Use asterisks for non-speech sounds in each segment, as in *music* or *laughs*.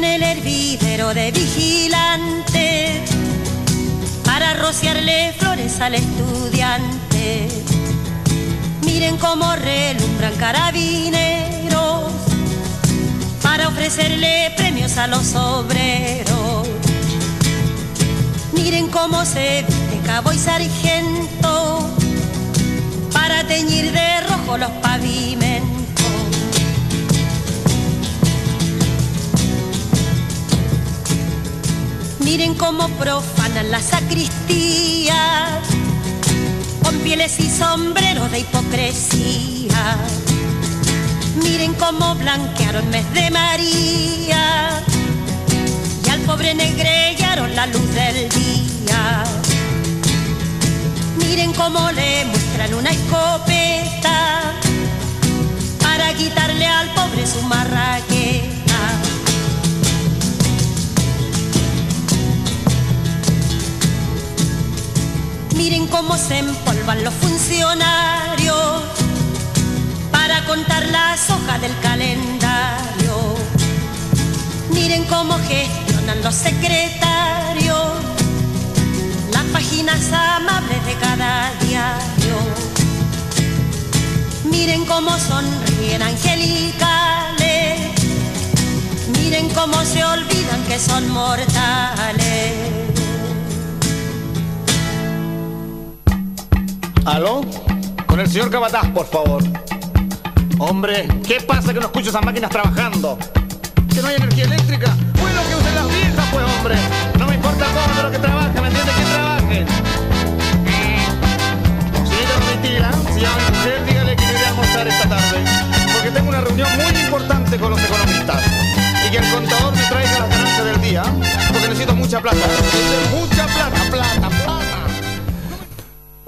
en el hervidero de vigilante para rociarle flores al estudiante. Miren cómo relumbran carabineros para ofrecerle premios a los obreros. Miren cómo se viste cabo y sargento para teñir de rojo los pavimentos. Miren cómo profanan la sacristía con pieles y sombreros de hipocresía. Miren cómo blanquearon mes de María y al pobre negrellaron la luz del día. Miren cómo le muestran una escopeta para quitarle al pobre su marraqueta. Miren cómo se empolvan los funcionarios para contar las hojas del calendario. Miren cómo gestionan los secretarios las páginas amables de cada diario. Miren cómo sonríen angelicales. Miren cómo se olvidan que son mortales. ¿Aló? Con el señor Cabataz, por favor. Hombre, ¿qué pasa que no escucho esas máquinas trabajando? ¿Que no hay energía eléctrica? Bueno, que usen las viejas, pues, hombre. No me importa todo lo que trabaje, ¿me entiende? Que trabaje. Señorita Domitila, si llama a usted, dígale que iré a almorzar esta tarde. Porque tengo una reunión muy importante con los economistas. Y que el contador me traiga las ganancias del día. Porque. Necesito mucha plata,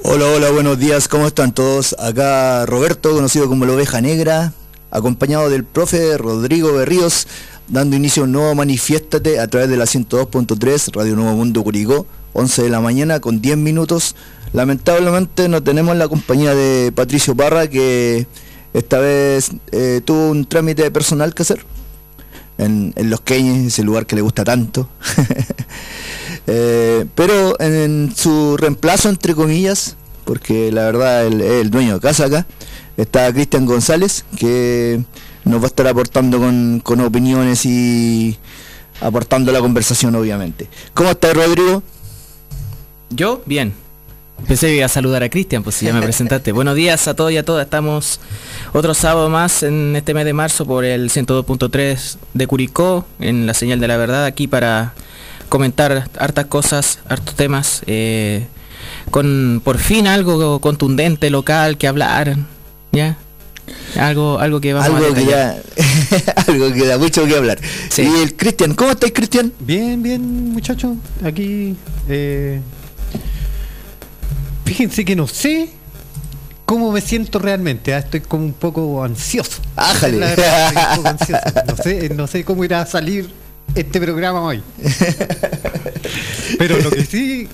Hola, hola, buenos días, ¿cómo están todos? Acá Roberto, conocido como la oveja negra, acompañado del profe Rodrigo Berríos, dando inicio a un nuevo Manifiéstate a través de la 102.3 Radio Nuevo Mundo Curicó, 11 de la mañana con 10 minutos. Lamentablemente no tenemos la compañía de Patricio Parra que esta vez eh, tuvo un trámite personal que hacer en, en Los Queñes, ese lugar que le gusta tanto. *laughs* Eh, pero en su reemplazo, entre comillas, porque la verdad el, el dueño de casa acá, está Cristian González, que nos va a estar aportando con, con opiniones y aportando la conversación, obviamente. ¿Cómo está Rodrigo? Yo, bien. Pensé que iba a saludar a Cristian, pues si ya me *laughs* presentaste. Buenos días a todos y a todas. Estamos otro sábado más en este mes de marzo por el 102.3 de Curicó, en la señal de la verdad, aquí para comentar hartas cosas, hartos temas, eh, con por fin algo contundente, local, que hablar, ¿ya? Algo, algo que vamos algo a que ya *laughs* algo que da mucho que hablar. Sí. Y el Cristian, ¿cómo estáis Cristian? Bien, bien, muchachos. Aquí. eh, fíjense que no sé cómo me siento realmente. ah, Estoy como un poco ansioso. Ájale. La verdad, estoy un poco *laughs* ansioso. No sé, no sé cómo irá a salir este programa hoy. Pero lo que sí.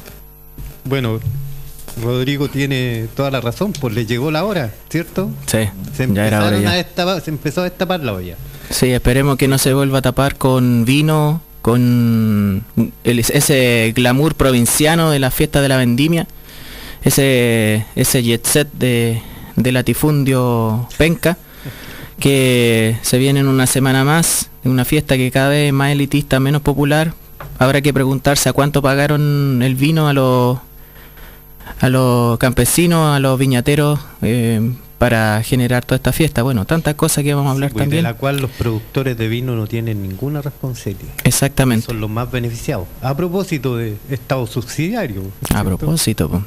Bueno, Rodrigo tiene toda la razón, pues le llegó la hora, ¿cierto? Sí, Se, ya era hora empezaron a destapar- se empezó a destapar la olla. Sí, esperemos que no se vuelva a tapar con vino, con el- ese glamour provinciano de la fiesta de la vendimia, ese, ese jet set de, de latifundio penca, que se viene en una semana más, una fiesta que cada vez es más elitista, menos popular. Habrá que preguntarse a cuánto pagaron el vino a los a los campesinos, a los viñateros eh, para generar toda esta fiesta. Bueno, tantas cosas que vamos a hablar Pues, también. De la cual los productores de vino no tienen ninguna responsabilidad. Exactamente. Son los más beneficiados. A propósito de Estado subsidiario. A propósito,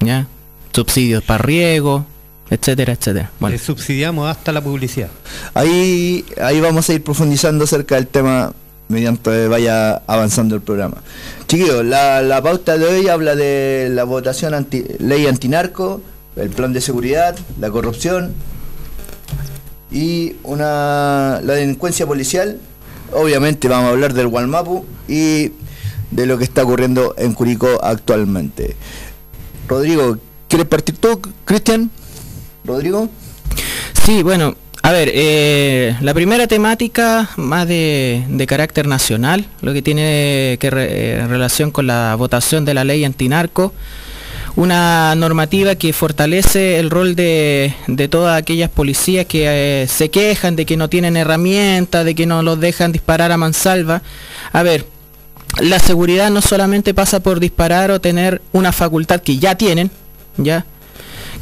¿ya? Subsidios para riego, etcétera, etcétera. Bueno, Le subsidiamos hasta la publicidad. Ahí, ahí vamos a ir profundizando acerca del tema mediante vaya avanzando el programa. Chiquillos, la, la pauta de hoy habla de la votación anti, ley antinarco, el plan de seguridad, la corrupción y una la delincuencia policial. Obviamente vamos a hablar del Walmapu y de lo que está ocurriendo en Curicó actualmente. Rodrigo, ¿quieres partir tú, Cristian? Rodrigo. sí, bueno, A ver, eh, la primera temática más de, carácter nacional, lo que tiene que re- eh, relación con la votación de la ley antinarco, una normativa que fortalece el rol de, de todas aquellas policías que eh, se quejan de que no tienen herramientas, de que no los dejan disparar a mansalva. A ver, la seguridad no solamente pasa por disparar o tener una facultad que ya tienen, ya,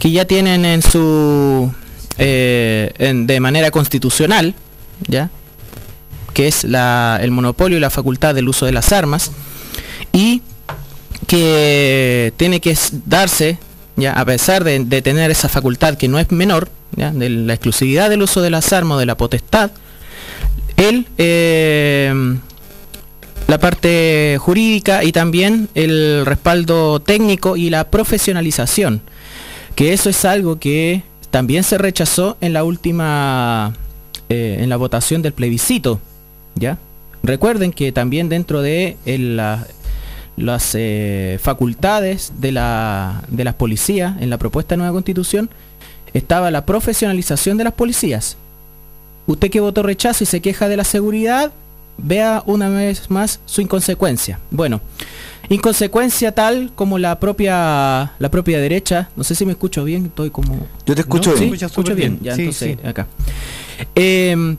que ya tienen en su eh, de manera constitucional, ya, que es la, el monopolio y la facultad del uso de las armas, y que tiene que darse, ya, a pesar de, tener esa facultad que no es menor, de la exclusividad del uso de las armas o de la potestad, el eh, la parte jurídica y también el respaldo técnico y la profesionalización, que eso es algo que también se rechazó en la última eh, en la votación del plebiscito, ¿ya? Recuerden que también dentro de las eh, facultades de, la, de las policías en la propuesta de nueva constitución estaba la profesionalización de las policías. Usted que votó rechazo y se queja de la seguridad, vea una vez más su inconsecuencia. Bueno, inconsecuencia tal como la propia la propia derecha, no sé si me escucho bien, estoy como Yo te escucho No, bien. sí. escucho bien, bien. ya Sí, entonces sí. acá. Em,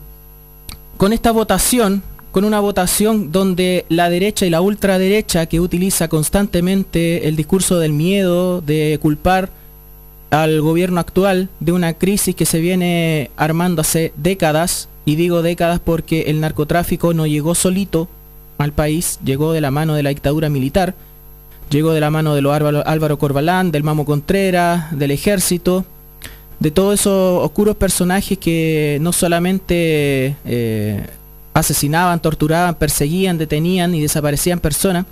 con esta votación, con una votación donde la derecha y la ultraderecha que utiliza constantemente el discurso del miedo, de culpar al gobierno actual de una crisis que se viene armando hace décadas, y digo décadas porque el narcotráfico no llegó solito al país, llegó de la mano de la dictadura militar, llegó de la mano de los Álvaro, Corbalán, del Mamo Contreras, del ejército, de todos esos oscuros personajes que no solamente eh, asesinaban, torturaban, perseguían, detenían y desaparecían personas,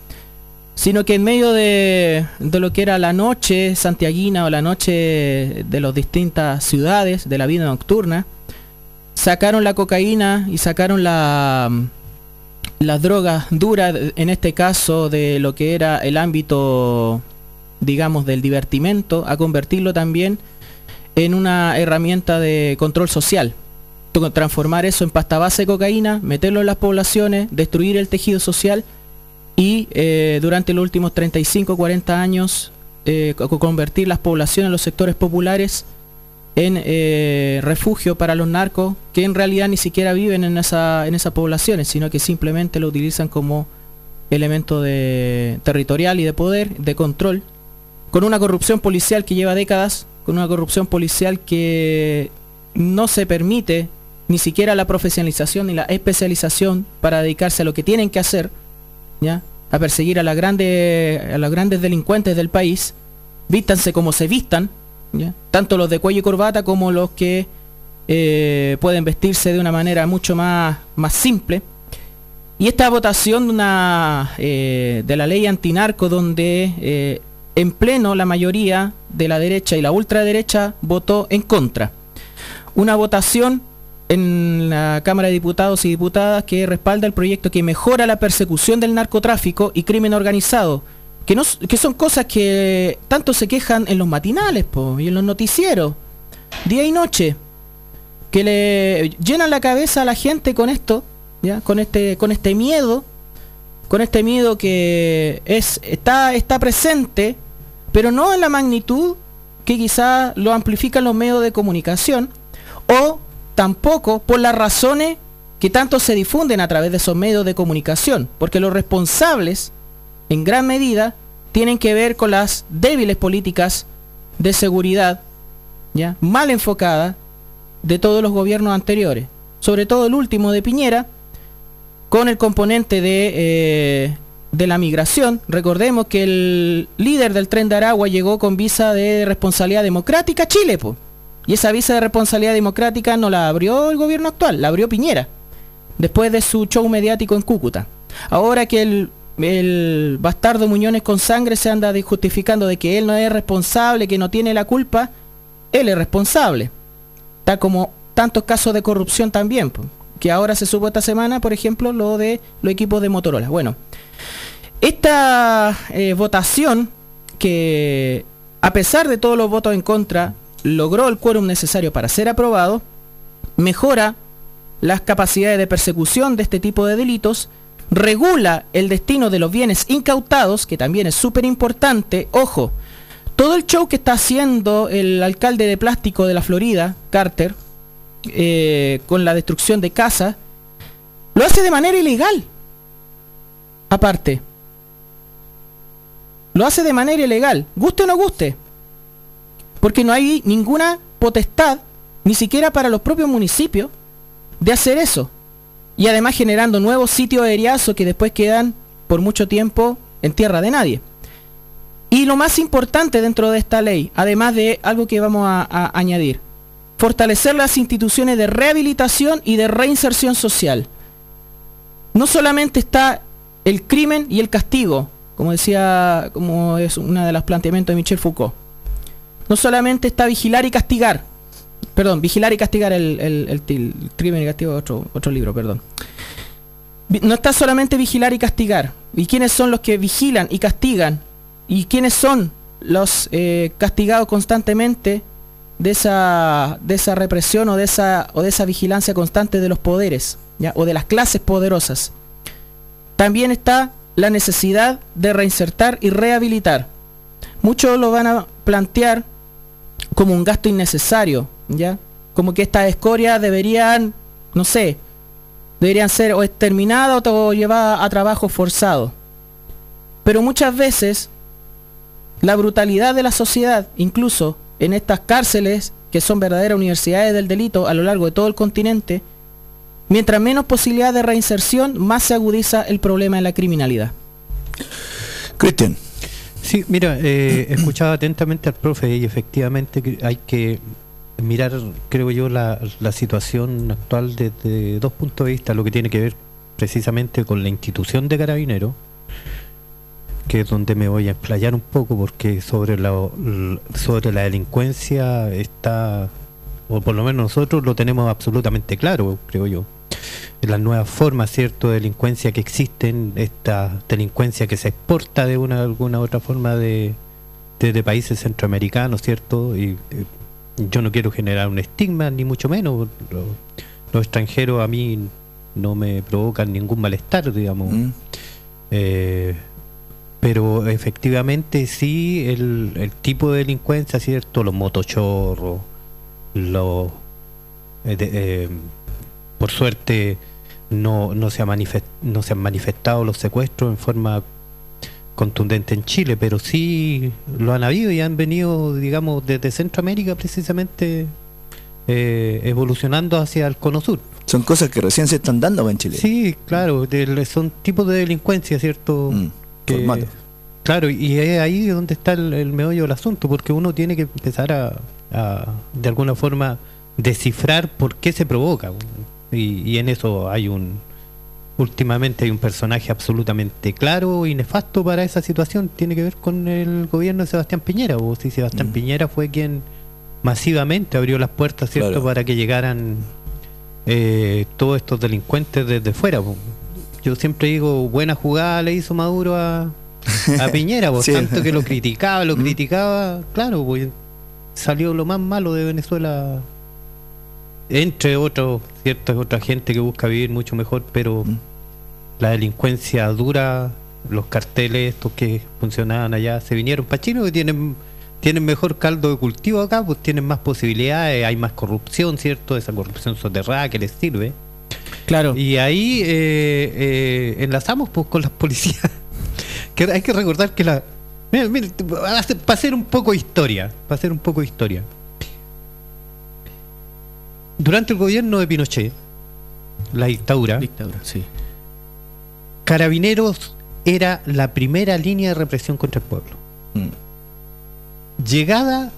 sino que en medio de, de lo que era la noche santiaguina o la noche de las distintas ciudades, de la vida nocturna, sacaron la cocaína y sacaron la, las drogas duras, en este caso de lo que era el ámbito, digamos, del divertimento, a convertirlo también en una herramienta de control social. Transformar eso en pasta base de cocaína, meterlo en las poblaciones, destruir el tejido social y eh, durante los últimos 35, 40 años eh, co- convertir las poblaciones, los sectores populares en eh, refugio para los narcos que en realidad ni siquiera viven en, esa, en esas poblaciones, sino que simplemente lo utilizan como elemento de territorial y de poder, de control, con una corrupción policial que lleva décadas, con una corrupción policial que no se permite ni siquiera la profesionalización ni la especialización para dedicarse a lo que tienen que hacer, ¿ya? a perseguir a, las grandes, a los grandes delincuentes del país, vístanse como se vistan, tanto los de cuello y corbata como los que eh, pueden vestirse de una manera mucho más, más simple. Y esta votación de, una, eh, de la ley antinarco donde eh, en pleno la mayoría de la derecha y la ultraderecha votó en contra. Una votación en la Cámara de Diputados y Diputadas que respalda el proyecto que mejora la persecución del narcotráfico y crimen organizado, que, no, son cosas que tanto se quejan en los matinales po, y en los noticieros, día y noche, que le llenan la cabeza a la gente con esto, ¿ya? Con este, con este miedo, con este miedo que es, está, está presente, pero no en la magnitud que quizá lo amplifican los medios de comunicación, o tampoco por las razones que tanto se difunden a través de esos medios de comunicación, porque los responsables, en gran medida, tienen que ver con las débiles políticas de seguridad, ya mal enfocadas de todos los gobiernos anteriores, sobre todo el último de Piñera, con el componente de, eh, de la migración. Recordemos que el líder del tren de Aragua llegó con visa de responsabilidad democrática a Chile, y esa visa de responsabilidad democrática no la abrió el gobierno actual, la abrió Piñera, después de su show mediático en Cúcuta. Ahora que el, el bastardo Muñones con sangre se anda justificando de que él no es responsable, que no tiene la culpa, él es responsable. Tal como tantos casos de corrupción también, que ahora se supo esta semana, por ejemplo, lo de los equipos de Motorola. Bueno, esta eh, votación que a pesar de todos los votos en contra logró el quórum necesario para ser aprobado, mejora las capacidades de persecución de este tipo de delitos, regula el destino de los bienes incautados, que también es súper importante, ojo, todo el show que está haciendo el alcalde de plástico de la Florida, Carter, eh, con la destrucción de casas, lo hace de manera ilegal. Aparte. Lo hace de manera ilegal, guste o no guste. Porque no hay ninguna potestad, ni siquiera para los propios municipios, de hacer eso. Y además generando nuevos sitios aeriazos que después quedan por mucho tiempo en tierra de nadie. Y lo más importante dentro de esta ley, además de algo que vamos a, añadir, fortalecer las instituciones de rehabilitación y de reinserción social. No solamente está el crimen y el castigo, como decía, como es una de los planteamientos de Michel Foucault. No solamente está vigilar y castigar, perdón, vigilar y castigar el, crimen y castigo, otro, otro libro, perdón. No está solamente vigilar y castigar. ¿Y quiénes son los que vigilan y castigan ¿Y quiénes son los eh, castigados constantemente de esa, represión o de esa, vigilancia constante de los poderes o de las clases poderosas? También está la necesidad de reinsertar y rehabilitar. Muchos lo van a plantear como un gasto innecesario, ¿ya? Como que estas escorias deberían, no sé, deberían ser o exterminadas o llevadas a trabajo forzado. Pero muchas veces la brutalidad de la sociedad, incluso en estas cárceles que son verdaderas universidades del delito a lo largo de todo el continente, mientras menos posibilidad de reinserción, más se agudiza el problema de la criminalidad. Cristian. Sí, mira, eh, escuchaba atentamente al profe y efectivamente hay que mirar, creo yo, la, situación actual desde dos puntos de vista, lo que tiene que ver precisamente con la institución de carabineros, que es donde me voy a explayar un poco porque sobre la, sobre la delincuencia está, o por lo menos nosotros lo tenemos absolutamente claro, creo yo. Las nuevas formas, ¿cierto?, de delincuencia que existen, esta delincuencia que se exporta de una alguna otra forma de, de, países centroamericanos, ¿cierto? Y eh, yo no quiero generar un estigma, ni mucho menos. Los, extranjeros a mí no me provocan ningún malestar, digamos. Mm. Eh, pero efectivamente sí el, el tipo de delincuencia, ¿cierto? Los motochorros, los... Eh, eh, por suerte no, no, se ha no se han manifestado los secuestros en forma contundente en Chile, pero sí lo han habido y han venido, digamos, desde Centroamérica precisamente eh, evolucionando hacia el cono sur. Son cosas que recién se están dando en Chile. Sí, claro, son tipos de delincuencia, ¿cierto? Mm. Claro, y es ahí donde está el, meollo del asunto, porque uno tiene que empezar a, de alguna forma, descifrar por qué se provoca. Y, en eso hay un, últimamente hay un personaje absolutamente claro y nefasto para esa situación. Tiene que ver con el gobierno de Sebastián Piñera. O si Sebastián mm. Piñera fue quien masivamente abrió las puertas, ¿cierto?, para que llegaran eh, todos estos delincuentes desde fuera. Yo siempre digo, buena jugada le hizo Maduro a, a *laughs* Piñera, por tanto que lo *laughs* criticaba, lo criticaba, claro, pues salió lo más malo de Venezuela, entre otros, cierta otra gente que busca vivir mucho mejor, pero la delincuencia dura, los carteles estos que funcionaban allá, se vinieron para Chile, que tienen tienen mejor caldo de cultivo acá, pues tienen más posibilidades, hay más corrupción, ¿cierto? Esa corrupción soterrada que les sirve. Claro. Y ahí eh, eh, enlazamos pues con las policías. *laughs* que hay que recordar que la. Mira, mira, para hacer un poco de historia. Para hacer un poco de historia. Durante el gobierno de Pinochet, la dictadura. Dictadura, sí. Carabineros era la primera línea de represión contra el pueblo. Mm. Llegada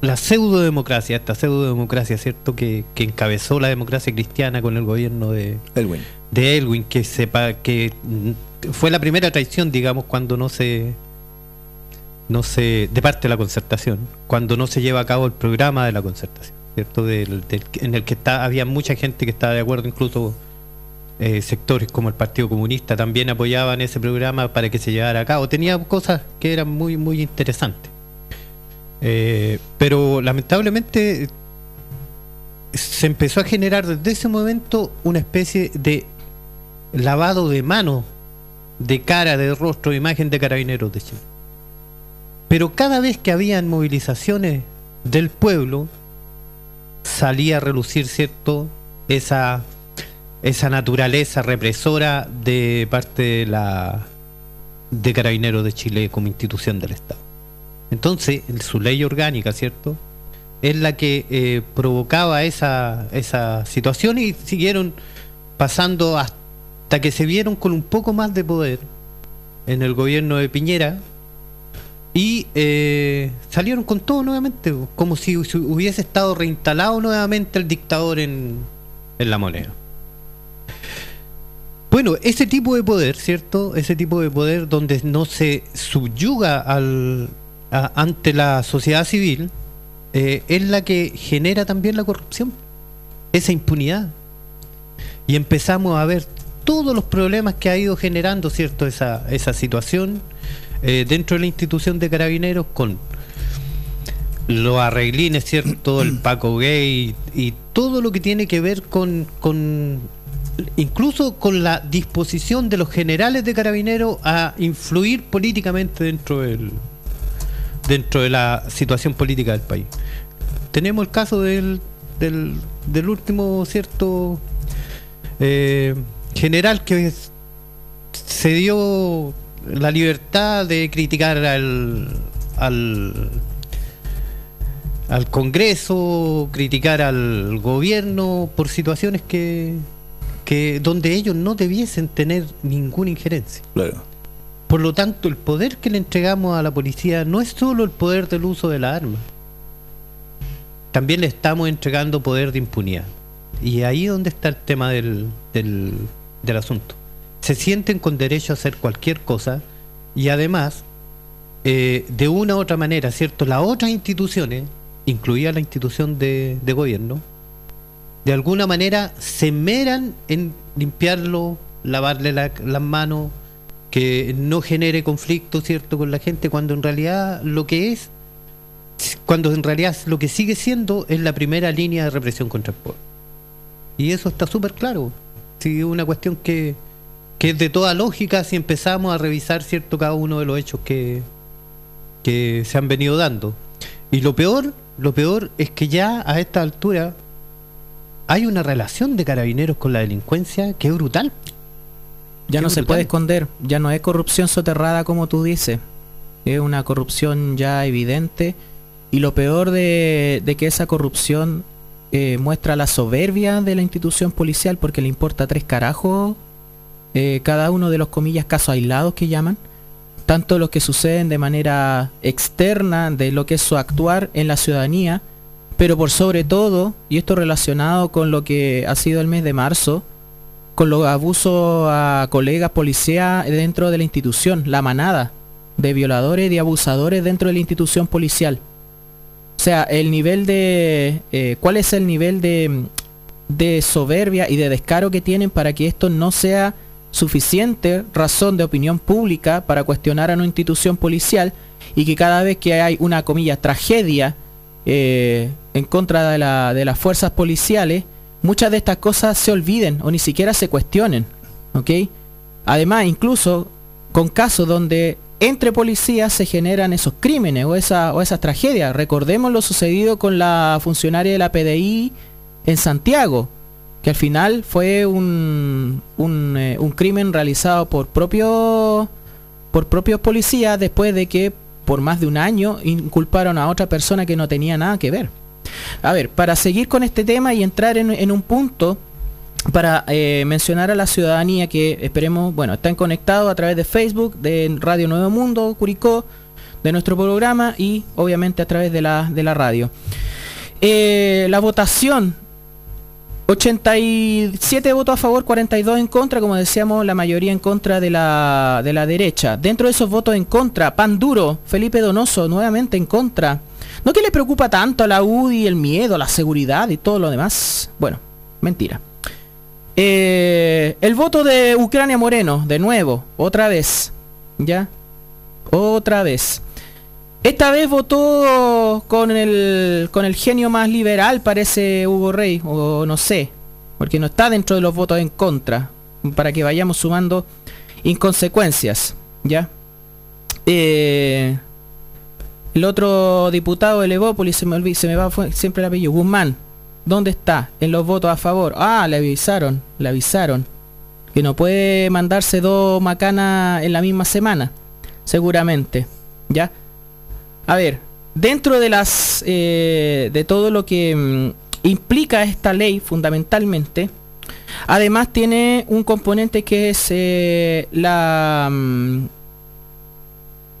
la pseudo-democracia, esta pseudo-democracia, ¿cierto? Que, encabezó la democracia cristiana con el gobierno de Elwin, de Elwin que sepa que fue la primera traición, digamos, cuando no se no se de parte de la concertación, cuando no se lleva a cabo el programa de la concertación, ¿cierto? en el que había mucha gente que estaba de acuerdo, incluso eh, sectores como el Partido Comunista también apoyaban ese programa para que se llevara a cabo. Tenía cosas que eran muy muy interesantes. Eh, pero lamentablemente se empezó a generar desde ese momento una especie de lavado de mano, de cara, de rostro, imagen de carabineros de Chile. Pero cada vez que habían movilizaciones del pueblo, salía a relucir, ¿cierto?, esa, esa naturaleza represora de parte de la de Carabineros de Chile como institución del Estado. Entonces, su ley orgánica, ¿cierto?, es la que eh, provocaba esa, esa situación y siguieron pasando hasta que se vieron con un poco más de poder en el gobierno de Piñera y eh, salieron con todo nuevamente, como si hubiese estado reinstalado nuevamente el dictador en, en la moneda. Bueno, ese tipo de poder, ¿cierto? Ese tipo de poder donde no se subyuga ante la sociedad civil, eh, es la que genera también la corrupción, esa impunidad. Y empezamos a ver todos los problemas que ha ido generando, ¿cierto? Esa, esa situación eh, dentro de la institución de carabineros con los arreglines, ¿cierto? El *clears throat* Paco Gay y, todo lo que tiene que ver con, con, incluso con la disposición de los generales de carabineros a influir políticamente dentro del dentro de la situación política del país. Tenemos el caso del, del, del último cierto eh, general que se dio la libertad de criticar al, al, al Congreso, criticar al gobierno por situaciones que, que donde ellos no debiesen tener ninguna injerencia. Por lo tanto, el poder que le entregamos a la policía no es solo el poder del uso de la arma. También le estamos entregando poder de impunidad. Y ahí es donde está el tema del, del, del asunto se sienten con derecho a hacer cualquier cosa y además, eh, de una u otra manera, ¿cierto? Las otras instituciones, incluida la institución de, gobierno, de alguna manera se meran en limpiarlo, lavarle las manos, que no genere conflicto, ¿cierto?, con la gente, cuando en realidad lo que es, cuando en realidad lo que sigue siendo es la primera línea de represión contra el pueblo. Y eso está súper claro. Sí, es una cuestión que, que es de toda lógica si empezamos a revisar cierto cada uno de los hechos que, que se han venido dando. Y lo peor, lo peor es que ya a esta altura hay una relación de carabineros con la delincuencia que es brutal. Ya no se puede esconder, ya no es corrupción soterrada como tú dices, es una corrupción ya evidente y lo peor de, que esa corrupción eh, muestra la soberbia de la institución policial porque le importa tres carajos eh, cada uno de los comillas casos aislados que llaman, tanto los que suceden de manera externa de lo que es su actuar en la ciudadanía, pero por sobre todo, y esto relacionado con lo que ha sido el mes de marzo, con los abusos a colegas policías dentro de la institución, la manada de violadores y abusadores dentro de la institución policial. O sea, el nivel de... Eh, ¿Cuál es el nivel de, de soberbia y de descaro que tienen para que esto no sea suficiente razón de opinión pública para cuestionar a una institución policial y que cada vez que hay una comilla tragedia eh, en contra de, la, de, las fuerzas policiales, muchas de estas cosas se olviden o ni siquiera se cuestionen. ¿ok? Además, incluso con casos donde entre policías se generan esos crímenes o, esa, o esas tragedias. Recordemos lo sucedido con la funcionaria de la PDI en Santiago, que al final fue un, eh, un, crimen realizado por propios por propios policías después de que por más de un año inculparon a otra persona que no tenía nada que ver. A ver, para seguir con este tema y entrar en, un punto para eh, mencionar a la ciudadanía que esperemos, bueno, están conectados a través de Facebook, de Radio Nuevo Mundo, Curicó, de nuestro programa y obviamente a través de la, de la radio. Eh, la votación 87 votos a favor, 42 en contra, como decíamos, la mayoría en contra de la, de la derecha. Dentro de esos votos en contra, Pan Duro, Felipe Donoso, nuevamente en contra. ¿No que le preocupa tanto a la UDI el miedo, la seguridad y todo lo demás? Bueno, mentira. Eh, el voto de Ucrania Moreno, de nuevo, otra vez. ¿Ya? Otra vez. Esta vez votó con el, con el genio más liberal, parece Hugo Rey, o no sé, porque no está dentro de los votos en contra, para que vayamos sumando inconsecuencias, ¿ya? Eh, el otro diputado de Levópolis, se me, se me va siempre el apellido, Guzmán, ¿dónde está? En los votos a favor. Ah, le avisaron, le avisaron que no puede mandarse dos macanas en la misma semana, seguramente, ¿ya? A ver, dentro de las eh, de todo lo que mm, implica esta ley fundamentalmente, además tiene un componente que es eh, la mm,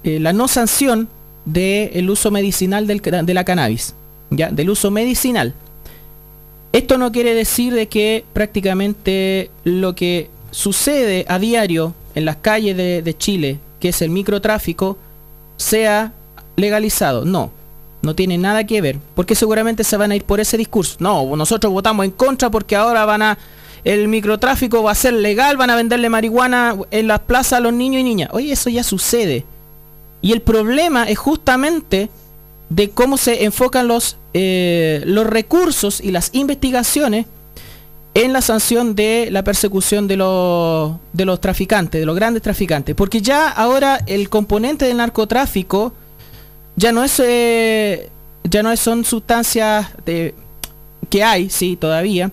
eh, la no sanción del uso medicinal del, de la cannabis, ya, del uso medicinal. Esto no quiere decir de que prácticamente lo que sucede a diario en las calles de, de Chile, que es el microtráfico, sea legalizado. No, no tiene nada que ver, porque seguramente se van a ir por ese discurso. No, nosotros votamos en contra porque ahora van a el microtráfico va a ser legal, van a venderle marihuana en las plazas a los niños y niñas. Oye, eso ya sucede. Y el problema es justamente de cómo se enfocan los, eh, los recursos y las investigaciones en la sanción de la persecución de los, de los traficantes, de los grandes traficantes. Porque ya ahora el componente del narcotráfico ya no es eh, ya no son sustancias de, que hay, sí, todavía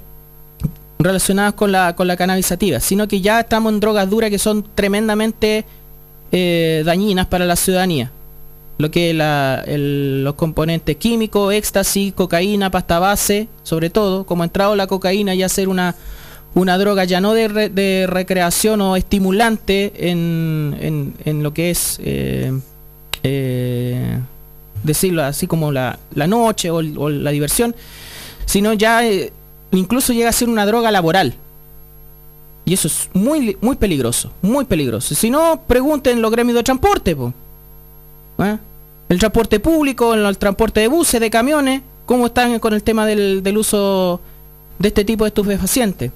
relacionadas con la con la cannabisativa, sino que ya estamos en drogas duras que son tremendamente eh, dañinas para la ciudadanía. Lo que es los componentes químicos, éxtasis, cocaína, pasta base, sobre todo, como ha entrado la cocaína y a ser una, una droga ya no de, de recreación o estimulante en, en, lo que es eh, decirlo así como la, noche o, la diversión, sino ya eh, incluso llega a ser una droga laboral. Y eso es muy, muy peligroso, muy peligroso. Si no, pregunten los gremios de transporte. ¿Eh? El transporte público, el, transporte de buses, de camiones, cómo están con el tema del, uso de este tipo de estupefacientes.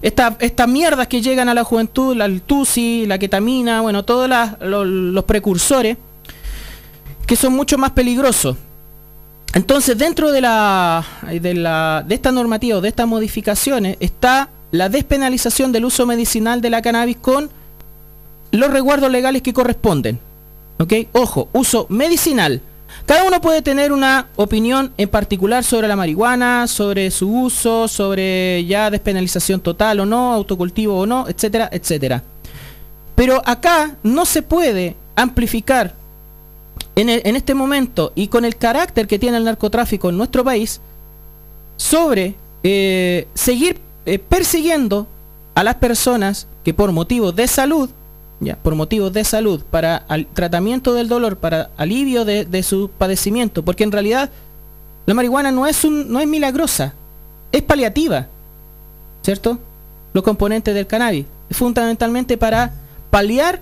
Estas mierdas que llegan a la juventud, la tusi, la ketamina, bueno, todos los precursores, que son mucho más peligrosos. Entonces, dentro de la, de la de esta normativa o de estas modificaciones está la despenalización del uso medicinal de la cannabis con los resguardos legales que corresponden. ¿Ok? Ojo, uso medicinal. Cada uno puede tener una opinión en particular sobre la marihuana, sobre su uso, sobre ya despenalización total o no, autocultivo o no, etcétera, etcétera. Pero acá no se puede amplificar en, este momento y con el carácter que tiene el narcotráfico en nuestro país, sobre eh, seguir eh, persiguiendo a las personas que por motivos de salud, ya, por motivos de salud, para el tratamiento del dolor, para alivio de, su padecimiento, porque en realidad la marihuana no es, un, no es milagrosa, es paliativa, ¿cierto? Los componentes del cannabis, fundamentalmente para paliar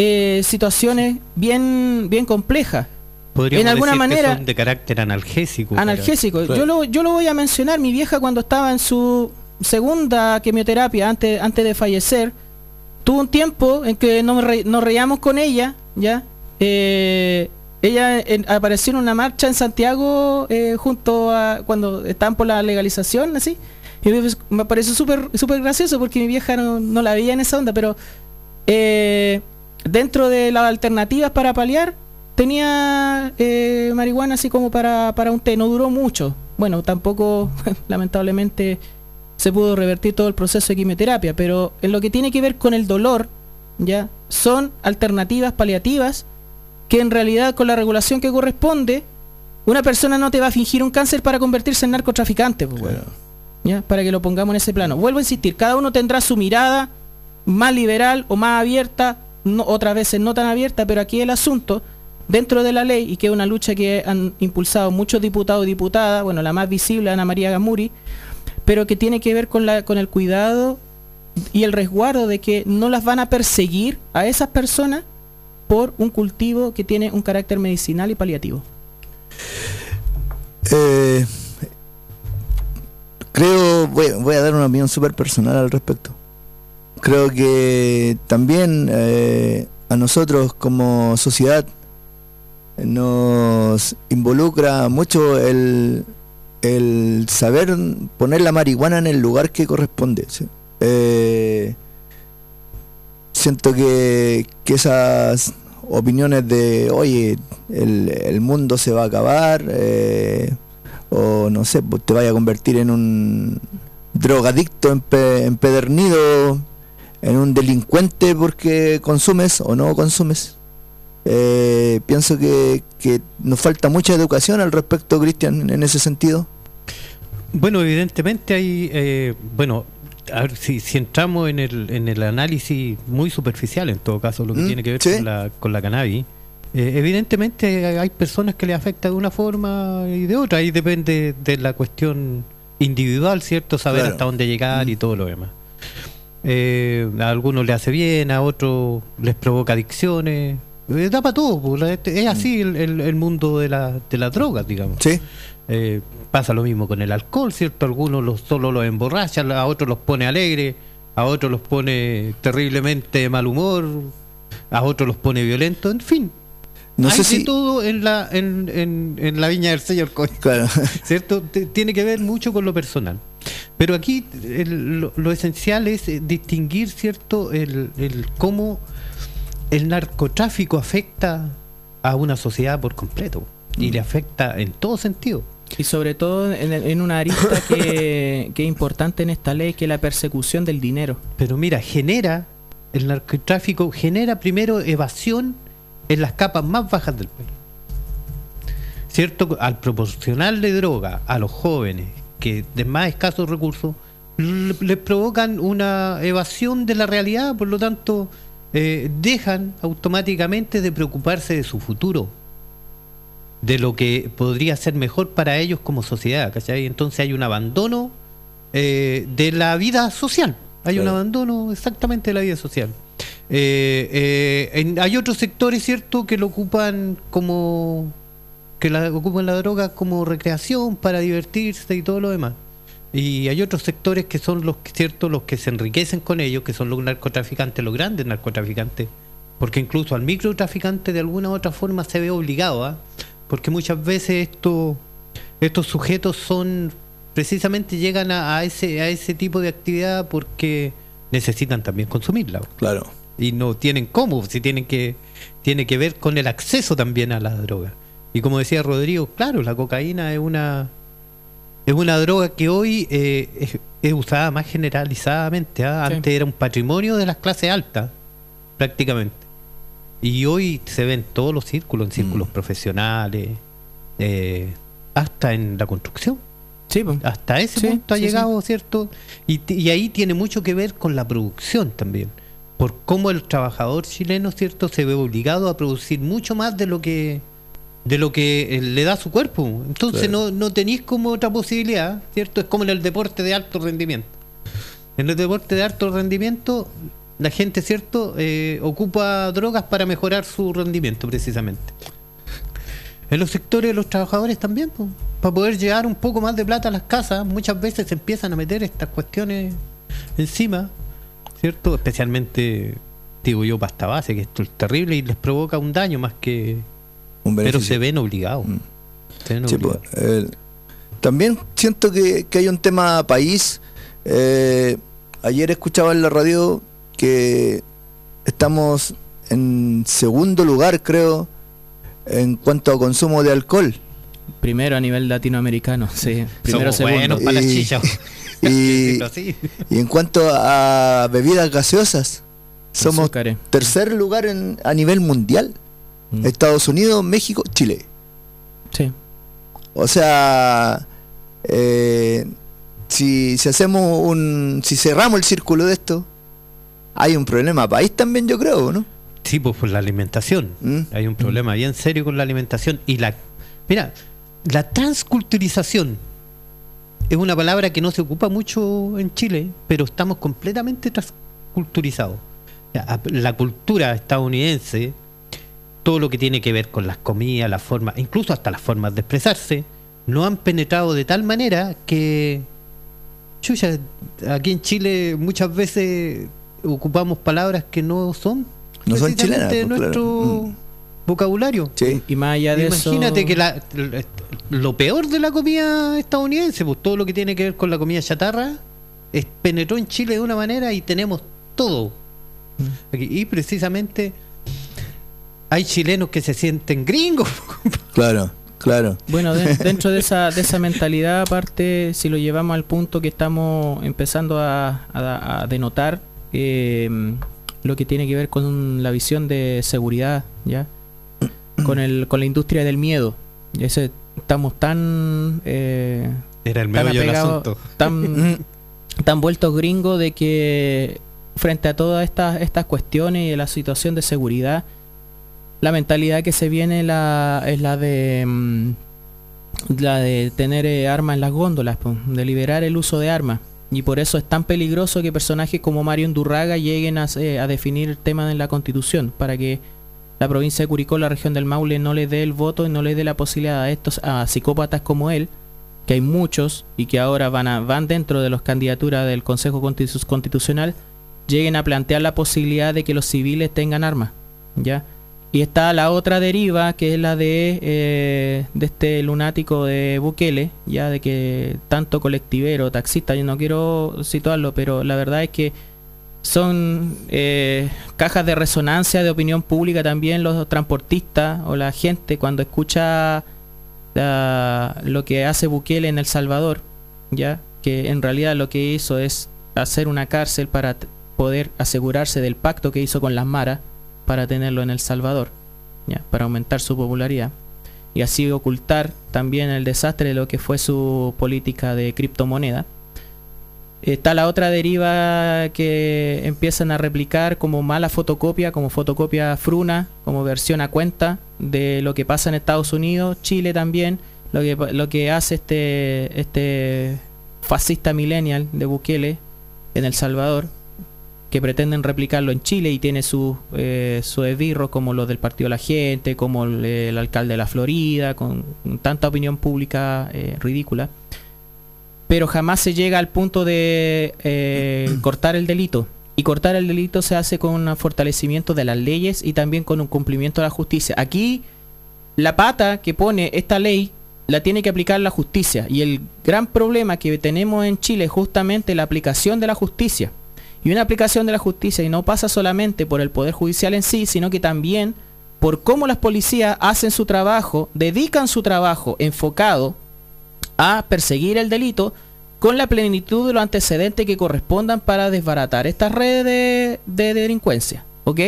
eh, situaciones bien, bien complejas. en alguna manera de carácter analgésico. Analgésico. Yo, lo, yo lo voy a mencionar. Mi vieja cuando estaba en su segunda quimioterapia antes, antes de fallecer, tuvo un tiempo en que nos, nos reíamos con ella, ¿ya? Eh, ella apareció en una marcha en Santiago eh, junto a cuando estaban por la legalización, así. Y me, pareció súper super gracioso porque mi vieja no, no, la veía en esa onda, pero eh, dentro de las alternativas para paliar, tenía eh, marihuana así como para, para un té, no duró mucho. Bueno, tampoco, *laughs* lamentablemente, se pudo revertir todo el proceso de quimioterapia, pero en lo que tiene que ver con el dolor, ya, son alternativas paliativas que en realidad con la regulación que corresponde, una persona no te va a fingir un cáncer para convertirse en narcotraficante, pues, ¿ya? para que lo pongamos en ese plano. Vuelvo a insistir, cada uno tendrá su mirada más liberal o más abierta otras veces no tan abierta, pero aquí el asunto dentro de la ley y que es una lucha que han impulsado muchos diputados y diputadas, bueno, la más visible Ana María Gamuri, pero que tiene que ver con, la, con el cuidado y el resguardo de que no las van a perseguir a esas personas por un cultivo que tiene un carácter medicinal y paliativo. Eh, creo, voy, voy, a dar una opinión súper personal al respecto creo que también eh, a nosotros como sociedad nos involucra mucho el, el saber poner la marihuana en el lugar que corresponde. Eh, siento que, que esas opiniones de, oye, el, mundo se va a acabar, eh, o no sé, pues te vaya a convertir en un drogadicto empe- empedernido, en un delincuente porque consumes o no consumes. Eh, pienso que, que nos falta mucha educación al respecto, Cristian, en ese sentido. Bueno, evidentemente hay, eh, bueno, a ver, si, si entramos en el, en el análisis muy superficial, en todo caso, lo que Mm, tiene que ver sí. con, la, con la cannabis, eh, evidentemente hay personas que le afecta de una forma y de otra, ahí depende de la cuestión individual, ¿cierto? Saber Claro. hasta dónde llegar y todo lo demás. Eh, a algunos le hace bien, a otros les provoca adicciones, eh, da para todo, la- es así el, el- el mundo de, la, de las drogas, digamos. Sí, Eh, pasa lo mismo con el alcohol, ¿cierto? Algunos los, solo los emborrachan, a otros los pone alegre, a otros los pone terriblemente de mal humor, a otros los pone violentos, en fin. no Hay sé de si. todo en la, en, en, en la viña del Señor, coño, Claro. *laughs* ¿cierto? Tiene que ver mucho con lo personal. Pero aquí el- lo, lo esencial es eh, distinguir, ¿cierto?, el, el cómo el narcotráfico afecta a una sociedad por completo y le afecta en todo sentido. Y sobre todo en, en una arista que, *laughs* que es importante en esta ley, que es la persecución del dinero. Pero mira, genera, el narcotráfico genera primero evasión en las capas más bajas del país. ¿Cierto? Al proporcionarle droga a los jóvenes que de más escasos recursos, les provocan una evasión de la realidad, por lo tanto, eh, dejan automáticamente de preocuparse de su futuro, de lo que podría ser mejor para ellos como sociedad, ¿cachai? Entonces hay un abandono eh, de la vida social, hay un abandono exactamente de la vida social. Eh, eh, en- hay otros sectores, ¿cierto?, que lo ocupan como que la, ocupan la droga como recreación para divertirse y todo lo demás. Y hay otros sectores que son los que- cierto los que se enriquecen con ellos, que son los narcotraficantes, los grandes narcotraficantes, porque incluso al microtraficante de alguna u otra forma se ve obligado, ¿ah? porque muchas veces esto, estos sujetos son precisamente llegan a, a ese a ese tipo de actividad porque necesitan también consumirla Claro. y no tienen cómo, si tienen que tiene que ver con el acceso también a la droga. Y como decía Rodrigo, claro, la cocaína es una es una droga que hoy eh, es, es usada más generalizadamente. ¿ah? Sí. Antes era un patrimonio de las clases altas, prácticamente. Y hoy se ve en todos los círculos, en círculos Mm. profesionales, eh, hasta en la construcción. Sí, pues. Hasta ese Sí, punto ha sí, llegado, ¿cierto? Y ahí tiene mucho que ver con la producción también. Por cómo el trabajador chileno, ¿cierto? Se ve obligado a producir mucho más de lo que de lo que eh, le da su cuerpo. Entonces Claro. no, no tenéis como otra posibilidad, ¿cierto? Es como en el deporte de alto rendimiento. En el deporte de alto rendimiento, la gente, ¿cierto? Eh, ocupa drogas para mejorar su rendimiento, precisamente. En los sectores de los trabajadores también, pues, para poder llevar un poco más de plata a las casas, muchas veces se empiezan a meter estas cuestiones encima, ¿cierto? Especialmente, digo yo, pasta base, que esto es terrible y les provoca un daño más que... Un Pero se ven obligados. Mm. Se ven Sí, obligados. pues, el- también siento que, que hay un tema país. Eh, ayer escuchaba en la radio que estamos en segundo lugar, creo, en cuanto a consumo de alcohol. Primero a nivel latinoamericano, *laughs* sí. Primero, Somos segundo. buenos para las Y- chichas. *laughs* y-. *laughs* Y en cuanto a bebidas gaseosas, somos tercer lugar en, a nivel mundial. Mm. Estados Unidos, México, Chile. Sí. O sea, eh, si, si hacemos un. Si cerramos el círculo de esto, hay un problema país también, yo creo, ¿no? Sí, pues por la alimentación. Mm. Hay un problema bien serio con la alimentación y la mira, la transculturización es una palabra que no se ocupa mucho en Chile, pero estamos completamente transculturizados. La cultura estadounidense, todo lo que tiene que ver con las comidas, las formas, incluso hasta las formas de expresarse, no han penetrado de tal manera que chucha, aquí en Chile muchas veces ocupamos palabras que no son No son precisamente chilenas, pues, nuestro claro. Mm. vocabulario. Sí. Y más allá de Imagínate eso... que la- lo peor de la comida estadounidense, pues todo lo que tiene que ver con la comida chatarra, es- penetró en Chile de una manera y tenemos todo. Mm. Aquí. Y precisamente hay chilenos que se sienten gringos. *laughs* Claro, claro. Bueno, de- *laughs* dentro de esa, de esa mentalidad, aparte, si lo llevamos al punto que estamos empezando a, a- a denotar, eh, lo que tiene que ver con la visión de seguridad, ¿ya? Con, el, con la industria del miedo. Ese, estamos tan... eh, Era el tan meollo del asunto. tan, *laughs* tan vueltos gringos de que frente a todas estas, estas cuestiones y la situación de seguridad, la mentalidad que se viene la, es la de mm, la de tener eh, armas en las góndolas, de liberar el uso de armas. Y por eso es tan peligroso que personajes como Mario Undurraga lleguen a, se- a definir temas en la constitución, para que la provincia de Curicó, la región del Maule, no le dé el voto y no le dé la posibilidad a estos a psicópatas como él, que hay muchos y que ahora van a, van dentro de las candidaturas del Consejo Constitu- Constitucional, lleguen a plantear la posibilidad de que los civiles tengan armas, ¿ya? Y está la otra deriva, que es la de, eh, de este lunático de Bukele, ya de que tanto colectivero, taxista, yo no quiero situarlo, pero la verdad es que son eh, cajas de resonancia de opinión pública también los transportistas o la gente cuando escucha lo que hace Bukele en El Salvador, ya que en realidad lo que hizo es hacer una cárcel para poder asegurarse del pacto que hizo con las maras para tenerlo en El Salvador, para aumentar su popularidad. Y así ocultar también el desastre de lo que fue su política de criptomoneda. Está la otra deriva que empiezan a replicar como mala fotocopia, como fotocopia fruna, como versión a cuenta de lo que pasa en Estados Unidos, Chile también, lo que, lo que hace este, este fascista millennial de Bukele en El Salvador, que pretenden replicarlo en Chile y tiene sus eh, sus esbirros como los del Partido de la Gente, como el, el alcalde de la Florida, con tanta opinión pública eh, ridícula pero jamás se llega al punto de eh, *clears throat* cortar el delito. Y cortar el delito se hace con un fortalecimiento de las leyes y también con un cumplimiento de la justicia. Aquí la pata que pone esta ley la tiene que aplicar la justicia. Y el gran problema que tenemos en Chile es justamente la aplicación de la justicia. Y una aplicación de la justicia y no pasa solamente por el Poder Judicial en sí, sino que también por cómo las policías hacen su trabajo, dedican su trabajo enfocado a perseguir el delito con la plenitud de los antecedentes que correspondan para desbaratar estas redes de, de delincuencia. ¿Ok?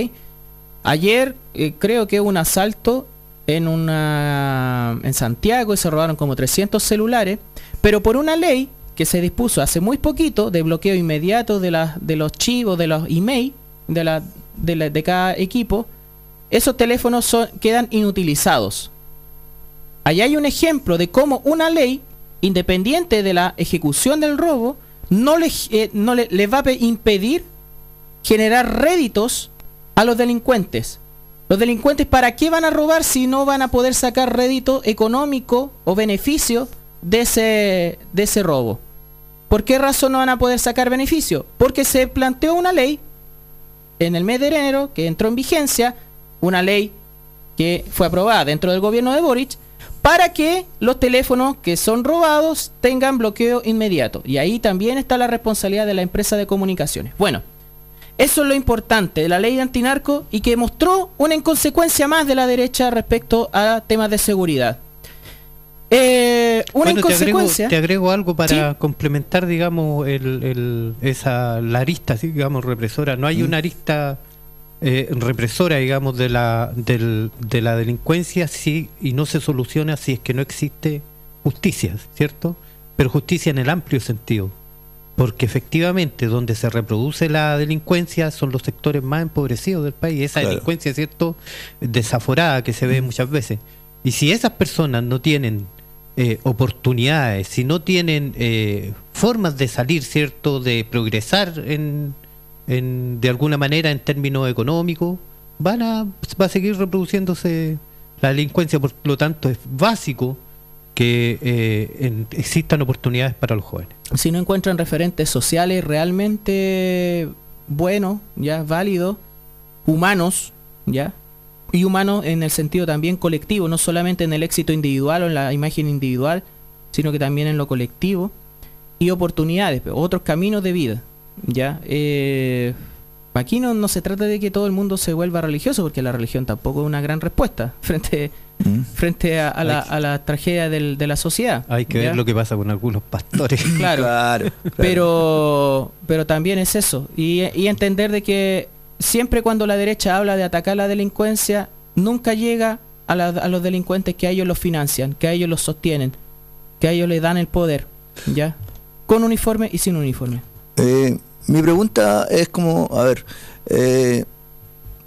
Ayer eh, creo que un asalto en una en Santiago y se robaron como 300 celulares, pero por una ley que se dispuso hace muy poquito de bloqueo inmediato de, de los chivos, de los email de, la, de, cada equipo, esos teléfonos quedan inutilizados. Allá hay un ejemplo de cómo una ley, independiente de la ejecución del robo, no le, eh, no le, le va a pe- impedir generar réditos a los delincuentes. Los delincuentes, ¿para qué van a robar si no van a poder sacar rédito económico o beneficio de ese, de ese robo? ¿Por qué razón no van a poder sacar beneficio? Porque se planteó una ley en el mes de enero que entró en vigencia, una ley que fue aprobada dentro del gobierno de Boric, para que los teléfonos que son robados tengan bloqueo inmediato. Y ahí también está la responsabilidad de la empresa de comunicaciones. Bueno, eso es lo importante de la ley de antinarco y que mostró una inconsecuencia más de la derecha respecto a temas de seguridad. Eh, una Bueno, te agrego, inconsecuencia. te agrego algo para Sí. complementar, digamos, el, el- esa, la arista, sí, digamos, represora. No Mm. hay una arista eh, represora, digamos, de la, del- de la delincuencia sí, y no se soluciona si es que no existe justicia, ¿cierto? Pero justicia en el amplio sentido. Porque efectivamente donde se reproduce la delincuencia son los sectores más empobrecidos del país. Esa Claro. delincuencia, ¿cierto? Desaforada que se ve muchas veces. Y si esas personas no tienen eh, oportunidades, si no tienen eh, formas de salir, ¿cierto? De progresar en, en- de alguna manera en términos económicos, van a, va a seguir reproduciéndose la delincuencia. Por lo tanto, es básico que eh, existan oportunidades para los jóvenes. si no encuentran referentes sociales realmente buenos, ya válidos, humanos, ya, y humano en el sentido también colectivo, no solamente en el éxito individual o en la imagen individual, sino que también en lo colectivo y oportunidades, otros caminos de vida. ¿ya? Eh, aquí no, no se trata de que todo el mundo se vuelva religioso, porque la religión tampoco es una gran respuesta *laughs* frente, Mm. frente a, a la, a la tragedia del- de la sociedad. Hay que ¿ya? ver lo que pasa con algunos pastores. *laughs* Claro. Claro, claro. Pero, pero también es eso. Y, y entender de que siempre cuando la derecha habla de atacar la delincuencia, nunca llega a, la- los delincuentes que a ellos los financian, que a ellos los sostienen, que a ellos les dan el poder, ¿ya? Con uniforme y sin uniforme. Eh, mi pregunta es como, a ver, eh,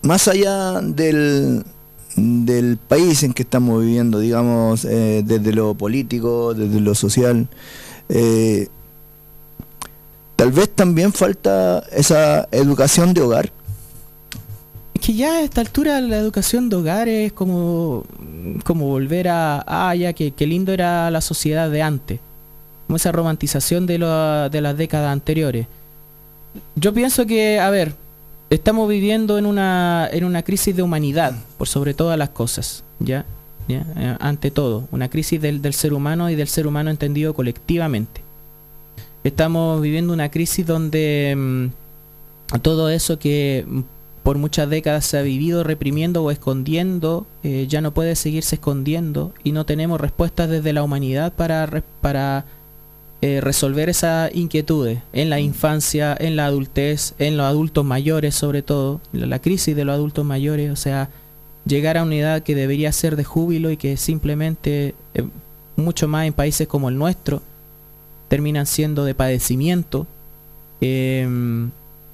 más allá del, del país en que estamos viviendo, digamos, eh, desde lo político, desde lo social, eh, tal vez también falta esa educación de hogar. Que ya a esta altura la educación de hogar es como, como volver a, ah, ya, que, lindo era la sociedad de antes. Como esa romantización de, lo- de las décadas anteriores. Yo pienso que, a ver, estamos viviendo en una, en una crisis de humanidad, por sobre todas las cosas, ¿ya? Eh, ante todo, una crisis del, del ser humano y del ser humano entendido colectivamente. Estamos viviendo una crisis donde mm, todo eso que por muchas décadas se ha vivido reprimiendo o escondiendo, eh, ya no puede seguirse escondiendo y no tenemos respuestas desde la humanidad para, para eh, resolver esas inquietudes en la infancia, en la adultez, en los adultos mayores sobre todo, la, la crisis de los adultos mayores, o sea, llegar a una edad que debería ser de júbilo y que simplemente, eh, mucho más en países como el nuestro, terminan siendo de padecimiento. Em,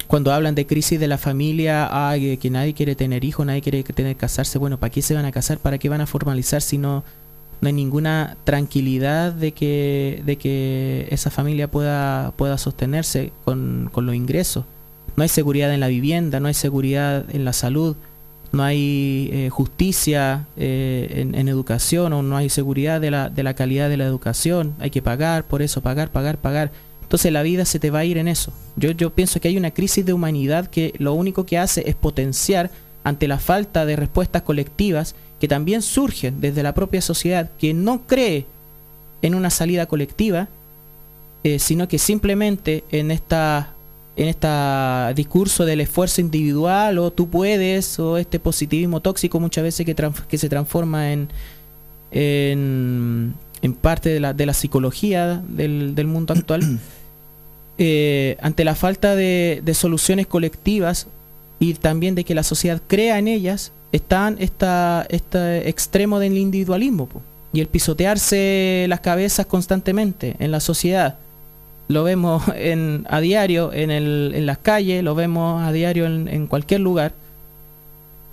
cuando hablan de crisis de la familia, ah, que, nadie quiere tener hijos, nadie quiere tener casarse, bueno, ¿para qué se van a casar? ¿Para qué van a formalizar si no, no hay ninguna tranquilidad de que, de que esa familia pueda, pueda sostenerse con, con los ingresos? No hay seguridad en la vivienda, no hay seguridad en la salud, no hay eh, justicia eh, en, en educación o no hay seguridad de la, de la calidad de la educación, hay que pagar por eso, pagar, pagar, pagar. Entonces la vida se te va a ir en eso. Yo, pienso que hay una crisis de humanidad que lo único que hace es potenciar ante la falta de respuestas colectivas que también surgen desde la propia sociedad que no cree en una salida colectiva, eh, sino que simplemente en esta en este discurso del esfuerzo individual o tú puedes o este positivismo tóxico muchas veces que se transforma en, en, en parte de la, de la psicología del, del mundo actual eh, ante la falta de, soluciones colectivas y también de que la sociedad crea en ellas están esta, este extremo del individualismo y el pisotearse las cabezas constantemente en la sociedad. Lo vemos *laughs* en, a diario en, las calles, lo vemos a diario en, en cualquier lugar.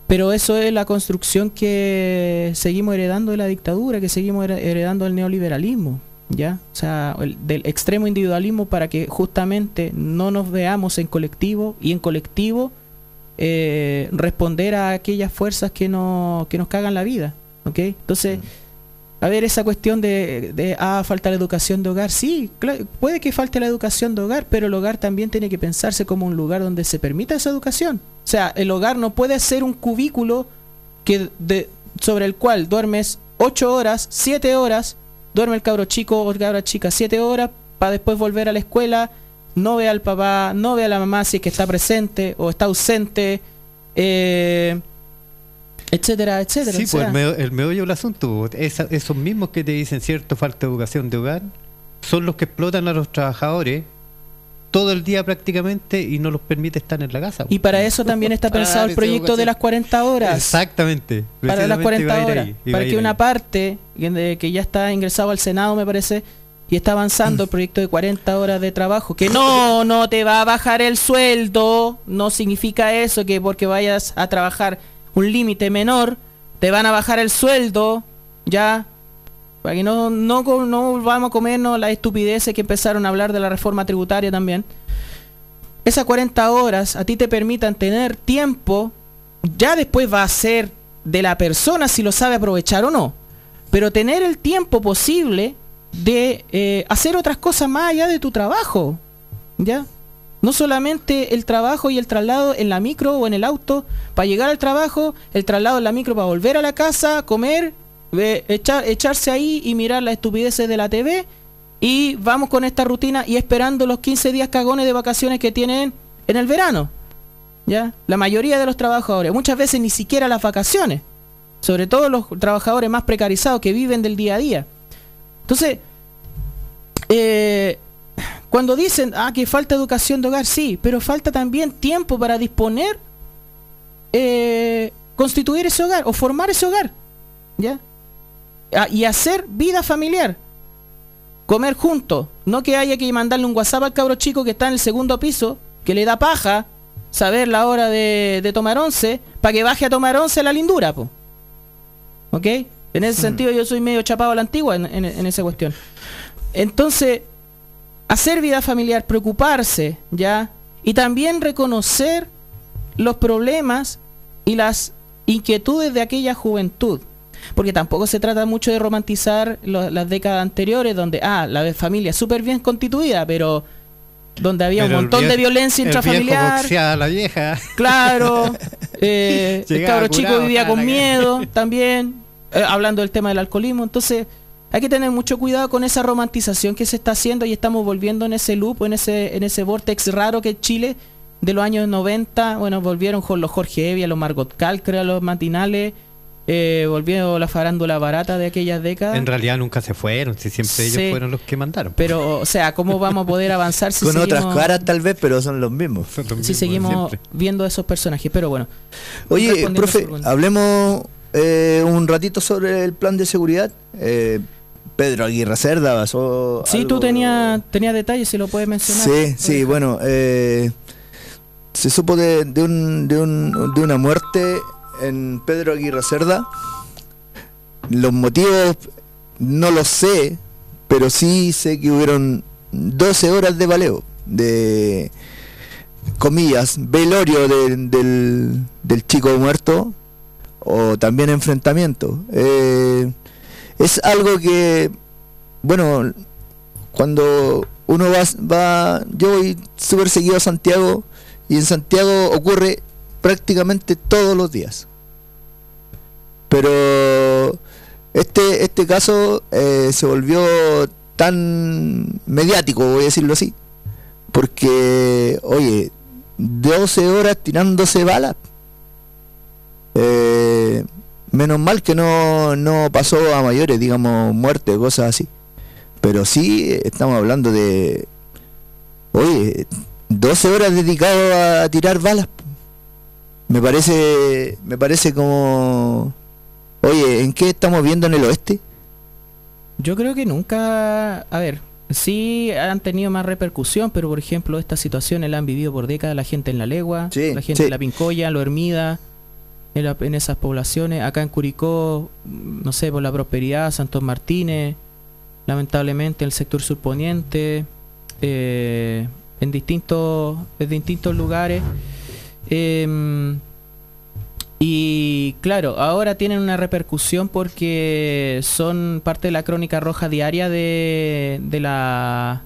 Pero eso es la construcción que seguimos heredando de la dictadura, que seguimos her- heredando del neoliberalismo, ¿ya? O sea, el- del extremo individualismo para que justamente no nos veamos en colectivo y en colectivo eh, responder a aquellas fuerzas que, no, que nos cagan la vida, ¿ok? Entonces... A ver, esa cuestión de, de, ah, falta la educación de hogar. Sí, puede que falte la educación de hogar, pero el hogar también tiene que pensarse como un lugar donde se permita esa educación. O sea, el hogar no puede ser un cubículo que de, sobre el cual duermes 8 horas, 7 horas, duerme el cabro chico o cabra chica 7 horas para después volver a la escuela, no ve al papá, no ve a la mamá si es que está presente o está ausente, eh, etcétera, etcétera. Sí, O pues el, meo- el meollo del asunto. esa- esos mismos que te dicen cierto falta de educación de hogar son los que explotan a los trabajadores todo el día prácticamente y no los permite estar en la casa. Y para eso también está *laughs* pensado el proyecto de las 40 horas. Exactamente. Para las precisamente iba 40 a ir horas. ahí, Para que una ahí. parte que ya está ingresado al Senado, me parece, y está avanzando el *laughs* proyecto de 40 horas de trabajo. Que no, no te va a bajar el sueldo. No significa eso que porque vayas a trabajar un límite menor, te van a bajar el sueldo. Ya. Para que no, no, no vamos a comernos las estupideces que empezaron a hablar de la reforma tributaria también. Esas 40 horas a ti te permitan tener tiempo, ya después va a ser de la persona si lo sabe aprovechar o no, pero tener el tiempo posible de eh, hacer otras cosas más allá de tu trabajo, ¿ya? No solamente el trabajo y el traslado en la micro o en el auto, para llegar al trabajo, el traslado en la micro para volver a la casa, comer, echar, echarse ahí y mirar las estupideces de la TV y vamos con esta rutina y esperando los 15 días cagones de vacaciones que tienen en el verano. ¿Ya? La mayoría de los trabajadores, muchas veces ni siquiera las vacaciones, sobre todo los trabajadores más precarizados que viven del día a día. Entonces, eh, cuando dicen ah, que falta educación de hogar, sí, pero falta también tiempo para disponer, eh, constituir ese hogar o formar ese hogar. ¿Ya? Ah, y hacer vida familiar. Comer juntos. No que haya que mandarle un WhatsApp al cabro chico que está en el segundo piso, que le da paja saber la hora de, tomar once, para que baje a tomar once la lindura. ¿Ok? En ese mm. sentido yo soy medio chapado a la antigua en, en esa cuestión. Entonces, hacer vida familiar, preocuparse, ¿ya? Y también reconocer los problemas y las inquietudes de aquella juventud. Porque tampoco se trata mucho de romantizar las décadas anteriores, donde, ah, la familia súper bien constituida, pero donde había un montón de violencia intrafamiliar. la vieja. Claro. *laughs* Eh, el cabro chico vivía con miedo *laughs* también, eh, hablando del tema del alcoholismo. Entonces, hay que tener mucho cuidado con esa romantización que se está haciendo y estamos volviendo en ese loop, en ese, en ese vortex raro que es Chile de los años 90. Bueno, volvieron con los Jorge Evia, los Margot Calcra, los matinales. Eh, volviendo la farándula barata de aquellas décadas. En realidad nunca se fueron, si siempre ellos fueron los que mandaron. Pero, o sea, ¿cómo vamos a poder avanzar si Con otras caras tal vez, pero son los mismos. si seguimos viendo esos personajes, pero bueno. Oye, profe, hablemos eh, un ratito sobre el plan de seguridad. Eh, Pedro Aguirre Cerda basó. Sí, tú tenías tenía detalles, si lo puedes mencionar. Sí, sí, bueno, eh, se supo de, de, un, de, un, de una muerte en Pedro Aguirre Cerda. Los motivos no los sé, pero sí sé que hubieron 12 horas de baleo, de comillas, velorio del, del chico muerto o también enfrentamiento. Eh, es algo que, bueno, cuando uno va, va yo voy súper seguido a Santiago y en Santiago ocurre prácticamente todos los días. Pero este, este caso eh, se volvió tan mediático, voy a decirlo así, porque, oye, 12 horas tirándose balas. Eh, Menos mal que no, no pasó a mayores, digamos, muerte, cosas así. Pero sí estamos hablando de, oye, 12 horas dedicado a tirar balas. Me parece, me parece como, oye, ¿en qué estamos viendo en el oeste? Yo creo que nunca, a ver, sí han tenido más repercusión, pero por ejemplo estas situaciones la han vivido por décadas la gente en la legua, la gente en la Pincoya, lo Hermida, en, esas poblaciones. Acá en Curicó, no sé, por la prosperidad, Santos Martínez, lamentablemente en el sector surponiente, eh, en distintos, en distintos lugares. Em, y claro, ahora tienen una repercusión porque son parte de la crónica roja diaria de, de la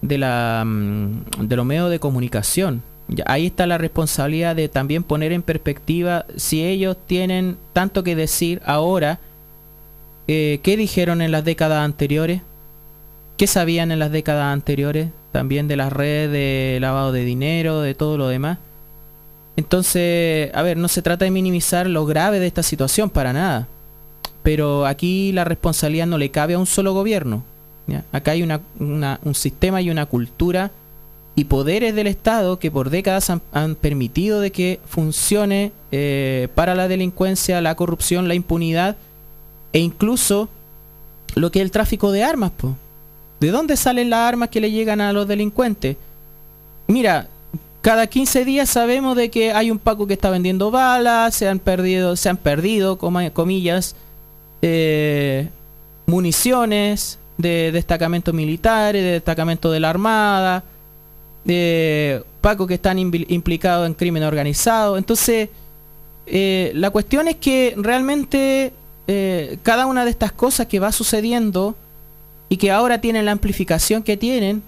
de la mm, de los medios de comunicación. Ahí está la responsabilidad de también poner en perspectiva si ellos tienen tanto que decir ahora, eh, qué dijeron en las décadas anteriores, qué sabían en las décadas anteriores, también de las redes de lavado de dinero, de todo lo demás. Entonces, a ver, no se trata de minimizar lo grave de esta situación para nada, pero aquí la responsabilidad no le cabe a un solo gobierno. Acá hay una, un sistema y una cultura y poderes del Estado que por décadas han, permitido de que funcione eh, para la delincuencia, la corrupción, la impunidad e incluso lo que es el tráfico de armas. ¿De dónde salen las armas que le llegan a los delincuentes? Mira, cada 15 días sabemos de que hay un Paco que está vendiendo balas, se han perdido, se han perdido, comillas, eh, municiones de destacamentos militares, de destacamentos de la Armada, de Paco que están implicados en crimen organizado. Entonces, eh, la cuestión es que realmente eh, cada una de estas cosas que va sucediendo y que ahora tienen la amplificación que tienen,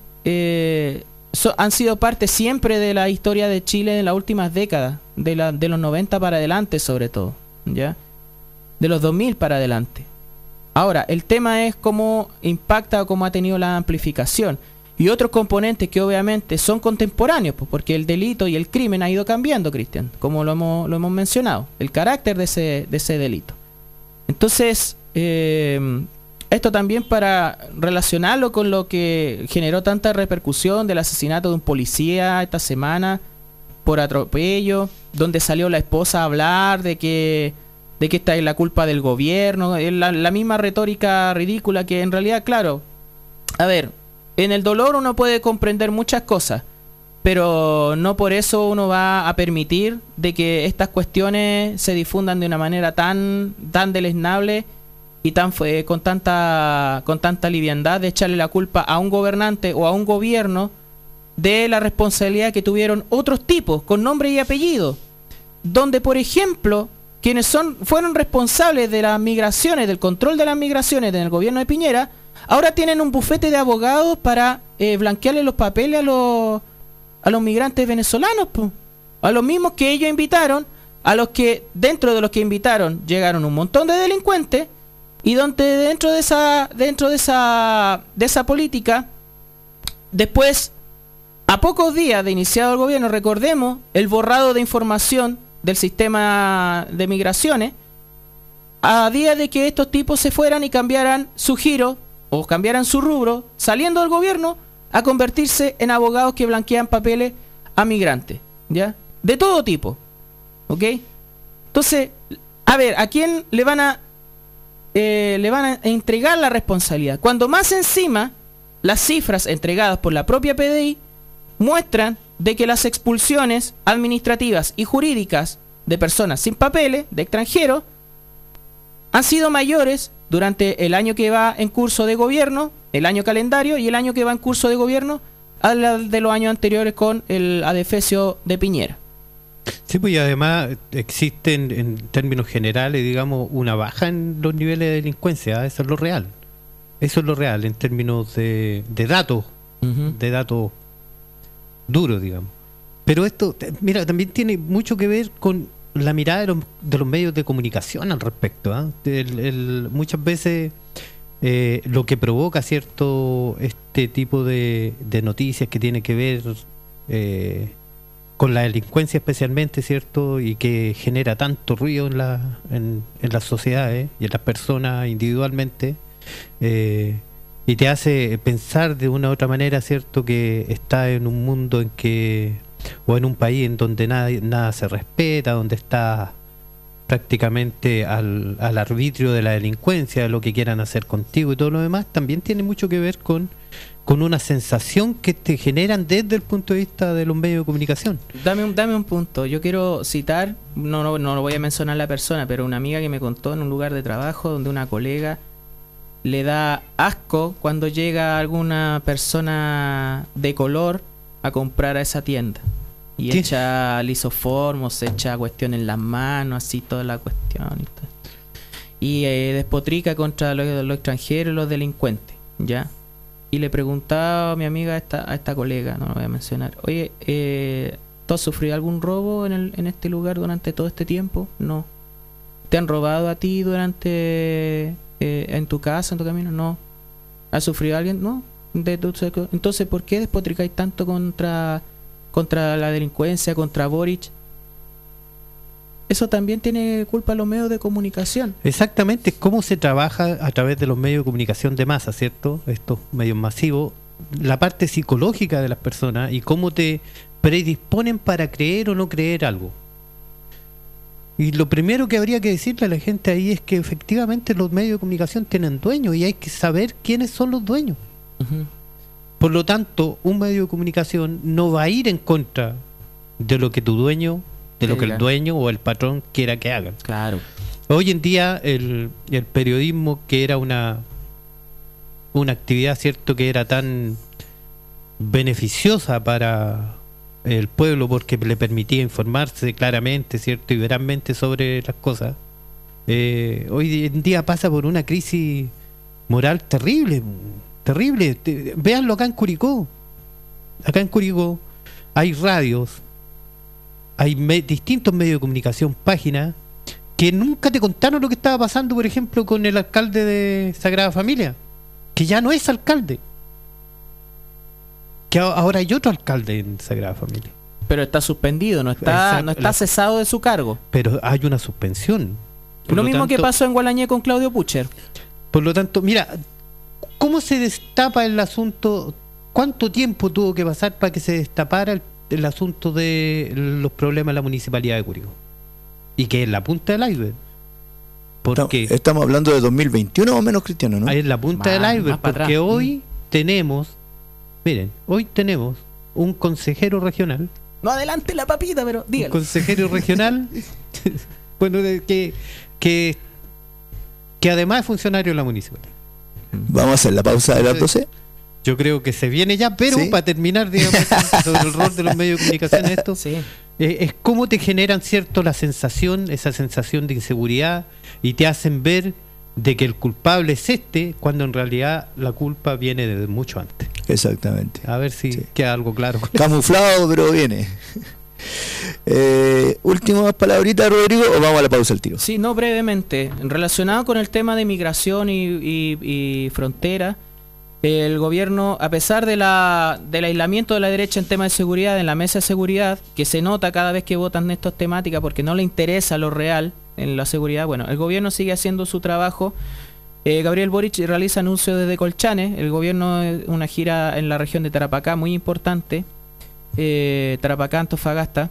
han sido parte siempre de la historia de Chile en las últimas décadas, de, la, de los 90 para adelante sobre todo, ¿ya? De los 2000 para adelante. Ahora, el tema es cómo impacta o cómo ha tenido la amplificación. Y otros componentes que obviamente son contemporáneos, pues, porque el delito y el crimen ha ido cambiando, Cristian, como lo hemos, lo hemos mencionado, el carácter de ese, de ese delito. Entonces, eh, esto también para relacionarlo con lo que generó tanta repercusión del asesinato de un policía esta semana por atropello, donde salió la esposa a hablar de que de que esta es la culpa del gobierno, es la, la misma retórica ridícula que en realidad, claro, a ver, en el dolor uno puede comprender muchas cosas, pero no por eso uno va a permitir de que estas cuestiones se difundan de una manera tan tan deleznable y fue con tanta con tanta liviandad de echarle la culpa a un gobernante o a un gobierno de la responsabilidad que tuvieron otros tipos con nombre y apellido, donde por ejemplo quienes son fueron responsables de las migraciones, del control de las migraciones en el gobierno de Piñera, ahora tienen un bufete de abogados para eh, blanquearle los papeles a los a los migrantes venezolanos, po. a los mismos que ellos invitaron, a los que dentro de los que invitaron llegaron un montón de delincuentes y donde dentro de esa dentro de esa de esa política después a pocos días de iniciado el gobierno recordemos el borrado de información del sistema de migraciones a día de que estos tipos se fueran y cambiaran su giro o cambiaran su rubro saliendo del gobierno a convertirse en abogados que blanquean papeles a migrantes, ¿ya? De todo tipo, ¿ok? Entonces, a ver, ¿a quién le van a eh, le van a entregar la responsabilidad? Cuando más encima las cifras entregadas por la propia PDI muestran de que las expulsiones administrativas y jurídicas de personas sin papeles, de extranjeros, han sido mayores durante el año que va en curso de gobierno, el año calendario y el año que va en curso de gobierno a de los años anteriores con el adefesio de Piñera. Sí, pues y además existen en términos generales, digamos, una baja en los niveles de delincuencia, eso es lo real. Eso es lo real en términos de, de datos, de datos duros, digamos. Pero esto, mira, también tiene mucho que ver con la mirada de los, de los medios de comunicación al respecto. ¿ah? El- el- muchas veces eh, lo que provoca cierto este tipo de, de noticias que tiene que ver eh, con la delincuencia especialmente, ¿cierto? Y que genera tanto ruido en, la, en, las sociedades y en las personas individualmente. eh, y te hace pensar de una u otra manera, ¿cierto? Que está en un mundo en que, o en un país en donde nada, nada se respeta, donde está prácticamente al, al arbitrio de la delincuencia, de lo que quieran hacer contigo y todo lo demás, también tiene mucho que ver con, con una sensación que te generan desde el punto de vista de los medios de comunicación. Dame un, dame un punto. Yo quiero citar, no, no, no lo voy a mencionar la persona, pero una amiga que me contó en un lugar de trabajo donde una colega le da asco cuando llega alguna persona de color a comprar a esa tienda. Y ¿Qué? echa lisoformos, echa cuestión en las manos, así toda la cuestión. Y, todo. Y, eh, despotrica contra los, los extranjeros y los delincuentes, ¿ya? Y le preguntaba a mi amiga, a esta, a esta colega, no lo voy a mencionar, oye, eh, ¿tú has sufrido algún robo en, el, en este lugar durante todo este tiempo? No. ¿Te han robado a ti durante, eh, en tu casa, en tu camino? No. ¿Has sufrido alguien? No. Entonces, ¿por qué despotricáis tanto contra, contra la delincuencia, contra Boric? Eso también tiene culpa los medios de comunicación. Exactamente, cómo se trabaja a través de los medios de comunicación de masa, ¿cierto? Estos medios masivos, la parte psicológica de las personas y cómo te predisponen para creer o no creer algo. Y lo primero que habría que decirle a la gente ahí es que efectivamente los medios de comunicación tienen dueños y hay que saber quiénes son los dueños. Por lo tanto, un medio de comunicación no va a ir en contra de lo que tu dueño, de lo que el dueño o el patrón quiera que hagan. Claro. Hoy en día el, el periodismo que era una una actividad cierto que era tan beneficiosa para el pueblo porque le permitía informarse claramente cierto y verazmente sobre las cosas eh, hoy en día pasa por una crisis moral terrible terrible. Te- véanlo acá en Curicó. Acá en Curicó hay radios, hay me- distintos medios de comunicación, páginas, que nunca te contaron lo que estaba pasando, por ejemplo, con el alcalde de Sagrada Familia, que ya no es alcalde. Que ahora hay otro alcalde en Sagrada Familia. Pero está suspendido, no está, Exacto, no está cesado de su cargo. Pero hay una suspensión. Por lo mismo que pasó en Gualañé con Claudio Pucher. Por lo tanto, mira, ¿cómo se destapa el asunto? ¿Cuánto tiempo tuvo que pasar para que se destapara el, el asunto de los problemas de la municipalidad de Curicó? Y que es la punta del iceberg. Porque Estamos- Estamos hablando de 2021 o menos, Cristiano, ¿no? es la punta Más- del iceberg. Porque atrás. hoy tenemos, miren, hoy tenemos un consejero regional, No adelante la papita, pero un dígalo. consejero regional, *laughs* bueno, de- que, que, que además es funcionario de la municipalidad. Vamos a hacer la pausa de las 12. Yo creo que se viene ya, pero Sí. para terminar, digamos, *laughs* sobre el rol de los medios de comunicación en esto, Sí. eh, es cómo te generan cierto la sensación, esa sensación de inseguridad, y te hacen ver de que el culpable es este, cuando en realidad la culpa viene de mucho antes. Exactamente. A ver si Sí. queda algo claro. Camuflado, pero viene. Eh, últimas palabritas, Rodrigo, o vamos a la pausa al tiro. Sí, no brevemente. Relacionado con el tema de migración y, y- y frontera, el gobierno, a pesar de la, del aislamiento de la derecha en tema de seguridad, en la mesa de seguridad, que se nota cada vez que votan estas temáticas porque no le interesa lo real en la seguridad, bueno, el gobierno sigue haciendo su trabajo. Eh, Gabriel Boric realiza anuncios desde Colchane, el gobierno una gira en la región de Tarapacá muy importante, eh, Tarapacá, Antofagasta.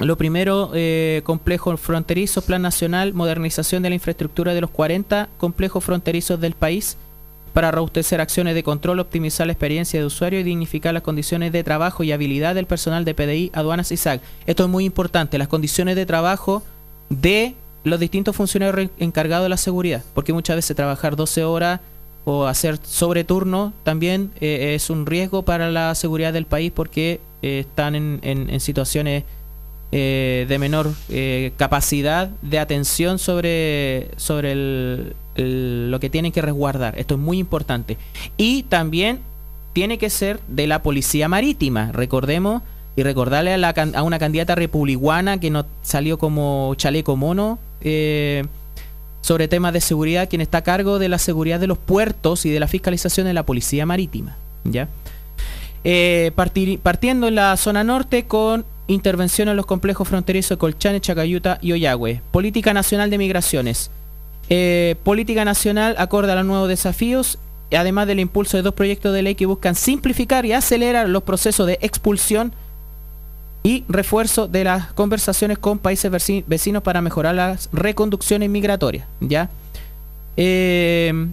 Lo primero, eh, complejo fronterizo, Plan Nacional, modernización de la infraestructura de los 40 complejos fronterizos del país para robustecer acciones de control, optimizar la experiencia de usuario y dignificar las condiciones de trabajo y habilidad del personal de PDI, aduanas y SAC. Esto es muy importante, las condiciones de trabajo de los distintos funcionarios encargados de la seguridad, porque muchas veces trabajar 12 horas o hacer sobreturno también eh, es un riesgo para la seguridad del país porque eh, están en, en- situaciones eh, de menor capacidad de atención sobre, sobre el- lo que tienen que resguardar. Esto es muy importante. Y también tiene que ser de la policía marítima. Recordemos y recordarle a, la, una candidata republicana que no salió como chaleco mono eh, sobre temas de seguridad, quien está a cargo de la seguridad de los puertos y de la fiscalización de la policía marítima. ¿ya? Eh, partiendo en la zona norte con intervención en los complejos fronterizos de Colchane, Chacayuta y Oyagüe. Política Nacional de Migraciones. Eh, política nacional acorde a los nuevos desafíos, además del impulso de dos proyectos de ley que buscan simplificar y acelerar los procesos de expulsión y refuerzo de las conversaciones con países veci- vecinos para mejorar las reconducciones migratorias. ¿ya? Eh,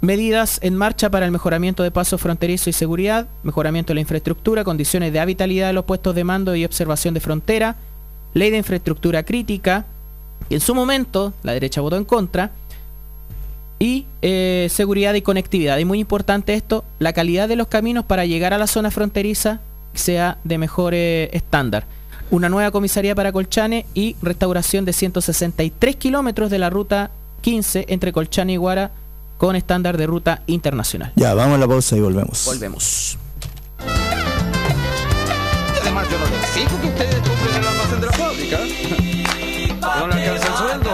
medidas en marcha para el mejoramiento de pasos fronterizos y seguridad, mejoramiento de la infraestructura, condiciones de habitabilidad de los puestos de mando y observación de frontera, ley de infraestructura crítica, y en su momento la derecha votó en contra, y eh, seguridad y conectividad. Y muy importante esto, la calidad de los caminos para llegar a la zona fronteriza sea de mejor eh, estándar. Una nueva comisaría para Colchane y restauración de 163 kilómetros de la ruta 15 entre Colchane y Guara con estándar de ruta internacional. Ya, vamos a la pausa y volvemos. Volvemos. Además, yo no les exijo que ustedes No le alcanza el sueldo.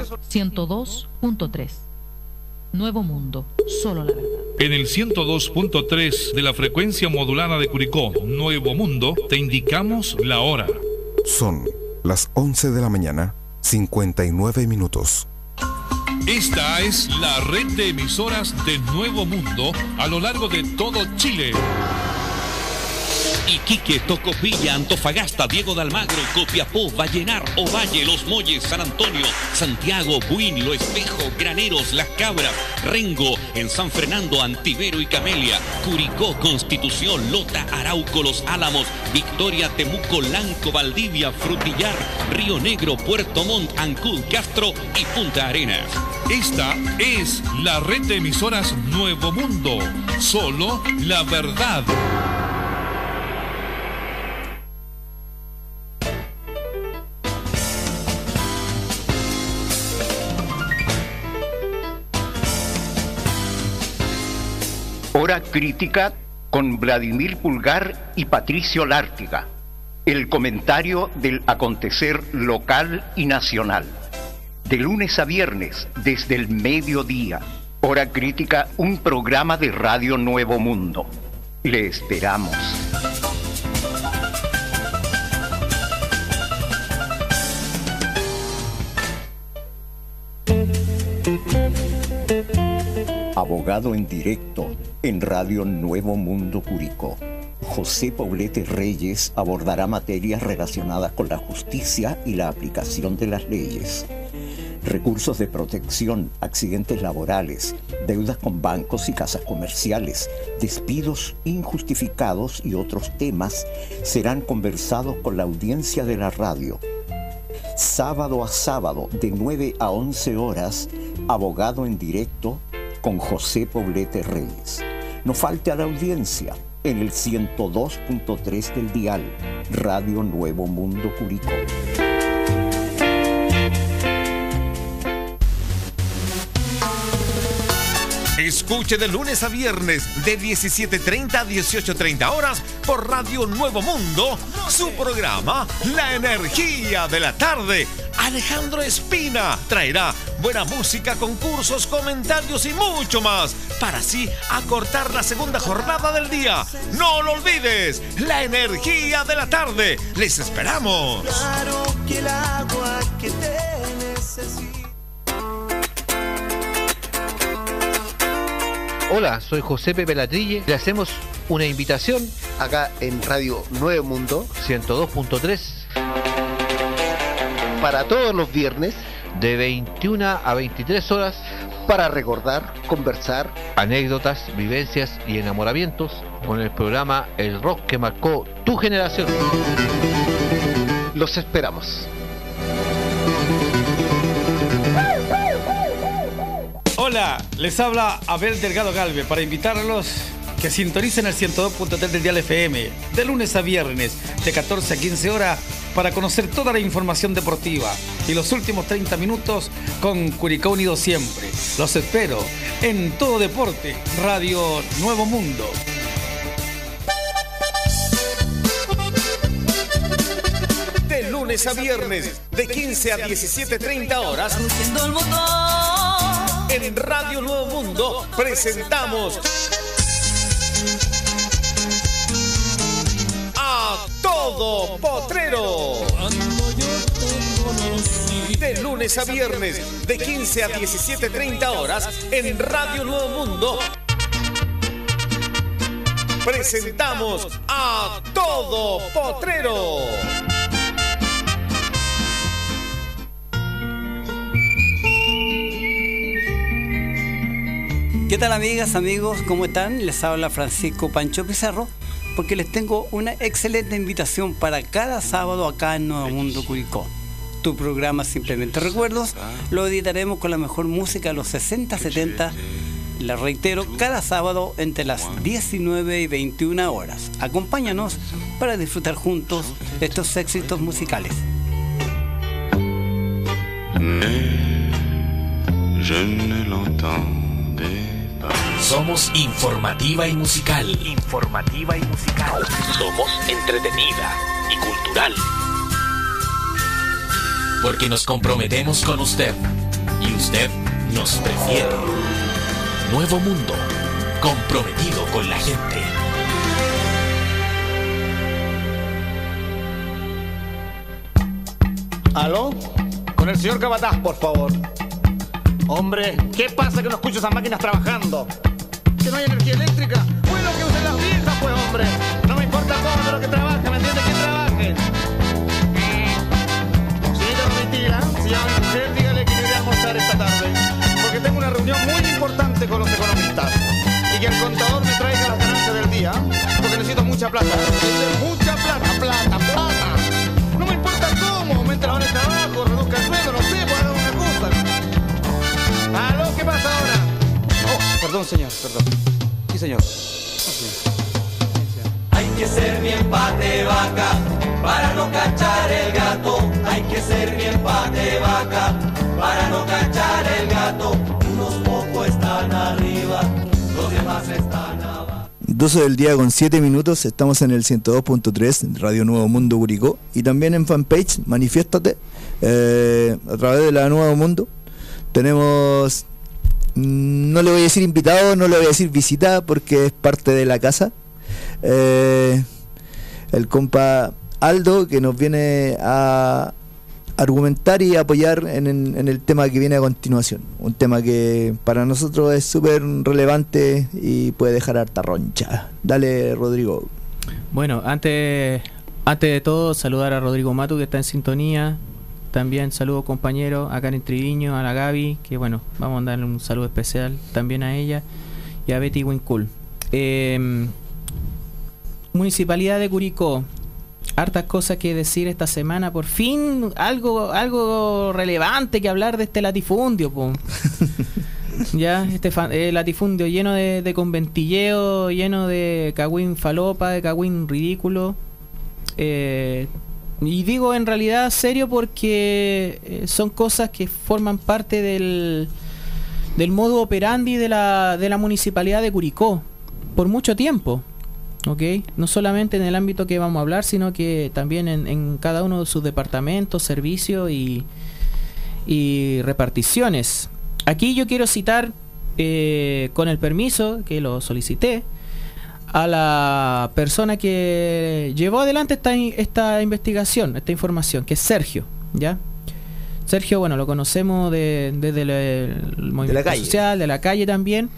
Eso 102.3. Nuevo Mundo, solo la verdad. En el 102.3 de la frecuencia modulada de Curicó, Nuevo Mundo, te indicamos la hora. Son las 11 de la mañana, 59 minutos. Esta es la red de emisoras de Nuevo Mundo a lo largo de todo Chile. Iquique, Tocopilla, Antofagasta, Diego de Almagro, Copiapó, Vallenar, Ovalle, Los Molles, San Antonio, Santiago, Buin, Lo Espejo, Graneros, Las Cabras, Rengo, en San Fernando, Antivero y Camelia, Curicó, Constitución, Lota, Arauco, Los Álamos, Victoria, Temuco, Lanco, Valdivia, Frutillar, Río Negro, Puerto Montt, Ancud, Castro y Punta Arenas. Esta es la red de emisoras Nuevo Mundo. Solo la verdad. Hora crítica con Vladimir Pulgar y Patricio Lártiga. El comentario del acontecer local y nacional. De lunes a viernes, desde el mediodía. Hora crítica, un programa de Radio Nuevo Mundo. Le esperamos. Abogado en directo en Radio Nuevo Mundo Curicó. José Poblete Reyes abordará materias relacionadas con la justicia y la aplicación de las leyes. Recursos de protección, accidentes laborales, deudas con bancos y casas comerciales, despidos injustificados y otros temas serán conversados con la audiencia de la radio. Sábado a sábado de 9 a 11 horas, abogado en directo con José Poblete Reyes. No falte a la audiencia en el 102.3 del dial, Radio Nuevo Mundo Curicó. Escuche de lunes a viernes de 17.30 a 18.30 horas por Radio Nuevo Mundo su programa La Energía de la Tarde. Alejandro Espina traerá buena música, concursos, comentarios y mucho más para así acortar la segunda jornada del día. No lo olvides, La Energía de la Tarde. Les esperamos. Claro que el agua que te necesito. Hola, soy José Pepe Latrille. Le hacemos una invitación acá en Radio Nuevo Mundo 102.3 para todos los viernes de 21 a 23 horas para recordar, conversar, anécdotas, vivencias y enamoramientos con el programa El Rock que marcó tu generación. Los esperamos. Hola, les habla Abel Delgado Galve para invitarlos que sintonicen el 102.3 del Dial FM de lunes a viernes de 14 a 15 horas para conocer toda la información deportiva y los últimos 30 minutos con Curicó Unido siempre. Los espero en Todo Deporte, Radio Nuevo Mundo. De lunes a viernes de 15 a 17.30 horas. En Radio Nuevo Mundo presentamos a Todo Potrero. De lunes a viernes de 15 a 17.30 horas en Radio Nuevo Mundo presentamos a Todo Potrero. ¿Qué tal amigas, amigos? ¿Cómo están? Les habla Francisco Pancho Pizarro porque les tengo una excelente invitación para cada sábado acá en Nuevo Mundo Curicó. Tu programa Simplemente Recuerdos lo editaremos con la mejor música de los 60, 70. Les reitero, cada sábado entre las 19 y 21 horas. Acompáñanos para disfrutar juntos estos éxitos musicales. Je ne l'entendais pas. Somos informativa y musical. Informativa y musical. Somos entretenida y cultural. Porque nos comprometemos con usted y usted nos prefiere. Nuevo Mundo, comprometido con la gente. ¿Aló? Con el señor Cabataz, por favor. Hombre, ¿qué pasa que no escucho esas máquinas trabajando? ¿Que no hay energía eléctrica? Bueno, que usen las viejas, pues, hombre. No me importa cómo, pero que trabaje, ¿me entiendes? Que trabaje. Señorita Domitila, si llama mi mujer, dígale que iré a almorzar esta tarde. Porque tengo una reunión muy importante con los economistas. Y que el contador me traiga las ganancias del día. Porque necesito mucha plata. Necesito perdón, señor, perdón. Sí, señor. Hay que ser bien pate vaca para no cachar el gato. Hay que ser bien pate vaca para no cachar el gato. Unos pocos están arriba, los demás están abajo. 12 del día con 7 minutos, estamos en el 102.3 Radio Nuevo Mundo Curicó y también en fanpage Manifiéstate eh, a través de la Nuevo Mundo. Tenemos, no le voy a decir invitado, no le voy a decir visita porque es parte de la casa. Eh, el compa Aldo que nos viene a argumentar y apoyar en, en- el tema que viene a continuación. Un tema que para nosotros es súper relevante y puede dejar harta roncha. Dale, Rodrigo. Bueno, antes, antes de todo, saludar a Rodrigo Matu que está en sintonía. También saludo compañeros a Karen Triviño, a la Gaby, que bueno, vamos a darle un saludo especial también a ella, y a Betty Wincul. Eh, Municipalidad de Curicó, hartas cosas que decir esta semana. Por fin, algo, algo relevante que hablar de este latifundio, po. *laughs* Ya, este eh, latifundio lleno de, de conventilleo, lleno de cagüín falopa, de cagüín ridículo. Eh, y digo en realidad serio porque eh, son cosas que forman parte del, del modo operandi de la, de la municipalidad de Curicó por mucho tiempo. ¿ok? No solamente en el ámbito que vamos a hablar, sino que también en, en cada uno de sus departamentos, servicios y, y reparticiones. Aquí yo quiero citar, eh, con el permiso que lo solicité, a la persona que llevó adelante esta, esta investigación, esta información, que es Sergio, ¿ya? Sergio, bueno, lo conocemos de- desde el, el movimiento calle. social, de la calle también.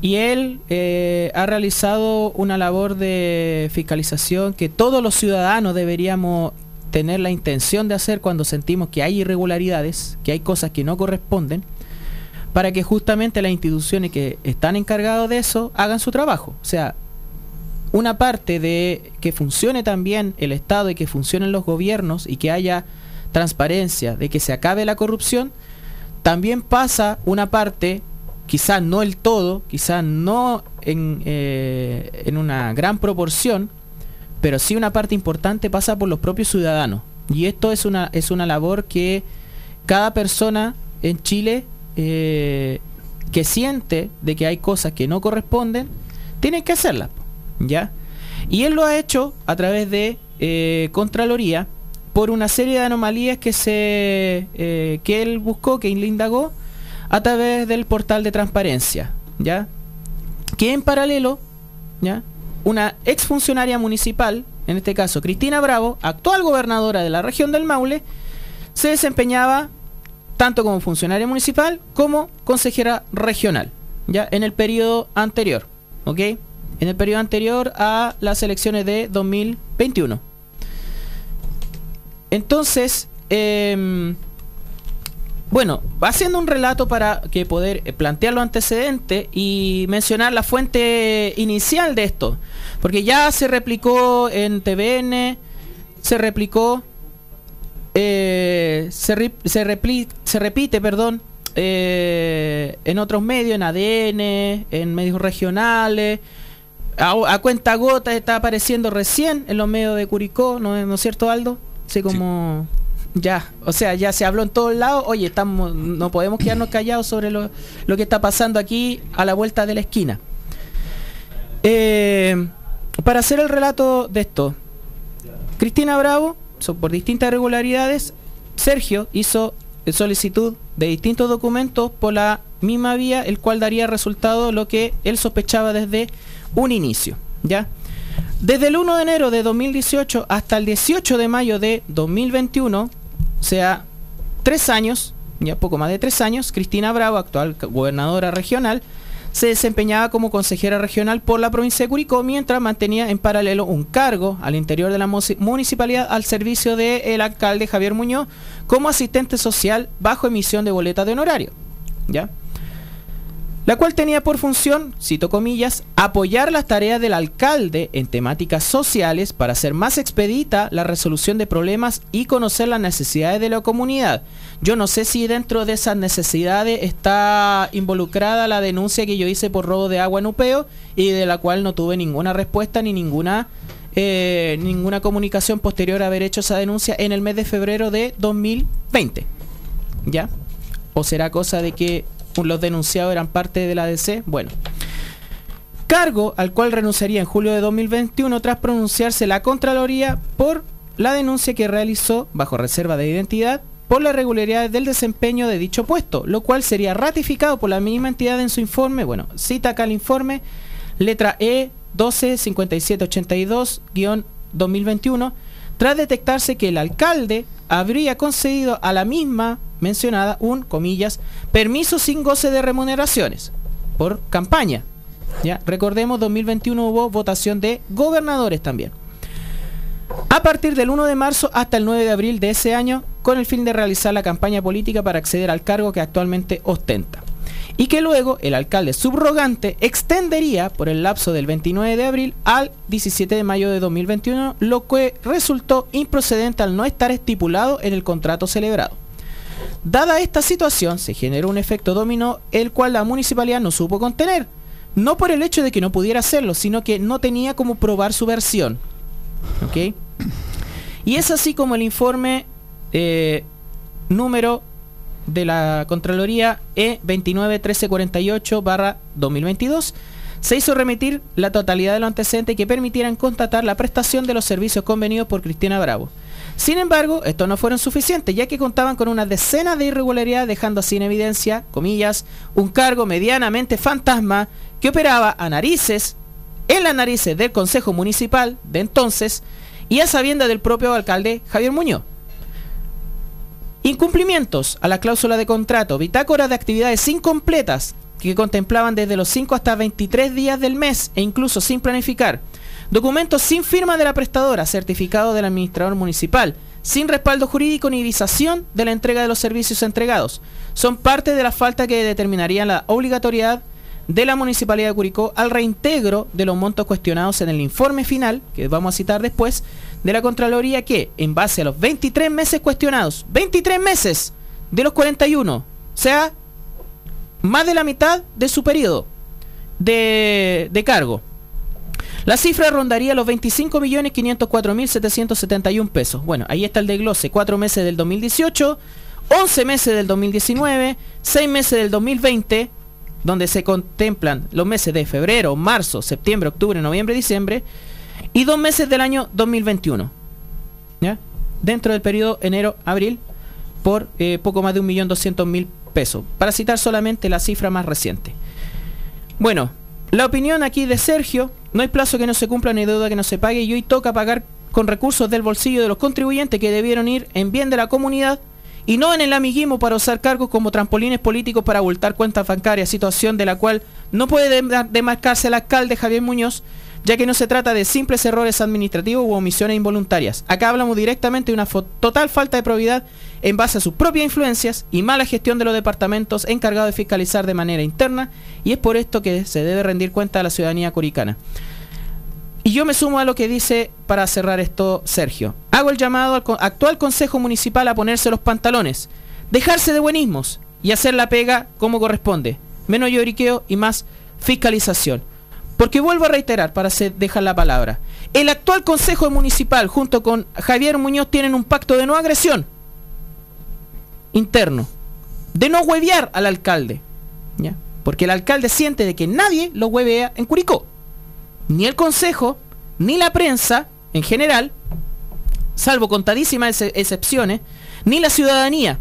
Y él eh, ha realizado una labor de fiscalización que todos los ciudadanos deberíamos tener la intención de hacer cuando sentimos que hay irregularidades, que hay cosas que no corresponden, para que justamente las instituciones que están encargadas de eso hagan su trabajo. O sea, una parte de que funcione también el Estado y que funcionen los gobiernos y que haya transparencia, de que se acabe la corrupción, también pasa una parte, quizás no el todo, quizás no en, eh, una gran proporción, pero sí una parte importante pasa por los propios ciudadanos. Y esto es una, es una labor que cada persona en Chile eh, que siente de que hay cosas que no corresponden, tiene que hacerlas. ¿Ya? Y él lo ha hecho a través de eh, Contraloría por una serie de anomalías que se eh, que él buscó, que él indagó a través del portal de transparencia, ¿ya? Que en paralelo, ¿ya? Una exfuncionaria municipal, en este caso Cristina Bravo, actual gobernadora de la región del Maule, se desempeñaba tanto como funcionaria municipal como consejera regional, ya en el periodo anterior. En el periodo anterior a las elecciones de 2021. Entonces, em, bueno, haciendo un relato para que poder eh, plantear los antecedentes y mencionar la fuente inicial de esto, porque ya se replicó en TVN, se replicó eh, se, se repite, perdón, eh, en otros medios, en ADN, en medios regionales. A, a cuenta gota está apareciendo recién en los medios de Curicó, ¿no, es- ¿no es cierto, Aldo? Así como... Ya, o sea, ya se habló en todos lados. Oye, estamos, no podemos quedarnos callados sobre lo, lo que está pasando aquí a la vuelta de la esquina. Eh, para hacer el relato de esto, Cristina Bravo, so- por distintas irregularidades, Sergio hizo solicitud de distintos documentos por la misma vía, el cual daría resultado lo que él sospechaba desde un inicio. ¿ya? Desde el 1 de enero de 2018 hasta el 18 de mayo de 2021, o sea, tres años, ya poco más de tres años, Cristina Bravo, actual gobernadora regional, se desempeñaba como consejera regional por la provincia de Curicó mientras mantenía en paralelo un cargo al interior de la municipalidad al servicio del alcalde Javier Muñoz como asistente social bajo emisión de boletas de honorario. ¿Ya? La cual tenía por función, cito comillas, apoyar las tareas del alcalde en temáticas sociales para hacer más expedita la resolución de problemas y conocer las necesidades de la comunidad. Yo no sé si dentro de esas necesidades está involucrada la denuncia que yo hice por robo de agua en Upeo y de la cual no tuve ninguna respuesta ni ninguna eh, ninguna comunicación posterior a haber hecho esa denuncia en el mes de febrero de 2020. ¿Ya? ¿O será cosa de que los denunciados eran parte de la ADC? Bueno. cargo al cual renunciaría en julio de 2021 tras pronunciarse la Contraloría por la denuncia que realizó bajo reserva de identidad por las irregularidades del desempeño de dicho puesto, lo cual sería ratificado por la misma entidad en su informe, bueno, cita acá el informe, letra E 125782-2021, tras detectarse que el alcalde habría concedido a la misma mencionada un, comillas, permiso sin goce de remuneraciones por campaña. ¿ya? Recordemos, 2021 hubo votación de gobernadores también. A partir del 1 de marzo hasta el 9 de abril de ese año, con el fin de realizar la campaña política para acceder al cargo que actualmente ostenta. Y que luego el alcalde subrogante extendería por el lapso del 29 de abril al 17 de mayo de 2021, lo que resultó improcedente al no estar estipulado en el contrato celebrado. Dada esta situación, se generó un efecto dominó, el cual la municipalidad no supo contener. No por el hecho de que no pudiera hacerlo, sino que no tenía como probar su versión. ¿Ok? Y es así como el informe eh, número de la Contraloría E E291348-2022 se hizo remitir la totalidad de los antecedentes que permitieran constatar la prestación de los servicios convenidos por Cristina Bravo. Sin embargo, estos no fueron suficientes, ya que contaban con una decena de irregularidades, dejando así en evidencia, comillas, un cargo medianamente fantasma que operaba a narices, en las narices del Consejo Municipal de entonces y a sabienda del propio alcalde Javier Muñoz. Incumplimientos a la cláusula de contrato, bitácoras de actividades incompletas que contemplaban desde los 5 hasta 23 días del mes e incluso sin planificar. Documentos sin firma de la prestadora, certificado del administrador municipal, sin respaldo jurídico ni visación de la entrega de los servicios entregados. Son parte de la falta que determinarían la obligatoriedad de la Municipalidad de Curicó al reintegro de los montos cuestionados en el informe final, que vamos a citar después, de la Contraloría que, en base a los 23 meses cuestionados, 23 meses de los 41, o sea, más de la mitad de su periodo de, de cargo. La cifra rondaría los 25.504.771 pesos. Bueno, ahí está el desglose. 4 meses del 2018, 11 meses del 2019, 6 meses del 2020, donde se contemplan los meses de febrero, marzo, septiembre, octubre, noviembre, diciembre, y dos meses del año 2021. ¿ya? Dentro del periodo enero-abril, por eh, poco más de 1.200.000 pesos. Para citar solamente la cifra más reciente. Bueno, la opinión aquí de Sergio, no hay plazo que no se cumpla ni deuda que no se pague y hoy toca pagar con recursos del bolsillo de los contribuyentes que debieron ir en bien de la comunidad y no en el amiguismo para usar cargos como trampolines políticos para abultar cuentas bancarias, situación de la cual no puede demarcarse el alcalde Javier Muñoz, ya que no se trata de simples errores administrativos u omisiones involuntarias. Acá hablamos directamente de una total falta de probidad en base a sus propias influencias y mala gestión de los departamentos encargados de fiscalizar de manera interna y es por esto que se debe rendir cuenta a la ciudadanía curicana. Y yo me sumo a lo que dice para cerrar esto Sergio. Hago el llamado al actual Consejo Municipal a ponerse los pantalones, dejarse de buenismos y hacer la pega como corresponde. Menos lloriqueo y más fiscalización. Porque vuelvo a reiterar para dejar la palabra. El actual Consejo Municipal junto con Javier Muñoz tienen un pacto de no agresión interno. De no huevear al alcalde. ¿ya? Porque el alcalde siente de que nadie lo huevea en Curicó. Ni el Consejo, ni la prensa en general, salvo contadísimas excepciones, ni la ciudadanía,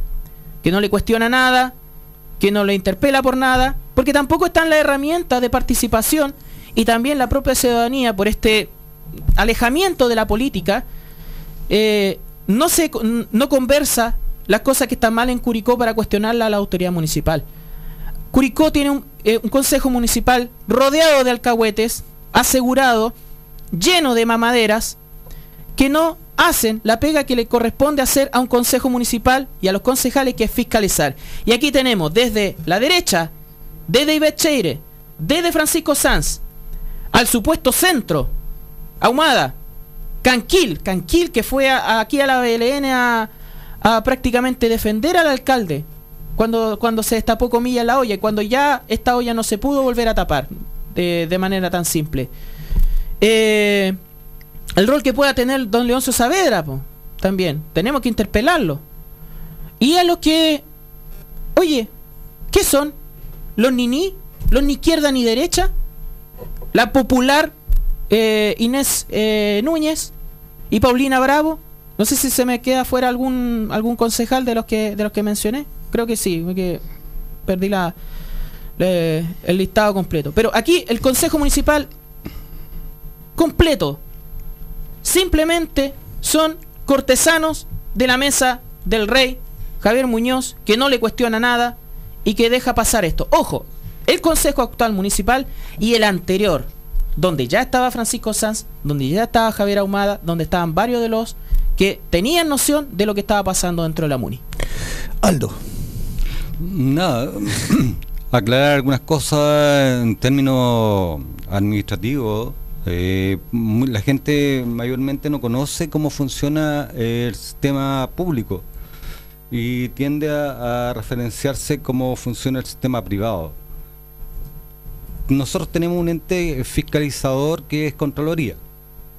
que no le cuestiona nada, que no le interpela por nada, porque tampoco están las herramientas de participación y también la propia ciudadanía por este alejamiento de la política, eh, no, se, no conversa las cosas que están mal en Curicó para cuestionarla a la autoridad municipal. Curicó tiene un, eh, un consejo municipal rodeado de alcahuetes, asegurado, lleno de mamaderas, que no hacen la pega que le corresponde hacer a un consejo municipal y a los concejales que es fiscalizar. Y aquí tenemos desde la derecha, desde Ivette Cheire, desde Francisco Sanz, al supuesto centro, Ahumada, Canquil, Canquil que fue aquí a la BLN a, prácticamente defender al alcalde cuando, cuando se destapó comillas la olla y cuando ya esta olla no se pudo volver a tapar de, manera tan simple. Eh, el rol que pueda tener don Leoncio Saavedra también, tenemos que interpelarlo. Y a los que, oye, ¿qué son? ¿Los ni ni? ¿Los ni izquierda ni derecha? La popular eh, Inés eh, Núñez y Paulina Bravo. No sé si se me queda fuera algún algún concejal de los que de los que mencioné. Creo que sí, porque perdí la el listado completo. Pero aquí el Consejo Municipal completo simplemente son cortesanos de la mesa del rey Javier Muñoz, que no le cuestiona nada y que deja pasar esto. Ojo, el Consejo Actual Municipal y el anterior, donde ya estaba Francisco Sanz, donde ya estaba Javier Ahumada, donde estaban varios de los que tenían noción de lo que estaba pasando dentro de la MUNI. Aldo. Nada, *clears throat* aclarar algunas cosas en términos administrativos. Eh, la gente mayormente no conoce cómo funciona el sistema público y tiende a, a referenciarse cómo funciona el sistema privado. Nosotros tenemos un ente fiscalizador que es Contraloría,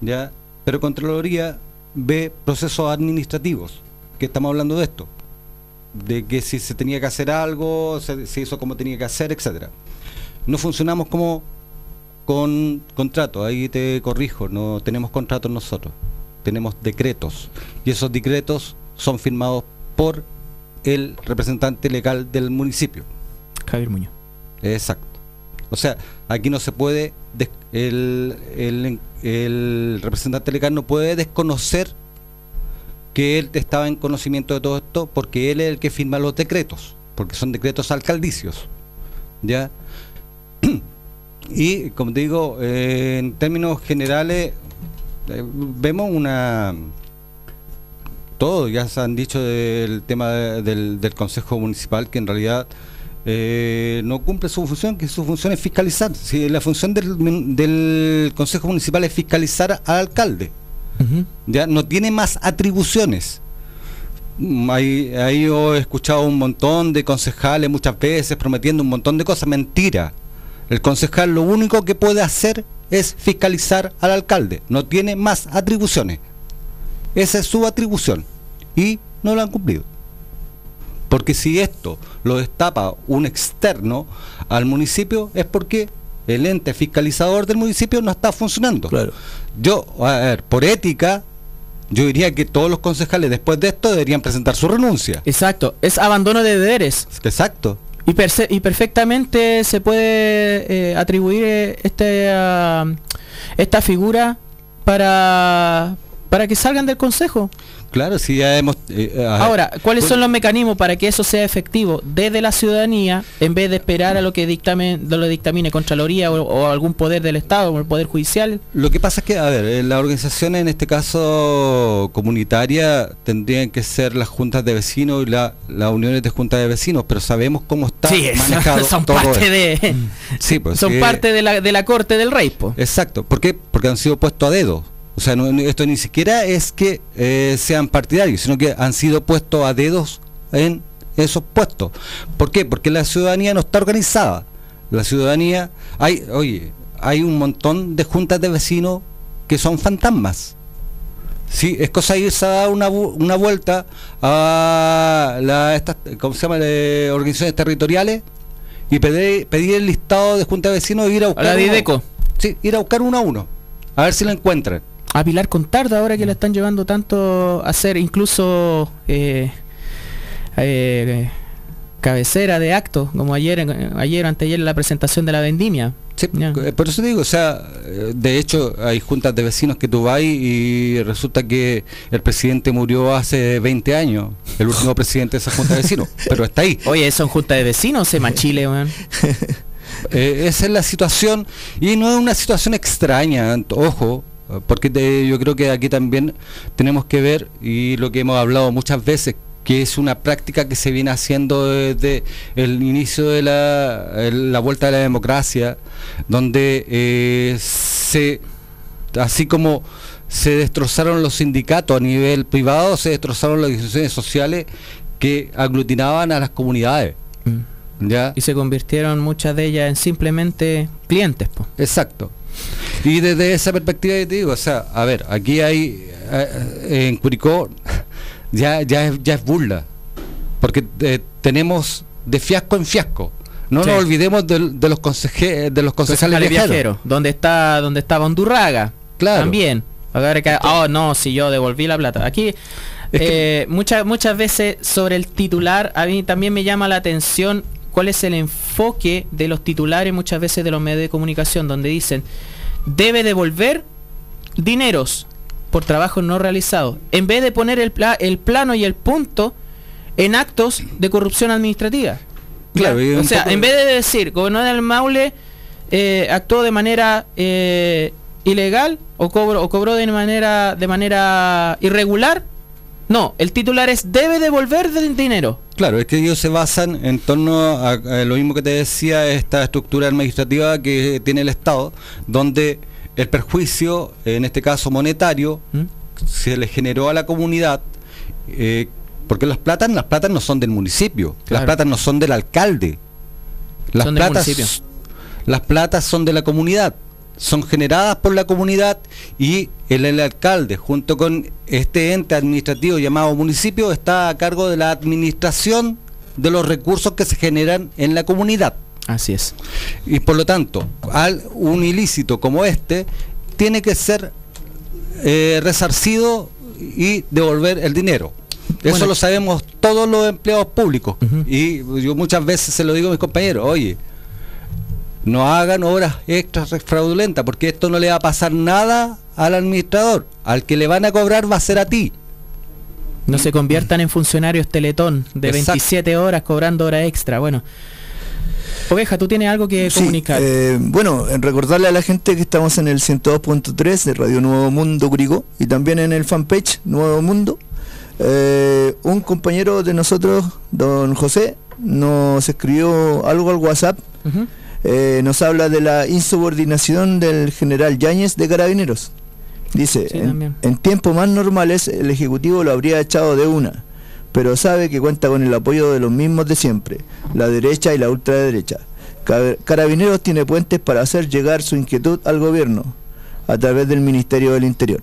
¿ya? Pero Contraloría ve procesos administrativos, que estamos hablando de esto de que si se tenía que hacer algo, se, se hizo como tenía que hacer, etcétera. No funcionamos como con contratos, ahí te corrijo, no tenemos contratos nosotros, tenemos decretos y esos decretos son firmados por el representante legal del municipio. Javier Muñoz. Exacto. O sea, aquí no se puede, el, el, el representante legal no puede desconocer que él estaba en conocimiento de todo esto porque él es el que firma los decretos, porque son decretos alcaldicios. ¿Ya? *clears throat* Y como digo, eh, en términos generales, eh, vemos una. Todo, ya se han dicho del tema de- del, del Consejo Municipal, que en realidad eh, no cumple su función, que su función es fiscalizar. Si la función del, del Consejo Municipal es fiscalizar al alcalde ya no tiene más atribuciones. Mm, Ahí, ahí he escuchado un montón de concejales muchas veces prometiendo un montón de cosas. Mentira. El concejal lo único que puede hacer es fiscalizar al alcalde. No tiene más atribuciones. Esa es su atribución. Y no lo han cumplido. Porque si esto lo destapa un externo al municipio es porque el ente fiscalizador del municipio no está funcionando. Yo, a ver, por ética, yo diría que todos los concejales después de esto deberían presentar su renuncia. Exacto, es abandono de deberes. Exacto. Y, y perfectamente se puede eh, atribuir eh, este, ah, esta figura para, para que salgan del consejo. Claro, si ya hemos... eh, ver, Ahora, ¿cuáles pues- son los mecanismos para que eso sea efectivo desde la ciudadanía en vez de esperar a lo que dictamen, lo dictamine Contraloría o, o algún poder del Estado, o el Poder Judicial? Lo que pasa es que, a ver, eh, las organizaciones en este caso comunitaria tendrían que ser las juntas de vecinos y la- las uniones de juntas de vecinos, pero sabemos cómo está Sí, *laughs* manejado *laughs* son todo parte esto. de Sí, *laughs* pues, son parte de la, de la corte del rey, po. Exacto. ¿Por qué? Porque han sido puestos a dedo. O sea, no- esto ni siquiera es que eh, sean partidarios, sino que han sido puestos a dedos en esos puestos. ¿Por qué? Porque la ciudadanía no está organizada. La ciudadanía, hay, oye, hay un montón de juntas de vecinos que son fantasmas. Sí, es cosa de irse a dar una, una vuelta a la, estas, ¿cómo se llama? Eh, organizaciones territoriales y pedir, pedir el listado de juntas de vecinos e ir a buscar la uno- Dideco. Sí, ir a buscar uno a uno. A ver si lo encuentran. A Pilar Contardo, ahora que la están llevando tanto a ser incluso eh, eh, cabecera de actos, como ayer, ayer o anteayer en la presentación de la vendimia. Eh, Por eso te digo, o sea, eh, de hecho hay juntas de vecinos que tú vas y resulta que el presidente murió hace 20 años, el *laughs* último presidente de esa junta de vecinos, pero está ahí. Oye, son juntas de vecinos, se machile, weón. *laughs* Eh, esa es la situación y no es una situación extraña, ojo, porque te- yo creo que aquí también tenemos que ver y lo que hemos hablado muchas veces que es una práctica que se viene haciendo desde el inicio de la, el- la vuelta de la democracia, donde eh, se, así como se destrozaron los sindicatos a nivel privado, se destrozaron las organizaciones sociales que aglutinaban a las comunidades. ¿ya? Y se convirtieron muchas de ellas en simplemente clientes, po. Exacto. Y desde esa perspectiva yo te digo, o sea, a ver, aquí hay eh, en Curicó *laughs* ya ya es, ya es burla, porque eh, tenemos de fiasco en fiasco. No Sí. nos olvidemos del- de, los conseje- de los concejales viajeros. viajeros, donde está donde estaba Undurraga. Claro. También. Que, oh no, si yo devolví la plata. Aquí eh, muchas muchas veces sobre el titular a mí también me llama la atención cuál es el enfoque de los titulares muchas veces de los medios de comunicación donde dicen debe devolver dineros por trabajos no realizados en vez de poner el, pla- el plano y el punto en actos de corrupción administrativa. Claro, O sea, poco- en vez de decir, gobernador del Maule eh, actuó de manera eh, ilegal o cobró, o cobró de manera de manera irregular, no, el titular es debe devolver del dinero. Claro, es que ellos se basan en torno a, a lo mismo que te decía, esta estructura administrativa que tiene el Estado, donde el perjuicio, en este caso monetario, ¿Mm? se le generó a la comunidad, eh, porque las platas, las platas no son del municipio, las platas no son del alcalde, las Son del platas, municipio. las platas son de la comunidad, son generadas por la comunidad y el, el alcalde, junto con este ente administrativo llamado municipio, está a cargo de la administración de los recursos que se generan en la comunidad. Así es. Y por lo tanto, al, un ilícito como este tiene que ser eh, resarcido y devolver el dinero. Eso Bueno. lo sabemos todos los empleados públicos. Y yo muchas veces se lo digo a mis compañeros, oye, no hagan obras extras fraudulentas, porque esto no le va a pasar nada al administrador. Al que le van a cobrar va a ser a ti. No se conviertan en funcionarios teletón de Exacto. 27 horas cobrando hora extra. Bueno. Oveja, tú tienes algo que Sí, comunicar. eh, bueno, en recordarle a la gente que estamos en el 102.3 de Radio Nuevo Mundo Curicó y también en el fanpage Nuevo Mundo. Eh, un compañero de nosotros, don José, nos escribió algo al WhatsApp. Eh, nos habla de la insubordinación del general Yáñez de Carabineros. Dice, Sí, en, tiempos más normales el Ejecutivo lo habría echado de una, pero sabe que cuenta con el apoyo de los mismos de siempre, la derecha y la ultraderecha. Ca- Carabineros tiene puentes para hacer llegar su inquietud al gobierno a través del Ministerio del Interior.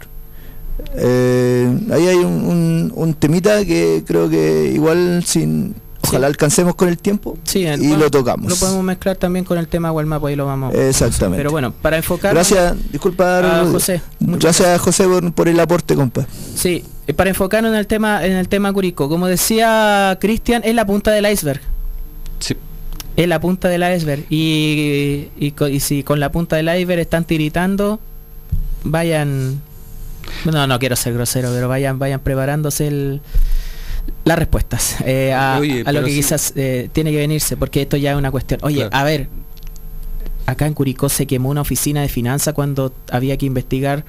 Eh, ahí hay un, un- un temita que creo que igual sin ojalá alcancemos con el tiempo Sí, el- y bueno, lo tocamos. Lo podemos mezclar también con el tema Gualmapo, ahí lo vamos. Exactamente. Pero bueno, para enfocar. Gracias, disculpa a. José. Muchas Gracias José por, por el aporte, compa. Sí, para enfocarnos en el tema, en el tema Curicó, como decía Cristian, es la punta del iceberg. Sí. Es la punta del iceberg. Y, y si con la punta del iceberg están tiritando, vayan. No, no quiero ser grosero, pero vayan, vayan preparándose el- las respuestas eh, a, Oye, a lo que sí. quizás eh, tiene que venirse, porque esto ya es una cuestión. Oye, Claro. a ver, acá en Curicó se quemó una oficina de finanzas cuando había que investigar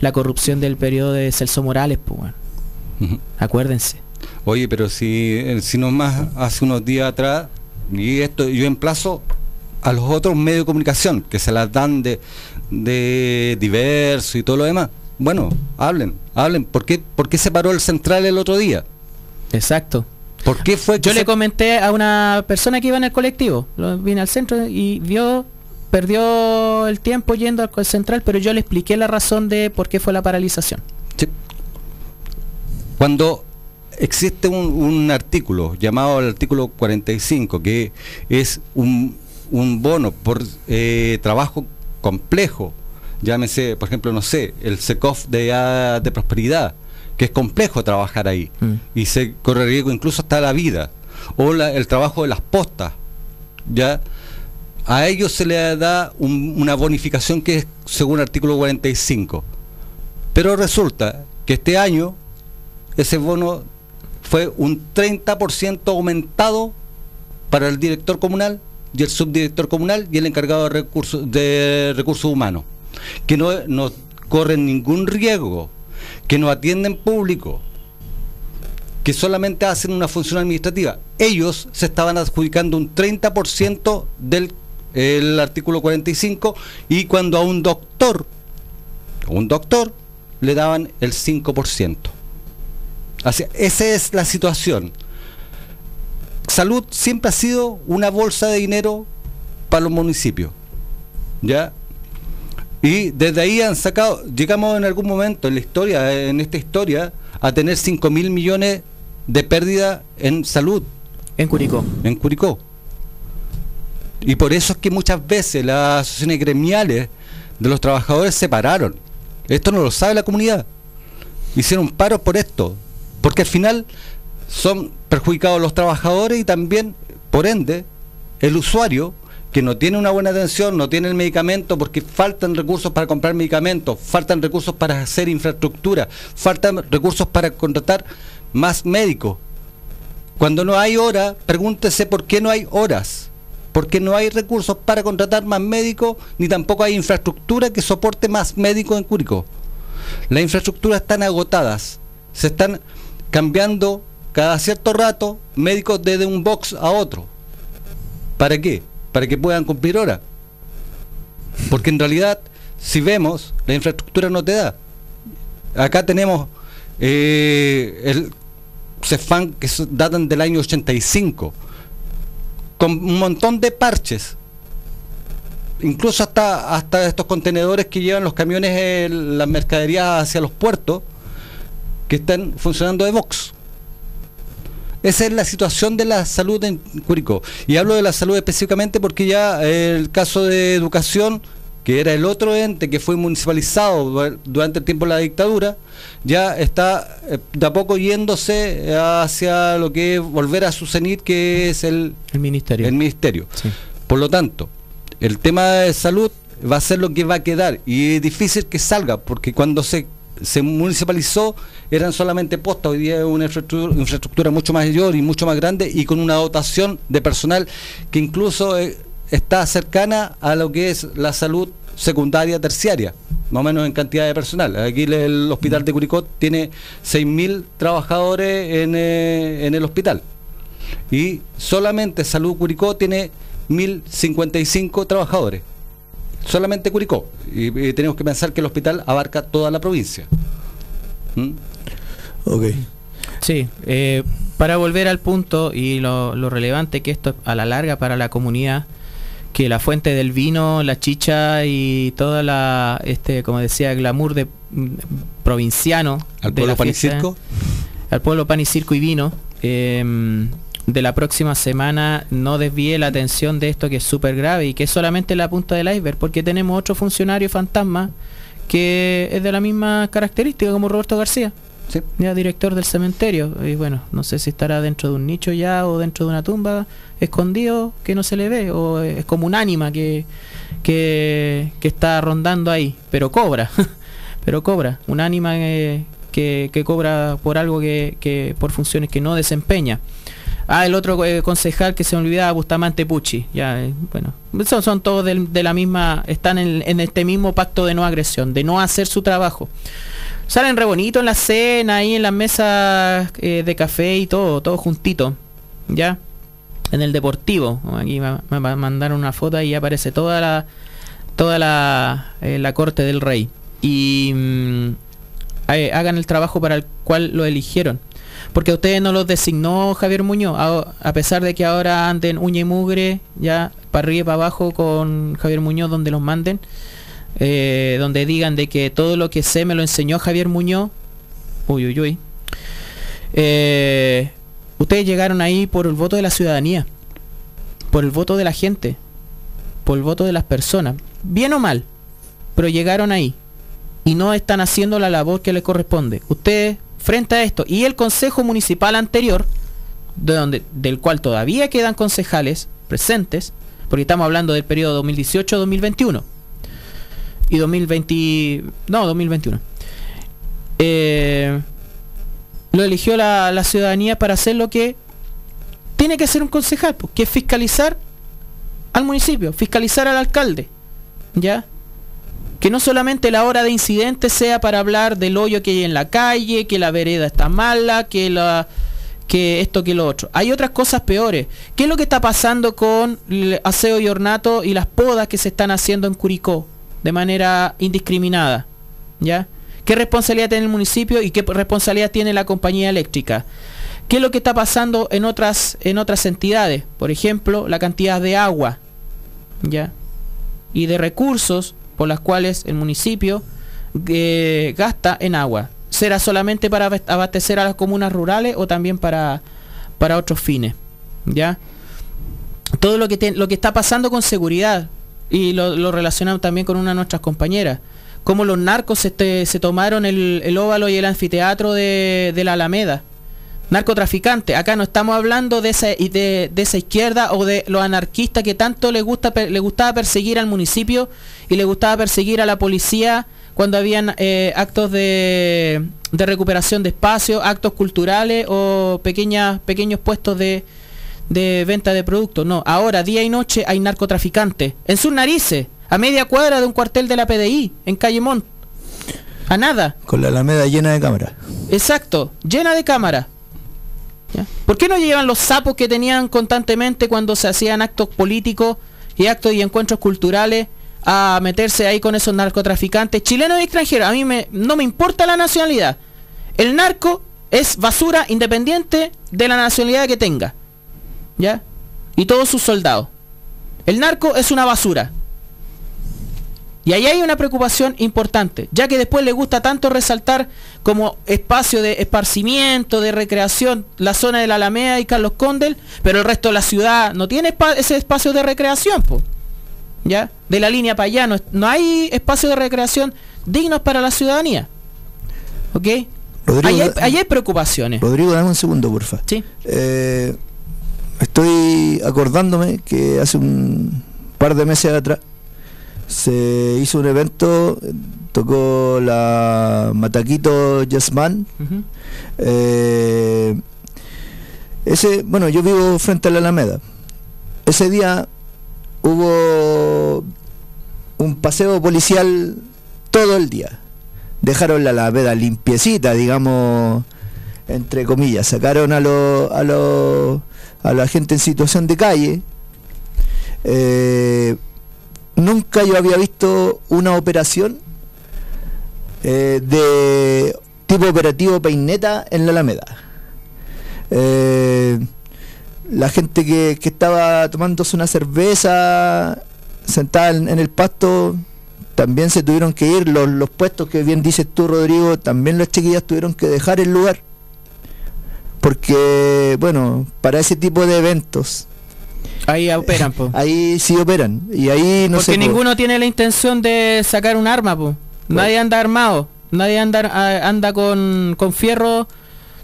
la corrupción del periodo de Celso Morales, pues bueno. Acuérdense. Oye, pero si, eh, si nomás hace unos días atrás, y esto yo emplazo a los otros medios de comunicación que se las dan de, de diverso y todo lo demás. Bueno, hablen, hablen. ¿Por qué, ¿Por qué se paró el central el otro día? Exacto. ¿Por qué fue que Yo le comenté a una persona que iba en el colectivo, lo- vine al centro y vio, perdió el tiempo yendo al central, pero yo le expliqué la razón de por qué fue la paralización. Sí. Cuando existe un, un artículo llamado el artículo 45, que es un, un bono por eh, trabajo complejo, llámese, por ejemplo, no sé, el SECOF de, de prosperidad, que es complejo trabajar ahí y se corre riesgo incluso hasta la vida, o la- el trabajo de las postas, ya a ellos se le da un- una bonificación que es según el artículo 45. Pero resulta que este año ese bono fue un 30% aumentado para el director comunal y el subdirector comunal y el encargado de recursos, de recursos humanos, que no, no corren ningún riesgo, que no atienden público, que solamente hacen una función administrativa. Ellos se estaban adjudicando un 30% del el artículo 45 y cuando a un doctor, un doctor, le daban el 5%. Así, esa es la situación. Salud siempre ha sido una bolsa de dinero para los municipios. ¿Ya? Y desde ahí han sacado, llegamos en algún momento en la historia, en esta historia, a tener 5 mil millones de pérdida en salud. En Curicó. En Curicó. Y por eso es que muchas veces las asociaciones gremiales de los trabajadores se pararon. Esto no lo sabe la comunidad. Hicieron paros por esto. Porque al final son perjudicados los trabajadores y también, por ende, el usuario que no tiene una buena atención, no tiene el medicamento porque faltan recursos para comprar medicamentos, faltan recursos para hacer infraestructura, faltan recursos para contratar más médicos. Cuando no hay hora, pregúntese por qué no hay horas. Porque no hay recursos para contratar más médicos, ni tampoco hay infraestructura que soporte más médicos en Curicó. Las infraestructuras están agotadas. Se están cambiando cada cierto rato médicos desde un box a otro. ¿Para qué? Para que puedan cumplir horas. Porque en realidad, si vemos, la infraestructura no te da. Acá tenemos eh, el CEFAN que datan del año 85, con un montón de parches. Incluso hasta, hasta estos contenedores que llevan los camiones, eh, las mercaderías hacia los puertos, que están funcionando de box. Esa es la situación de la salud en Curicó. Y hablo de la salud específicamente porque ya eh, el caso de educación, que era el otro ente que fue municipalizado du- durante el tiempo de la dictadura, ya está eh, de a poco yéndose hacia lo que es volver a su cenit, que es el, el ministerio. El ministerio. Por lo tanto, el tema de salud va a ser lo que va a quedar y es difícil que salga porque cuando se, se municipalizó eran solamente postas, hoy día es una infraestructura, mucho mayor y mucho más grande y con una dotación de personal que incluso eh, está cercana a lo que es la salud secundaria, terciaria, más o menos en cantidad de personal. Aquí el, el hospital de Curicó tiene 6.000 trabajadores en, eh, en el hospital y solamente Salud Curicó tiene 1.055 trabajadores. Solamente Curicó. Y, y tenemos que pensar que el hospital abarca toda la provincia. ¿Mm? Ok. Sí, eh, para volver al punto y lo, lo relevante que esto a la larga para la comunidad, que la fuente del vino, la chicha y toda la, este, como decía, glamour de mm, provinciano ¿Al de pueblo la pan y circo? al pueblo pan y circo y vino em, de la próxima semana no desvíe la atención de esto que es súper grave y que es solamente la punta del iceberg porque tenemos otro funcionario fantasma que es de la misma característica como Roberto García ya director del cementerio. Y bueno no sé si estará dentro de un nicho ya o dentro de una tumba escondido que no se le ve o es como un ánima que que, que está rondando ahí pero cobra *laughs* pero cobra. Un ánima eh, que, que cobra por algo que, que por funciones que no desempeña Ah, el otro eh, concejal que se olvidaba, Bustamante Pucci. Ya, eh, bueno, son, todos de, la misma, están en, este mismo pacto de no agresión, de no hacer su trabajo. Salen re bonito en la cena, ahí en las mesas eh, de café y todo, todo juntito. ¿Ya? En el deportivo. Aquí me, me ma- mandaron una foto y aparece toda la toda la, corte del rey. Y mm, hagan el trabajo para el cual lo eligieron. Porque ustedes no los designó Javier Muñoz, a, a pesar de que ahora anden uña y mugre, ya para arriba y para abajo con Javier Muñoz donde los manden, eh, donde digan de que todo lo que sé me lo enseñó Javier Muñoz, uy, uy, uy. Eh, ustedes llegaron ahí por el voto de la ciudadanía, por el voto de la gente, por el voto de las personas, bien o mal, pero llegaron ahí y no están haciendo la labor que les corresponde. Ustedes, frente a esto, y el Consejo Municipal anterior, de donde, del cual todavía quedan concejales presentes, porque estamos hablando del periodo 2018-2021 y 2020, no, 2021. Eh, lo eligió la, ciudadanía para hacer lo que tiene que hacer un concejal, pues, que es fiscalizar al municipio, fiscalizar al alcalde, ¿ya? Que no solamente la hora de incidente sea para hablar del hoyo que hay en la calle, que la vereda está mala, que la que esto que lo otro. Hay otras cosas peores. ¿Qué es lo que está pasando con el aseo y ornato y las podas que se están haciendo en Curicó de manera indiscriminada? ¿Ya? ¿Qué responsabilidad tiene el municipio y qué responsabilidad tiene la compañía eléctrica? ¿Qué es lo que está pasando en otras en otras entidades? Por ejemplo, la cantidad de agua, ¿ya? Y de recursos por las cuales el municipio eh, gasta en agua. ¿Será solamente para abast- abastecer a las comunas rurales o también para, para otros fines? ¿Ya? todo lo que, lo que está pasando con seguridad, y lo, lo relacionamos también con una de nuestras compañeras, cómo los narcos se tomaron el, el óvalo y el anfiteatro de, de la Alameda. Narcotraficante, acá no estamos hablando de esa, de, de esa izquierda o de los anarquistas que tanto les gusta le gustaba perseguir al municipio y le gustaba perseguir a la policía cuando habían eh, actos de, de recuperación de espacio, actos culturales o pequeñas, pequeños puestos de, de venta de productos. No, ahora día y noche hay narcotraficantes en sus narices, a media cuadra de un cuartel de la PDI, en Calle Montt. A nada. Con la alameda llena de cámaras. Exacto, llena de cámaras. ¿Por qué no llevan los sapos que tenían constantemente cuando se hacían actos políticos y actos y encuentros culturales a meterse ahí con esos narcotraficantes chilenos y extranjeros? A mí me, no me importa la nacionalidad. El narco es basura independiente de la nacionalidad que tenga. ¿Ya? Y todos sus soldados. El narco es una basura. Y ahí hay una preocupación importante, ya que después le gusta tanto resaltar como espacio de esparcimiento, de recreación, la zona de la Alameda y Carlos Condel, pero el resto de la ciudad no tiene ese espacio de recreación, po. ¿ya? De la línea para allá, no, no hay espacio de recreación dignos para la ciudadanía. ¿Ok? Rodrigo, ahí, hay, da- ahí hay preocupaciones. Rodrigo, dame un segundo, porfa. Sí. Eh, estoy acordándome que hace un par de meses atrás se hizo un evento, tocó la Mataquito Jazz Band. Ujú. Eh, ese, bueno, yo vivo frente a la Alameda. Ese día hubo un paseo policial todo el día. Dejaron la Alameda limpiecita, digamos, entre comillas. Sacaron a los a los a la gente en situación de calle. Eh, nunca yo había visto una operación eh, de tipo operativo peineta en la Alameda. Eh, la gente que, estaba tomándose una cerveza sentada en, en el pasto también se tuvieron que ir. Los, los puestos que bien dices tú, Rodrigo, también las chiquillas tuvieron que dejar el lugar. Porque, bueno, para ese tipo de eventos. Ahí operan, po. Ahí sí operan. Y ahí no Porque sé. po, ninguno tiene la intención de sacar un arma, po. Nadie anda armado. Nadie anda, anda con, con fierro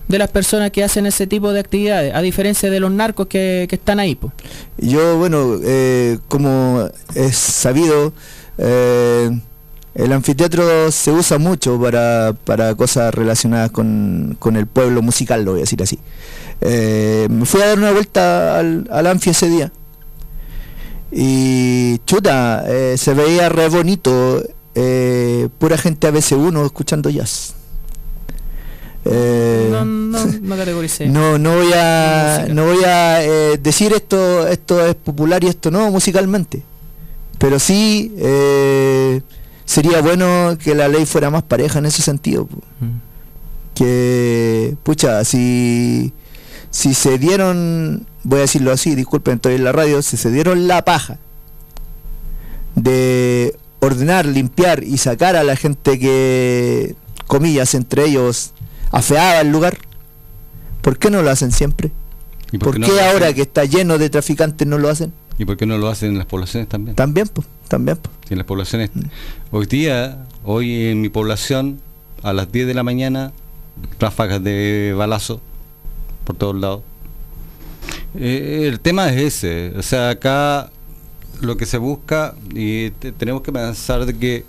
de las personas que hacen ese tipo de actividades, a diferencia de los narcos que, que están ahí, po. Yo, bueno, eh, como es sabido, eh, el anfiteatro se usa mucho para, para cosas relacionadas con, con el pueblo musical, lo voy a decir así. Eh, me fui a dar una vuelta al, al anfi ese día. Y chuta, eh, se veía re bonito, eh, pura gente ABC1 escuchando jazz. Eh, No, no, *laughs* no categoricé. no, no voy a, no voy a eh, decir esto, esto es popular y esto no musicalmente. Pero sí eh, sería bueno que la ley fuera más pareja en ese sentido. po. Que, pucha, si, si se dieron, voy a decirlo así, disculpen, estoy en la radio, si se dieron la paja de ordenar, limpiar y sacar a la gente que, comillas, entre ellos, afeaba el lugar, ¿por qué no lo hacen siempre? ¿Y ¿Por, qué no ahora que está lleno de traficantes no lo hacen? ¿Y por qué no lo hacen en las poblaciones también? También, pues, también. po. En las poblaciones. Hoy día, hoy en mi población, a las 10 de la mañana, ráfagas de balazo por todos lados. Eh, el tema es ese. O sea, acá lo que se busca, y te- tenemos que pensar de que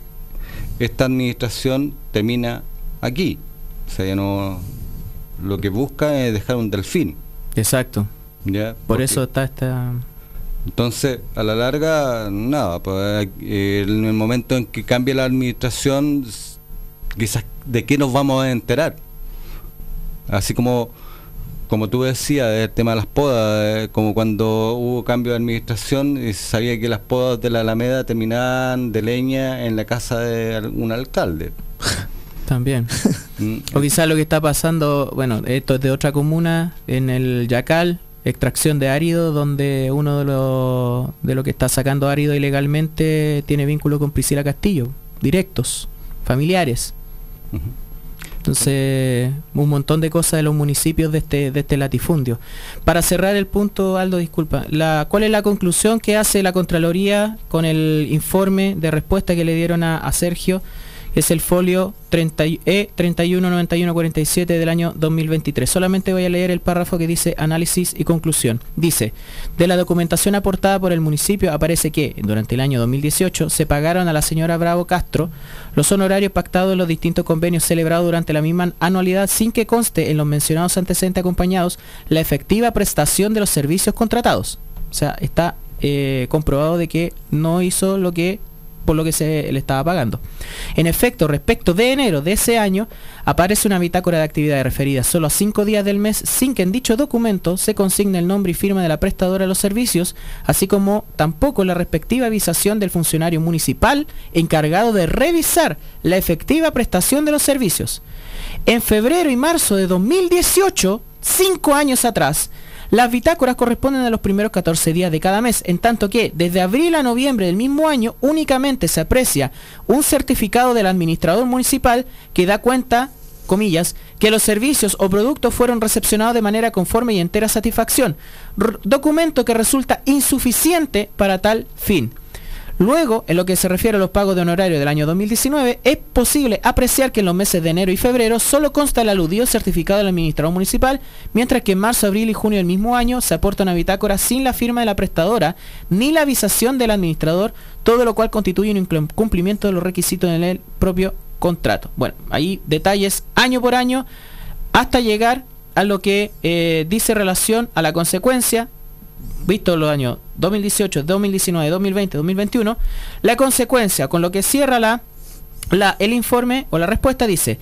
esta administración termina aquí. O sea, ya no. Lo que busca es dejar un delfín. Exacto. ¿ya? Por eso está esta... entonces, a la larga, nada, pues, eh, en el momento en que cambie la administración, quizás de qué nos vamos a enterar. Así como, como tú decías, el tema de las podas, eh, como cuando hubo cambio de administración y se sabía que las podas de la Alameda terminaban de leña en la casa de algún alcalde. *laughs* También. *laughs* Mm. O quizás lo que está pasando, bueno, esto es de otra comuna, en el Yacal, extracción de árido, donde uno de los de lo que está sacando árido ilegalmente tiene vínculo con Priscila Castillo, directos, familiares. Entonces, un montón de cosas de los municipios de este, de este latifundio. Para cerrar el punto, Aldo, disculpa, la, ¿cuál es la conclusión que hace la Contraloría con el informe de respuesta que le dieron a, a Sergio? Es el folio 30, E 319147 del año 2023. Solamente voy a leer el párrafo que dice análisis y conclusión. Dice, de la documentación aportada por el municipio aparece que durante el año 2018 se pagaron a la señora Bravo Castro los honorarios pactados en los distintos convenios celebrados durante la misma anualidad sin que conste en los mencionados antecedentes acompañados la efectiva prestación de los servicios contratados. O sea, está eh, comprobado de que no hizo lo que por lo que se le estaba pagando. En efecto, respecto de enero de ese año, aparece una bitácora de actividades referida solo a cinco días del mes sin que en dicho documento se consigne el nombre y firma de la prestadora de los servicios, así como tampoco la respectiva avisación del funcionario municipal encargado de revisar la efectiva prestación de los servicios. En febrero y marzo de 2018, cinco años atrás, las bitácoras corresponden a los primeros 14 días de cada mes, en tanto que desde abril a noviembre del mismo año únicamente se aprecia un certificado del administrador municipal que da cuenta comillas, que los servicios o productos fueron recepcionados de manera conforme y entera satisfacción, documento que resulta insuficiente para tal fin. Luego, en lo que se refiere a los pagos de honorario del año 2019, es posible apreciar que en los meses de enero y febrero solo consta el aludido certificado del administrador municipal, mientras que en marzo, abril y junio del mismo año se aporta una bitácora sin la firma de la prestadora ni la avisación del administrador, todo lo cual constituye un incum- cumplimiento de los requisitos en el propio contrato. Bueno, ahí detalles año por año hasta llegar a lo que eh, dice relación a la consecuencia visto los años 2018, 2019, 2020, 2021, la consecuencia con lo que cierra la, la- el informe o la respuesta dice,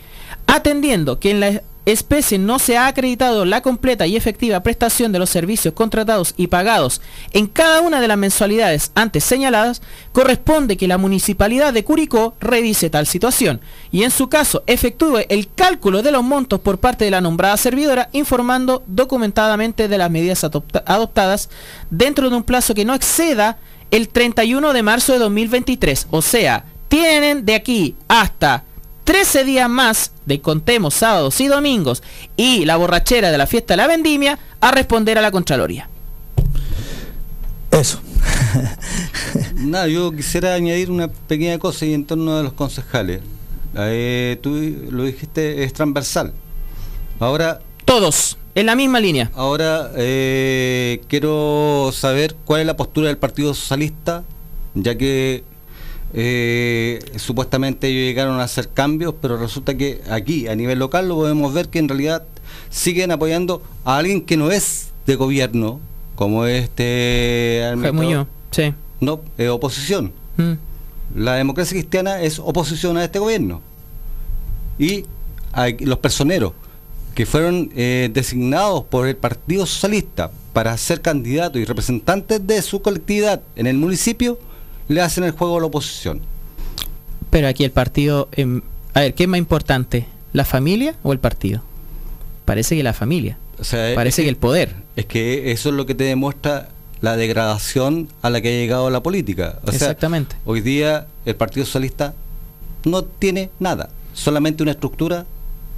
atendiendo que en la especie no se ha acreditado la completa y efectiva prestación de los servicios contratados y pagados en cada una de las mensualidades antes señaladas, corresponde que la municipalidad de Curicó revise tal situación y en su caso efectúe el cálculo de los montos por parte de la nombrada servidora informando documentadamente de las medidas adopta- adoptadas dentro de un plazo que no exceda el 31 de marzo de 2023. O sea, tienen de aquí hasta 13 días más de contemos sábados y domingos y la borrachera de la fiesta de la vendimia a responder a la Contraloría. Eso. *laughs* Nada, yo quisiera añadir una pequeña cosa y en torno a los concejales. Eh, tú lo dijiste, es transversal. Ahora... Todos, en la misma línea. Ahora eh, quiero saber cuál es la postura del Partido Socialista, ya que eh, supuestamente ellos llegaron a hacer cambios, pero resulta que aquí, a nivel local, lo podemos ver que en realidad siguen apoyando a alguien que no es de gobierno, como este... Muñoz, sí. No, es oposición. Mm. La democracia cristiana es oposición a este gobierno. Y los personeros que fueron eh, designados por el Partido Socialista para ser candidatos y representantes de su colectividad en el municipio, le hacen el juego a la oposición. Pero aquí el partido... em, a ver, ¿qué es más importante? ¿La familia o el partido? Parece que la familia. O sea, Parece que el poder. Es que eso es lo que te demuestra la degradación a la que ha llegado la política. O sea, Exactamente. hoy día el Partido Socialista no tiene nada, solamente una estructura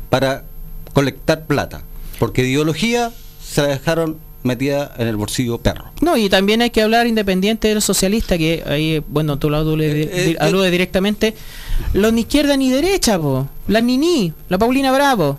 para colectar plata, porque ideología se la dejaron metida en el bolsillo perro. No, y también hay que hablar independiente de los socialistas, que ahí, bueno, tú lo aludes, Eh, eh, aludes directamente. Los ni izquierda ni derecha, po. La Nini, la Paulina Bravo.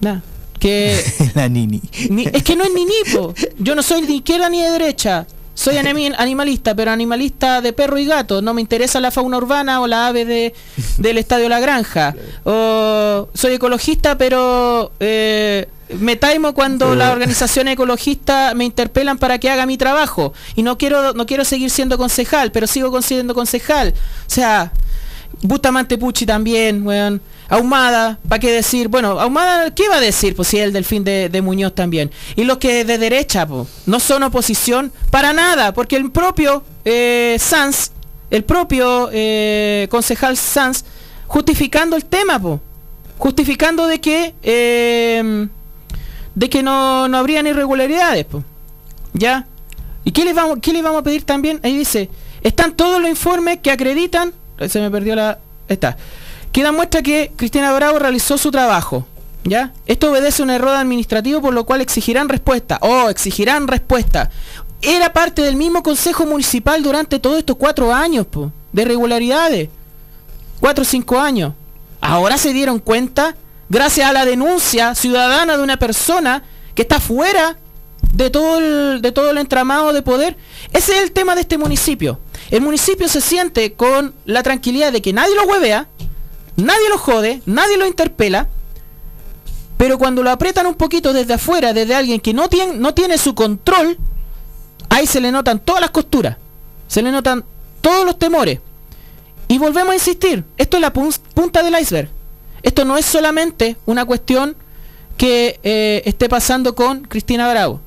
Nah, que *laughs* la Nini. Ni- es que no es ni ni, po. Yo no soy ni izquierda ni de derecha. Soy animalista, pero animalista de perro y gato. No me interesa la fauna urbana o la ave de, del estadio La Granja. *laughs* O soy ecologista, pero eh, me taimo cuando las organizaciones ecologistas me interpelan para que haga mi trabajo. Y no quiero, no quiero seguir siendo concejal, pero sigo siendo concejal. O sea, Bustamante Pucci también, weón. Ahumada, ¿para qué decir? Bueno, Ahumada, ¿qué va a decir? Pues si el delfín de, Muñoz también. Y los que de derecha, po, no son oposición para nada, porque el propio eh, Sanz, el propio eh, concejal Sanz, justificando el tema, po, justificando de que eh, de que no, no habrían irregularidades. ¿ya? ¿Y qué les vamos, qué les vamos a pedir también? Ahí dice, están todos los informes que acreditan, se me perdió la, está, queda muestra que Cristina Bravo realizó su trabajo. ¿Ya? Esto obedece a un error administrativo por lo cual exigirán respuesta. Oh, exigirán respuesta. Era parte del mismo Consejo Municipal durante todos estos cuatro años po, de irregularidades. Cuatro o cinco años. Ahora se dieron cuenta, gracias a la denuncia ciudadana de una persona que está fuera de todo el, de todo el entramado de poder. Ese es el tema de este municipio. El municipio se siente con la tranquilidad de que nadie lo huevea, nadie lo jode, nadie lo interpela, pero cuando lo aprietan un poquito desde afuera, desde alguien que no tiene, no tiene su control, ahí se le notan todas las costuras, se le notan todos los temores. Y volvemos a insistir, esto es la pun- punta del iceberg. Esto no es solamente una cuestión que eh, esté pasando con Cristina Bravo.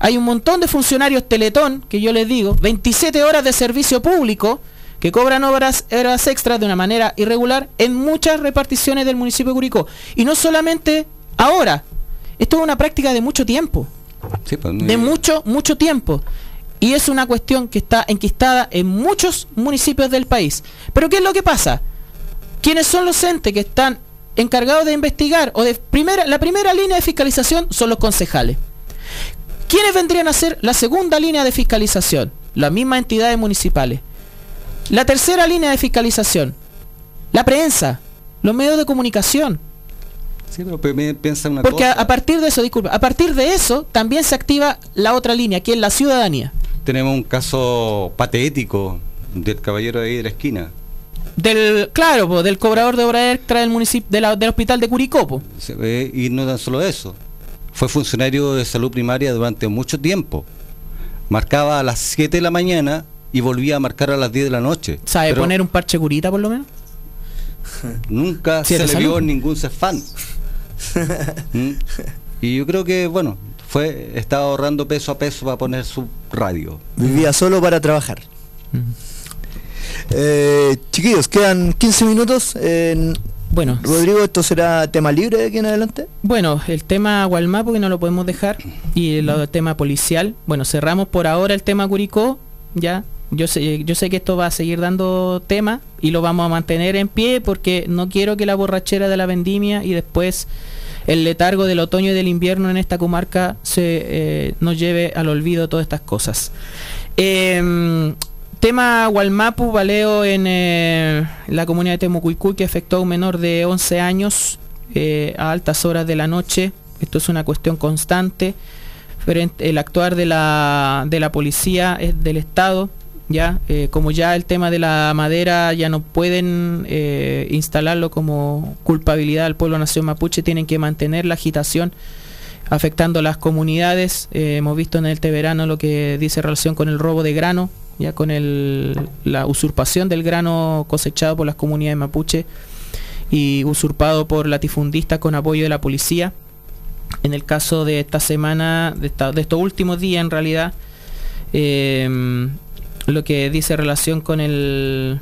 Hay un montón de funcionarios Teletón, que yo les digo, 27 horas de servicio público, que cobran horas, horas extras de una manera irregular en muchas reparticiones del municipio de Curicó. Y no solamente ahora, esto es una práctica de mucho tiempo, Sí, pues, de mucho, mucho tiempo. Y es una cuestión que está enquistada en muchos municipios del país. Pero ¿qué es lo que pasa? ¿Quiénes son los entes que están encargados de investigar o de primera, la primera línea de fiscalización son los concejales? ¿Quiénes vendrían a ser la segunda línea de fiscalización? Las mismas entidades municipales. La tercera línea de fiscalización, la prensa, los medios de comunicación. Sí, pero pi- piensa una Porque a, cosa. a partir de eso, disculpa, a partir de eso también se activa la otra línea, que es la ciudadanía. Tenemos un caso patético del caballero de ahí de la esquina. Del, claro, po, del cobrador de obra extra del municipio, de del hospital de Curicó. po. Se ve- y no tan solo eso. Fue funcionario de salud primaria durante mucho tiempo. Marcaba a las 7 de la mañana y volvía a marcar a las 10 de la noche. ¿Sabe Pero poner un parche curita por lo menos? *laughs* Nunca Sí, se le salud. vio ningún cefán. *laughs* ¿Mm? Y yo creo que, bueno, fue estaba ahorrando peso a peso para poner su radio. Vivía solo para trabajar. Eh, chiquillos, quedan 15 minutos. en- Bueno. Rodrigo, ¿esto será tema libre de aquí en adelante? Bueno, el tema Gualmapo que no lo podemos dejar y el tema policial. Bueno, cerramos por ahora el tema Curicó, ya. Yo sé, yo sé que esto va a seguir dando tema y lo vamos a mantener en pie porque no quiero que la borrachera de la vendimia y después el letargo del otoño y del invierno en esta comarca se eh, nos lleve al olvido todas estas cosas. Em, tema Gualmapu, baleo en eh, la comunidad de Temucuicui que afectó a un menor de 11 años eh, a altas horas de la noche. Esto es una cuestión constante. El actuar de la, de la policía es del Estado, ya Eh, como ya el tema de la madera ya no pueden instalarlo como culpabilidad al pueblo nación mapuche, tienen que mantener la agitación afectando las comunidades. Hemos visto en este verano lo que dice relación con el robo de grano, ya con el, la usurpación del grano cosechado por las comunidades mapuche y usurpado por latifundistas con apoyo de la policía. En el caso de esta semana, de, esta- de estos últimos días en realidad, eh, lo que dice relación con el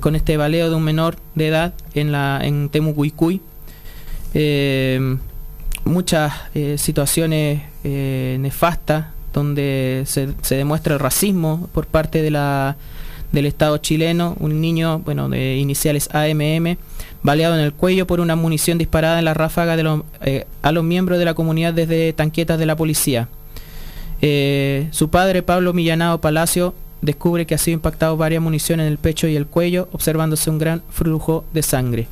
con este baleo de un menor de edad en la en Temucuicuy. Eh, muchas eh, situaciones eh, nefastas donde se, demuestra el racismo por parte de la del Estado chileno, un niño, bueno, de iniciales AMM, baleado en el cuello por una munición disparada en la ráfaga de eh, a los miembros de la comunidad desde tanquetas de la policía. Eh, su padre, Pablo Millanado Palacio, descubre que ha sido impactado varias municiones en el pecho y el cuello, observándose un gran flujo de sangre.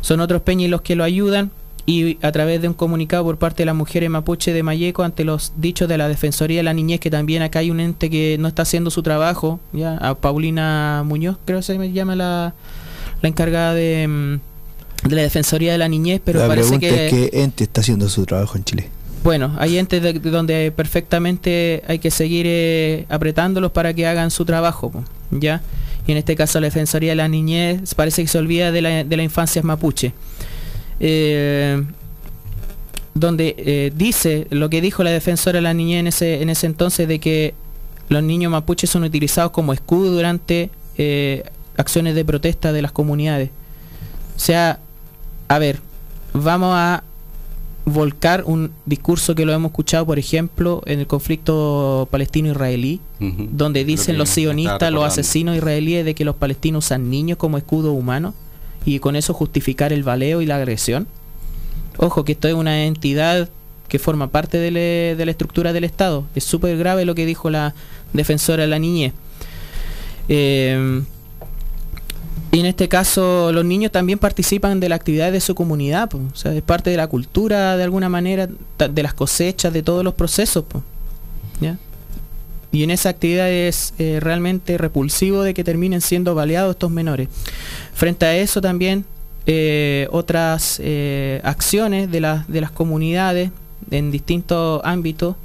Son otros peñas los que lo ayudan y a través de un comunicado por parte de las mujeres mapuche de Mayeco ante los dichos de la Defensoría de la Niñez, que también acá hay un ente que no está haciendo su trabajo, ya a Paulina Muñoz, creo que se me llama la, la encargada de, mm, de la Defensoría de la Niñez, pero la parece pregunta que... es qué ente está haciendo su trabajo en Chile. Bueno, hay entes de- de donde perfectamente hay que seguir eh, apretándolos para que hagan su trabajo, ¿ya? Y en este caso la Defensoría de la Niñez parece que se olvida de la, de la infancia mapuche. Eh, donde eh, dice lo que dijo la defensora de la niñez en ese, en ese entonces de que los niños mapuches son utilizados como escudo durante eh, acciones de protesta de las comunidades. O sea, a ver, vamos a volcar un discurso que lo hemos escuchado, por ejemplo, en el conflicto palestino-israelí, donde dicen Lo los sionistas, los asesinos israelíes, de que los palestinos usan niños como escudo humano y con eso justificar el baleo y la agresión. Ojo, que esto es una entidad que forma parte de, la estructura del Estado. Es súper grave lo que dijo la defensora de la niñez. Eh, y en este caso los niños también participan de la actividad de su comunidad, po. o sea, es parte de la cultura de alguna manera, de las cosechas, de todos los procesos. ¿Ya? Y en esa actividad es eh, realmente repulsivo de que terminen siendo baleados estos menores. Frente a eso también eh, otras eh, acciones de, las de las comunidades en distintos ámbitos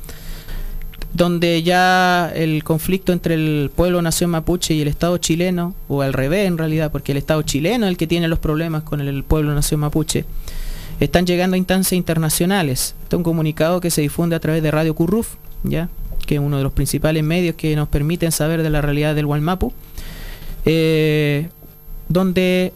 donde ya el conflicto entre el pueblo nación mapuche y el Estado chileno, o al revés en realidad, porque el Estado chileno es el que tiene los problemas con el pueblo nación mapuche, están llegando a instancias internacionales. Este es un comunicado que se difunde a través de Radio Curruf, ya que es uno de los principales medios que nos permiten saber de la realidad del Gualmapu, eh, donde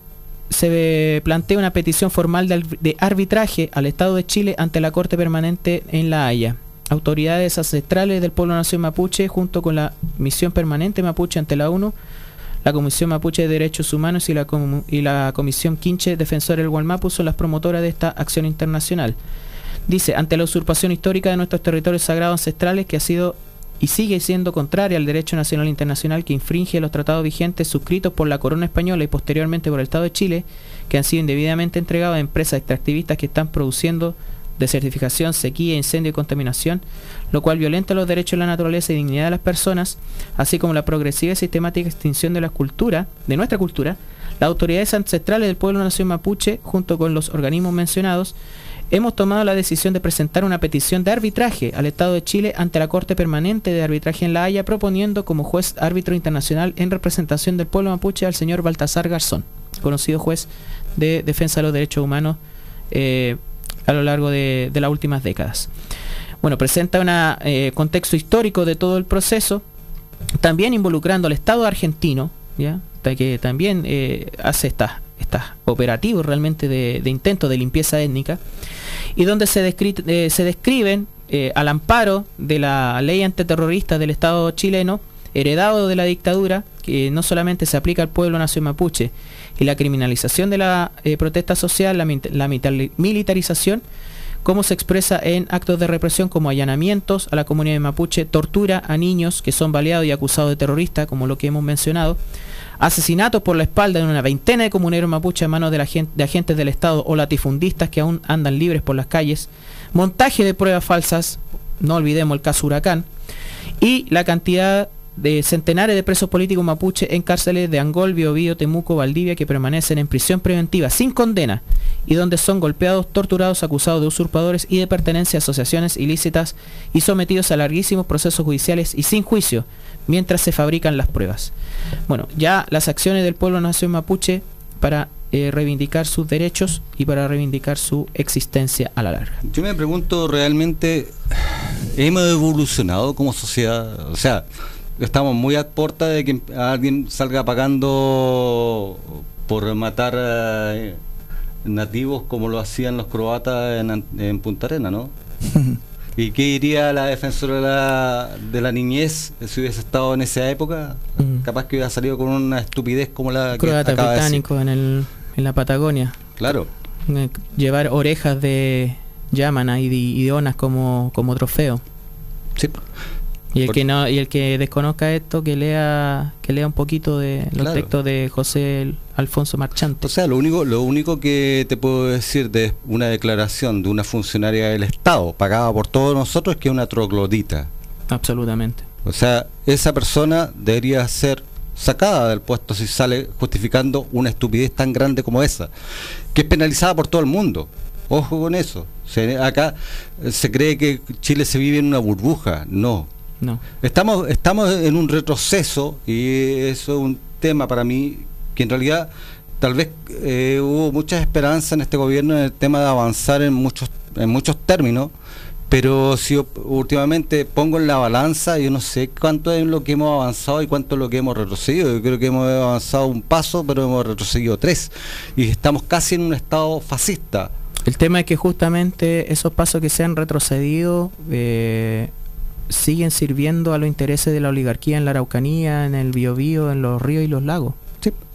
se plantea una petición formal de, arbitraje al Estado de Chile ante la Corte Permanente en La Haya. Autoridades ancestrales del pueblo nación mapuche, junto con la Misión Permanente Mapuche ante la ONU, la Comisión Mapuche de Derechos Humanos y la, Comisión Quinche Defensora del Gualmapu son las promotoras de esta acción internacional. Dice, ante la usurpación histórica de nuestros territorios sagrados ancestrales que ha sido y sigue siendo contraria al derecho nacional internacional que infringe los tratados vigentes suscritos por la corona española y posteriormente por el Estado de Chile, que han sido indebidamente entregados a empresas extractivistas que están produciendo desertificación, sequía, incendio y contaminación, lo cual violenta los derechos de la naturaleza y dignidad de las personas, así como la progresiva y sistemática extinción de la cultura, de nuestra cultura, las autoridades ancestrales del pueblo nación mapuche, junto con los organismos mencionados, hemos tomado la decisión de presentar una petición de arbitraje al Estado de Chile ante la Corte Permanente de Arbitraje en La Haya, proponiendo como juez árbitro internacional en representación del pueblo mapuche al señor Baltasar Garzón, conocido juez de defensa de los derechos humanos eh, a lo largo de, las últimas décadas. Bueno, presenta un contexto histórico de todo el proceso, también involucrando al Estado argentino, ¿ya? Que también eh, hace estas estas operativos realmente de, de intento de limpieza étnica, y donde se, descri- eh, se describen eh, al amparo de la ley antiterrorista del Estado chileno, heredado de la dictadura, que no solamente se aplica al pueblo nación mapuche, y la criminalización de la eh, protesta social, la, militarización, como se expresa en actos de represión como allanamientos a la comunidad de mapuche, tortura a niños que son baleados y acusados de terroristas, como lo que hemos mencionado, asesinatos por la espalda de una veintena de comuneros mapuche a manos de, de agentes del Estado o latifundistas que aún andan libres por las calles, montaje de pruebas falsas, no olvidemos el caso Huracán, y la cantidad de centenares de presos políticos mapuche en cárceles de Angol, Biobío, Temuco, Valdivia que permanecen en prisión preventiva sin condena y donde son golpeados, torturados, acusados de usurpadores y de pertenencia a asociaciones ilícitas y sometidos a larguísimos procesos judiciales y sin juicio mientras se fabrican las pruebas. Bueno, ya las acciones del pueblo nación mapuche para eh, reivindicar sus derechos y para reivindicar su existencia a la larga. Yo me pregunto realmente, ¿hemos evolucionado como sociedad? O sea, estamos muy a puerta de que alguien salga pagando por matar eh, nativos como lo hacían los croatas en, en Punta Arena, ¿no? *laughs* ¿Y qué diría la defensora de la, de la niñez si hubiese estado en esa época? Capaz que hubiera salido con una estupidez como la que Croata de decir. británico en, el, en la Patagonia. Claro. Eh, Llevar orejas de Yamana y de, y de Onas como, como trofeo. Sí. Y el que no, y el que desconozca esto que lea, que lea un poquito de los Claro. textos de José Alfonso Marchante. O sea, lo único, lo único que te puedo decir de una declaración de una funcionaria del Estado pagada por todos nosotros es que es una troglodita. Absolutamente. O sea, esa persona debería ser sacada del puesto si sale justificando una estupidez tan grande como esa, que es penalizada por todo el mundo. Ojo con eso. Se- acá se cree que Chile se vive en una burbuja. No. No. Estamos, estamos en un retroceso y eso es un tema para mí que en realidad tal vez eh, hubo mucha esperanza en este gobierno en el tema de avanzar en muchos, en muchos términos, pero si últimamente pongo en la balanza, yo no sé cuánto es lo que hemos avanzado y cuánto es lo que hemos retrocedido. Yo creo que hemos avanzado un paso, pero hemos retrocedido tres. Y estamos casi en un estado fascista. El tema es que justamente esos pasos que se han retrocedido eh, siguen sirviendo a los intereses de la oligarquía en la Araucanía, en el Biobío, en los ríos y los lagos.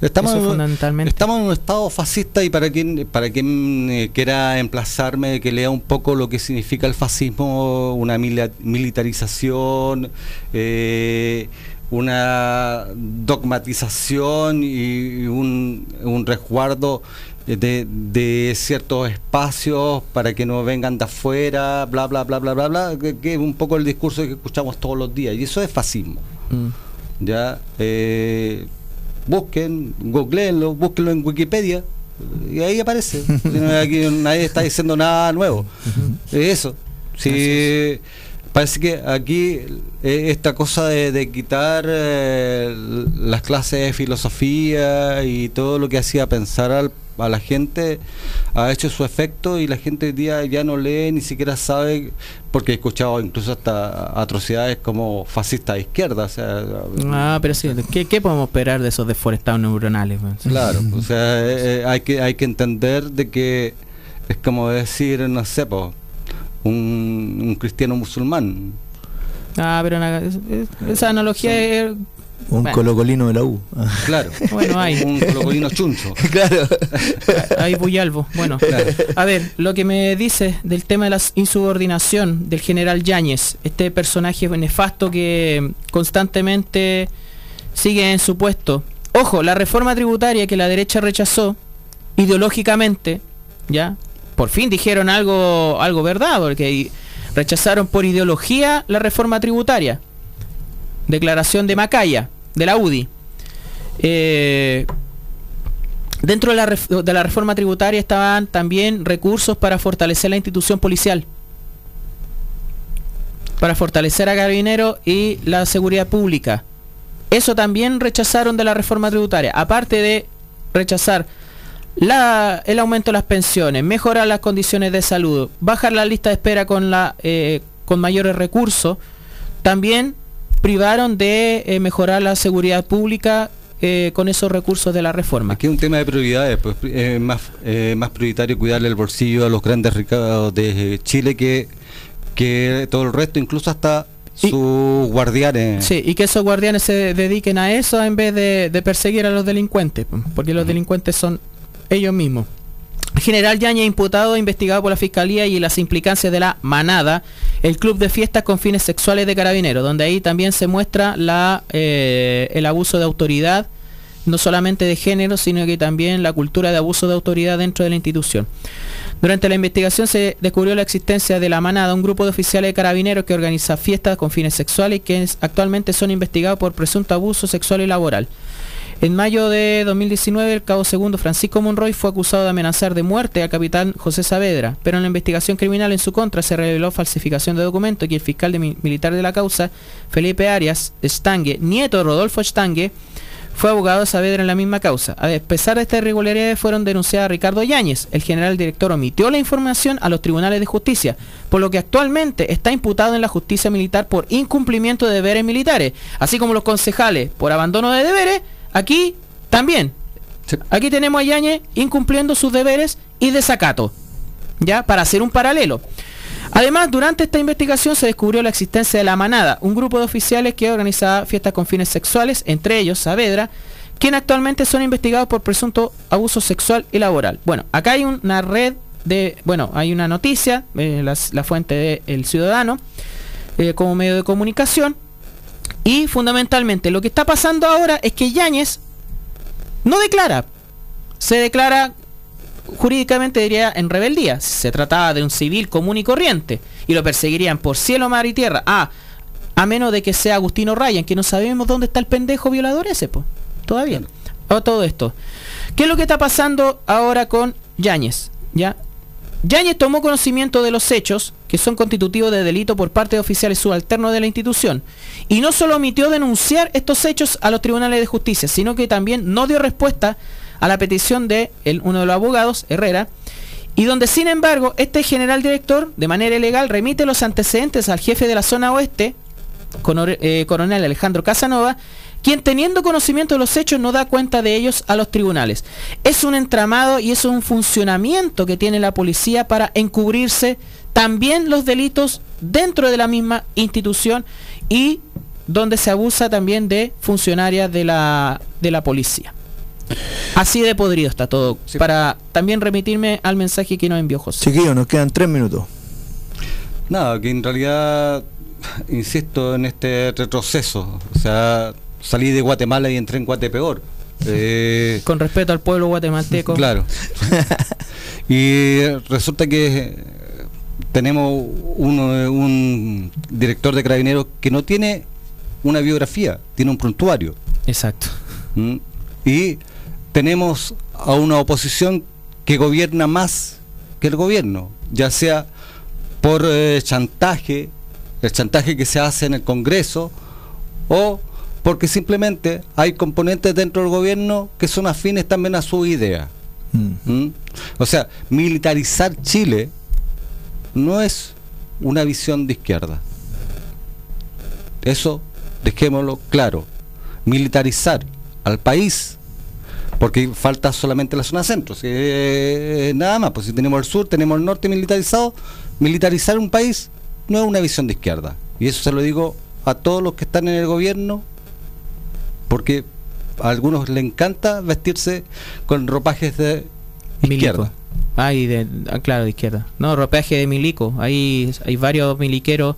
Estamos, Eso fundamentalmente. estamos en un estado fascista y para quien para quien eh, quiera emplazarme que lea un poco lo que significa el fascismo, una mila- militarización, eh, una dogmatización y un, un resguardo de, de ciertos espacios para que no vengan de afuera, bla, bla, bla, bla, bla, bla, que, es un poco el discurso que escuchamos todos los días. Y eso es fascismo. Mm. Ya, eh, busquen, googleenlo, búsquenlo en Wikipedia y ahí aparece. *laughs* Aquí nadie está diciendo nada nuevo. Es eso. Sí, parece que aquí eh, esta cosa de, de quitar eh, las clases de filosofía y todo lo que hacía pensar al- a la gente ha hecho su efecto y la gente hoy día ya no lee ni siquiera sabe porque he escuchado incluso hasta atrocidades como fascista de izquierda o sea, Ah, pero sí, ¿qué, qué podemos esperar de esos deforestados neuronales? Claro, o *laughs* sea, eh, eh, hay que hay que entender de que es como decir, no sé, po, un, un cristiano musulmán. Ah, pero esa analogía es... Un bueno, colocolino de la U. Claro. *laughs* Bueno, hay. Un colocolino chuncho. *laughs* claro. Hay Buyalvo. Bueno, Claro. a ver, lo que me dice del tema de la insubordinación del general Yáñez, este personaje nefasto que constantemente sigue en su puesto. Ojo, la reforma tributaria que la derecha rechazó ideológicamente, ¿ya? Por fin dijeron algo, algo verdad, porque rechazaron por ideología la reforma tributaria. Declaración de Macaya, de la UDI. Eh, Dentro de la, de la reforma tributaria estaban también recursos para fortalecer la institución policial, para fortalecer a Carabineros y la seguridad pública. Eso también rechazaron de la reforma tributaria, aparte de rechazar la- el aumento de las pensiones, mejorar las condiciones de salud, bajar la lista de espera con, la, eh, con mayores recursos, también privaron de eh, mejorar la seguridad pública eh, con esos recursos de la reforma. Aquí es un tema de prioridades, pues es más, eh, más prioritario cuidarle el bolsillo a los grandes ricados de Chile que, que todo el resto, incluso hasta sus guardianes. Sí, y que esos guardianes se dediquen a eso en vez de, de perseguir a los delincuentes, p- porque los delincuentes son ellos mismos. General Yañez imputado e investigado por la Fiscalía y las implicancias de la manada, el club de fiestas con fines sexuales de carabineros, donde ahí también se muestra eh, el abuso de autoridad, no solamente de género, sino que también la cultura de abuso de autoridad dentro de la institución. Durante la investigación se descubrió la existencia de la manada, un grupo de oficiales de carabineros que organiza fiestas con fines sexuales y que actualmente son investigados por presunto abuso sexual y laboral. En mayo de 2019, el cabo segundo Francisco Monroy fue acusado de amenazar de muerte al capitán José Saavedra, pero en la investigación criminal en su contra se reveló falsificación de documentos y el fiscal militar de la causa, Felipe Arias Stangue, nieto de Rodolfo Stangue, fue abogado de Saavedra en la misma causa. A pesar de estas irregularidades, fueron denunciadas a Ricardo Yáñez. El general director omitió la información a los tribunales de justicia, por lo que actualmente está imputado en la justicia militar por incumplimiento de deberes militares, así como los concejales por abandono de deberes. Aquí también. Aquí tenemos a Yáñez incumpliendo sus deberes y desacato. ¿Ya? Para hacer un paralelo. Además, durante esta investigación se descubrió la existencia de la manada, un grupo de oficiales que organizaba fiestas con fines sexuales, entre ellos Saavedra, quien actualmente son investigados por presunto abuso sexual y laboral. Bueno, acá hay una red de, bueno, hay una noticia, eh, la, fuente de El Ciudadano, eh, como medio de comunicación, y fundamentalmente lo que está pasando ahora es que Yáñez no declara, se declara jurídicamente diría en rebeldía. Se trataba de un civil común y corriente y lo perseguirían por cielo, mar y tierra. Ah, a menos de que sea Agustino Ryan, que no sabemos dónde está el pendejo violador ese, po. Todavía. A todo esto. ¿Qué es lo que está pasando ahora con Yáñez? ¿Ya? Yáñez tomó conocimiento de los hechos que son constitutivos de delito por parte de oficiales subalternos de la institución. Y no solo omitió denunciar estos hechos a los tribunales de justicia, sino que también no dio respuesta a la petición de uno de los abogados, Herrera, y donde sin embargo este general director de manera ilegal remite los antecedentes al jefe de la zona oeste, eh, coronel Alejandro Casanova, quien teniendo conocimiento de los hechos no da cuenta de ellos a los tribunales. Es un entramado y es un funcionamiento que tiene la policía para encubrirse también los delitos dentro de la misma institución y donde se abusa también de funcionarias de la, de la policía. Así de podrido está todo. Para también remitirme al mensaje que nos envió José. Chiquillos, nos quedan tres minutos. Nada, que en realidad, insisto en este retroceso. O sea, salí de Guatemala y entré en Guatepeor. Eh, Con respeto al pueblo guatemalteco. Claro. *laughs* y resulta que eh, tenemos uno, un director de carabineros que no tiene una biografía, tiene un prontuario. Exacto. ¿Mm? Y tenemos a una oposición que gobierna más que el gobierno, ya sea por eh, chantaje, el chantaje que se hace en el Congreso, o porque simplemente hay componentes dentro del gobierno que son afines también a su idea. ¿Mm? O sea, militarizar Chile no es una visión de izquierda. Eso dejémoslo claro. Militarizar al país, porque falta solamente la zona centro, si, eh, nada más, pues si tenemos el sur, tenemos el norte militarizado, militarizar un país no es una visión de izquierda. Y eso se lo digo a todos los que están en el gobierno, porque a algunos les encanta vestirse con ropajes de izquierda. Ay, de, ah, claro, de izquierda. No, ropaje de milico. Ahí hay varios miliqueros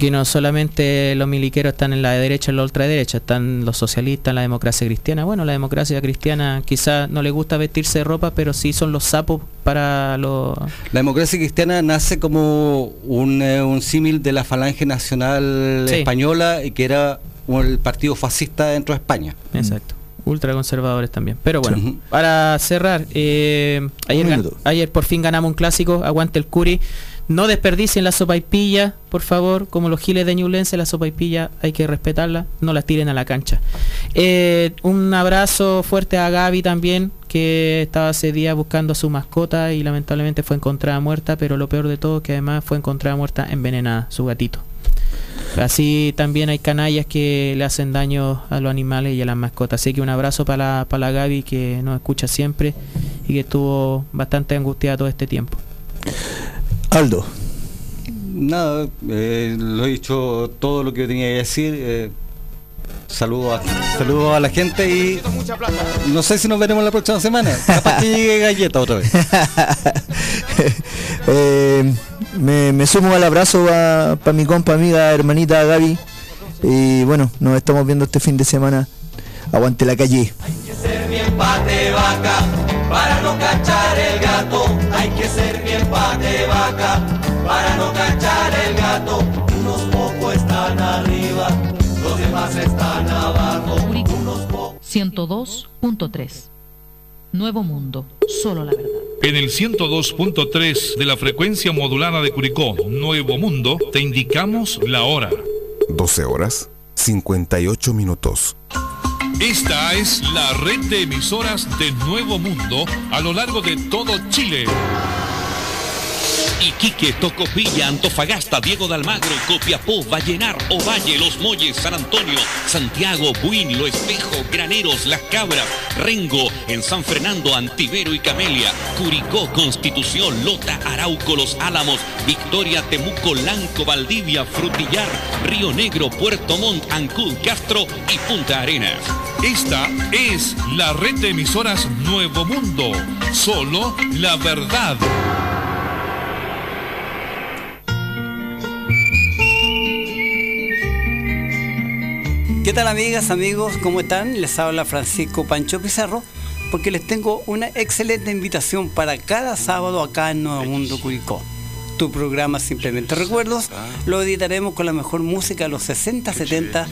que no solamente los miliqueros están en la derecha y en la ultraderecha, están los socialistas, la democracia cristiana. Bueno, la democracia cristiana quizás no le gusta vestirse de ropa, pero sí son los sapos para los... La democracia cristiana nace como un, eh, un símil de la falange nacional Sí. española y que era el partido fascista dentro de España. Exacto. Ultraconservadores también. Pero bueno, para cerrar, eh, ayer, ayer por fin ganamos un clásico, aguante el Curi. No desperdicien la sopa y pilla, por favor, como los giles de Ñublense, la sopa y pilla hay que respetarla, no las tiren a la cancha. Eh, un abrazo fuerte a Gaby también, que estaba ese día buscando a su mascota y lamentablemente fue encontrada muerta, pero lo peor de todo que además fue encontrada muerta envenenada, su gatito. Así también hay canallas que le hacen daño a los animales y a las mascotas. Así que un abrazo para la, para la Gaby que nos escucha siempre y que estuvo bastante angustiada todo este tiempo. Aldo. Nada, eh, lo he dicho todo lo que yo tenía que decir. eh, saludos a, saludo a la gente y no sé si nos veremos la próxima semana. Capaz que llegue galleta otra vez. *laughs* Eh, me, me sumo al abrazo para mi compa, amiga, hermanita Gaby. Y bueno, nos estamos viendo este fin de semana. Aguante la calle. ser bien pate vaca para no cachar el gato. Hay que ser bien pate vaca para no cachar el gato. Unos pocos están arriba, los demás están abajo. Unos pocos 102.3 Nuevo Mundo, solo la verdad. En el 102.3 de la frecuencia modulada de Curicó, Nuevo Mundo, te indicamos la hora. 12 horas 58 minutos. Esta es la red de emisoras de Nuevo Mundo a lo largo de todo Chile. Iquique, Tocopilla, Antofagasta, Diego de Almagro, Copiapó, Vallenar, Ovalle, Los Molles, San Antonio, Santiago, Buin, Lo Espejo, Graneros, Las Cabras, Rengo, en San Fernando, Antivero y Camelia, Curicó, Constitución, Lota, Arauco, Los Álamos, Victoria, Temuco, Lanco, Valdivia, Frutillar, Río Negro, Puerto Montt, Ancud, Castro y Punta Arenas. Esta es la red de emisoras Nuevo Mundo. Solo la verdad. ¿Qué tal amigas, amigos? ¿Cómo están? Les habla Francisco Pancho Pizarro porque les tengo una excelente invitación para cada sábado acá en Nuevo Mundo Curicó. Tu programa Simplemente Recuerdos lo editaremos con la mejor música de los 60, 70.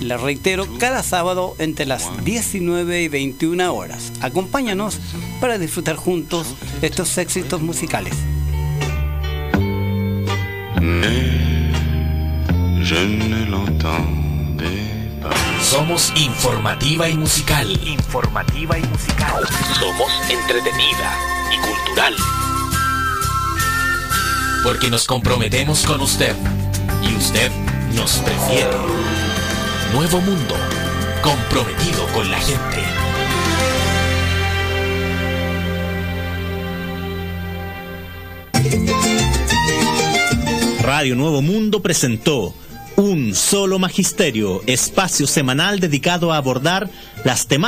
Les reitero, cada sábado entre las 19 y 21 horas. Acompáñanos para disfrutar juntos estos éxitos musicales. Somos informativa y musical. Informativa y musical. Somos entretenida y cultural. Porque nos comprometemos con usted y usted nos prefiere. Nuevo Mundo, comprometido con la gente. Radio Nuevo Mundo presentó Un Solo Magisterio, espacio semanal dedicado a abordar las temáticas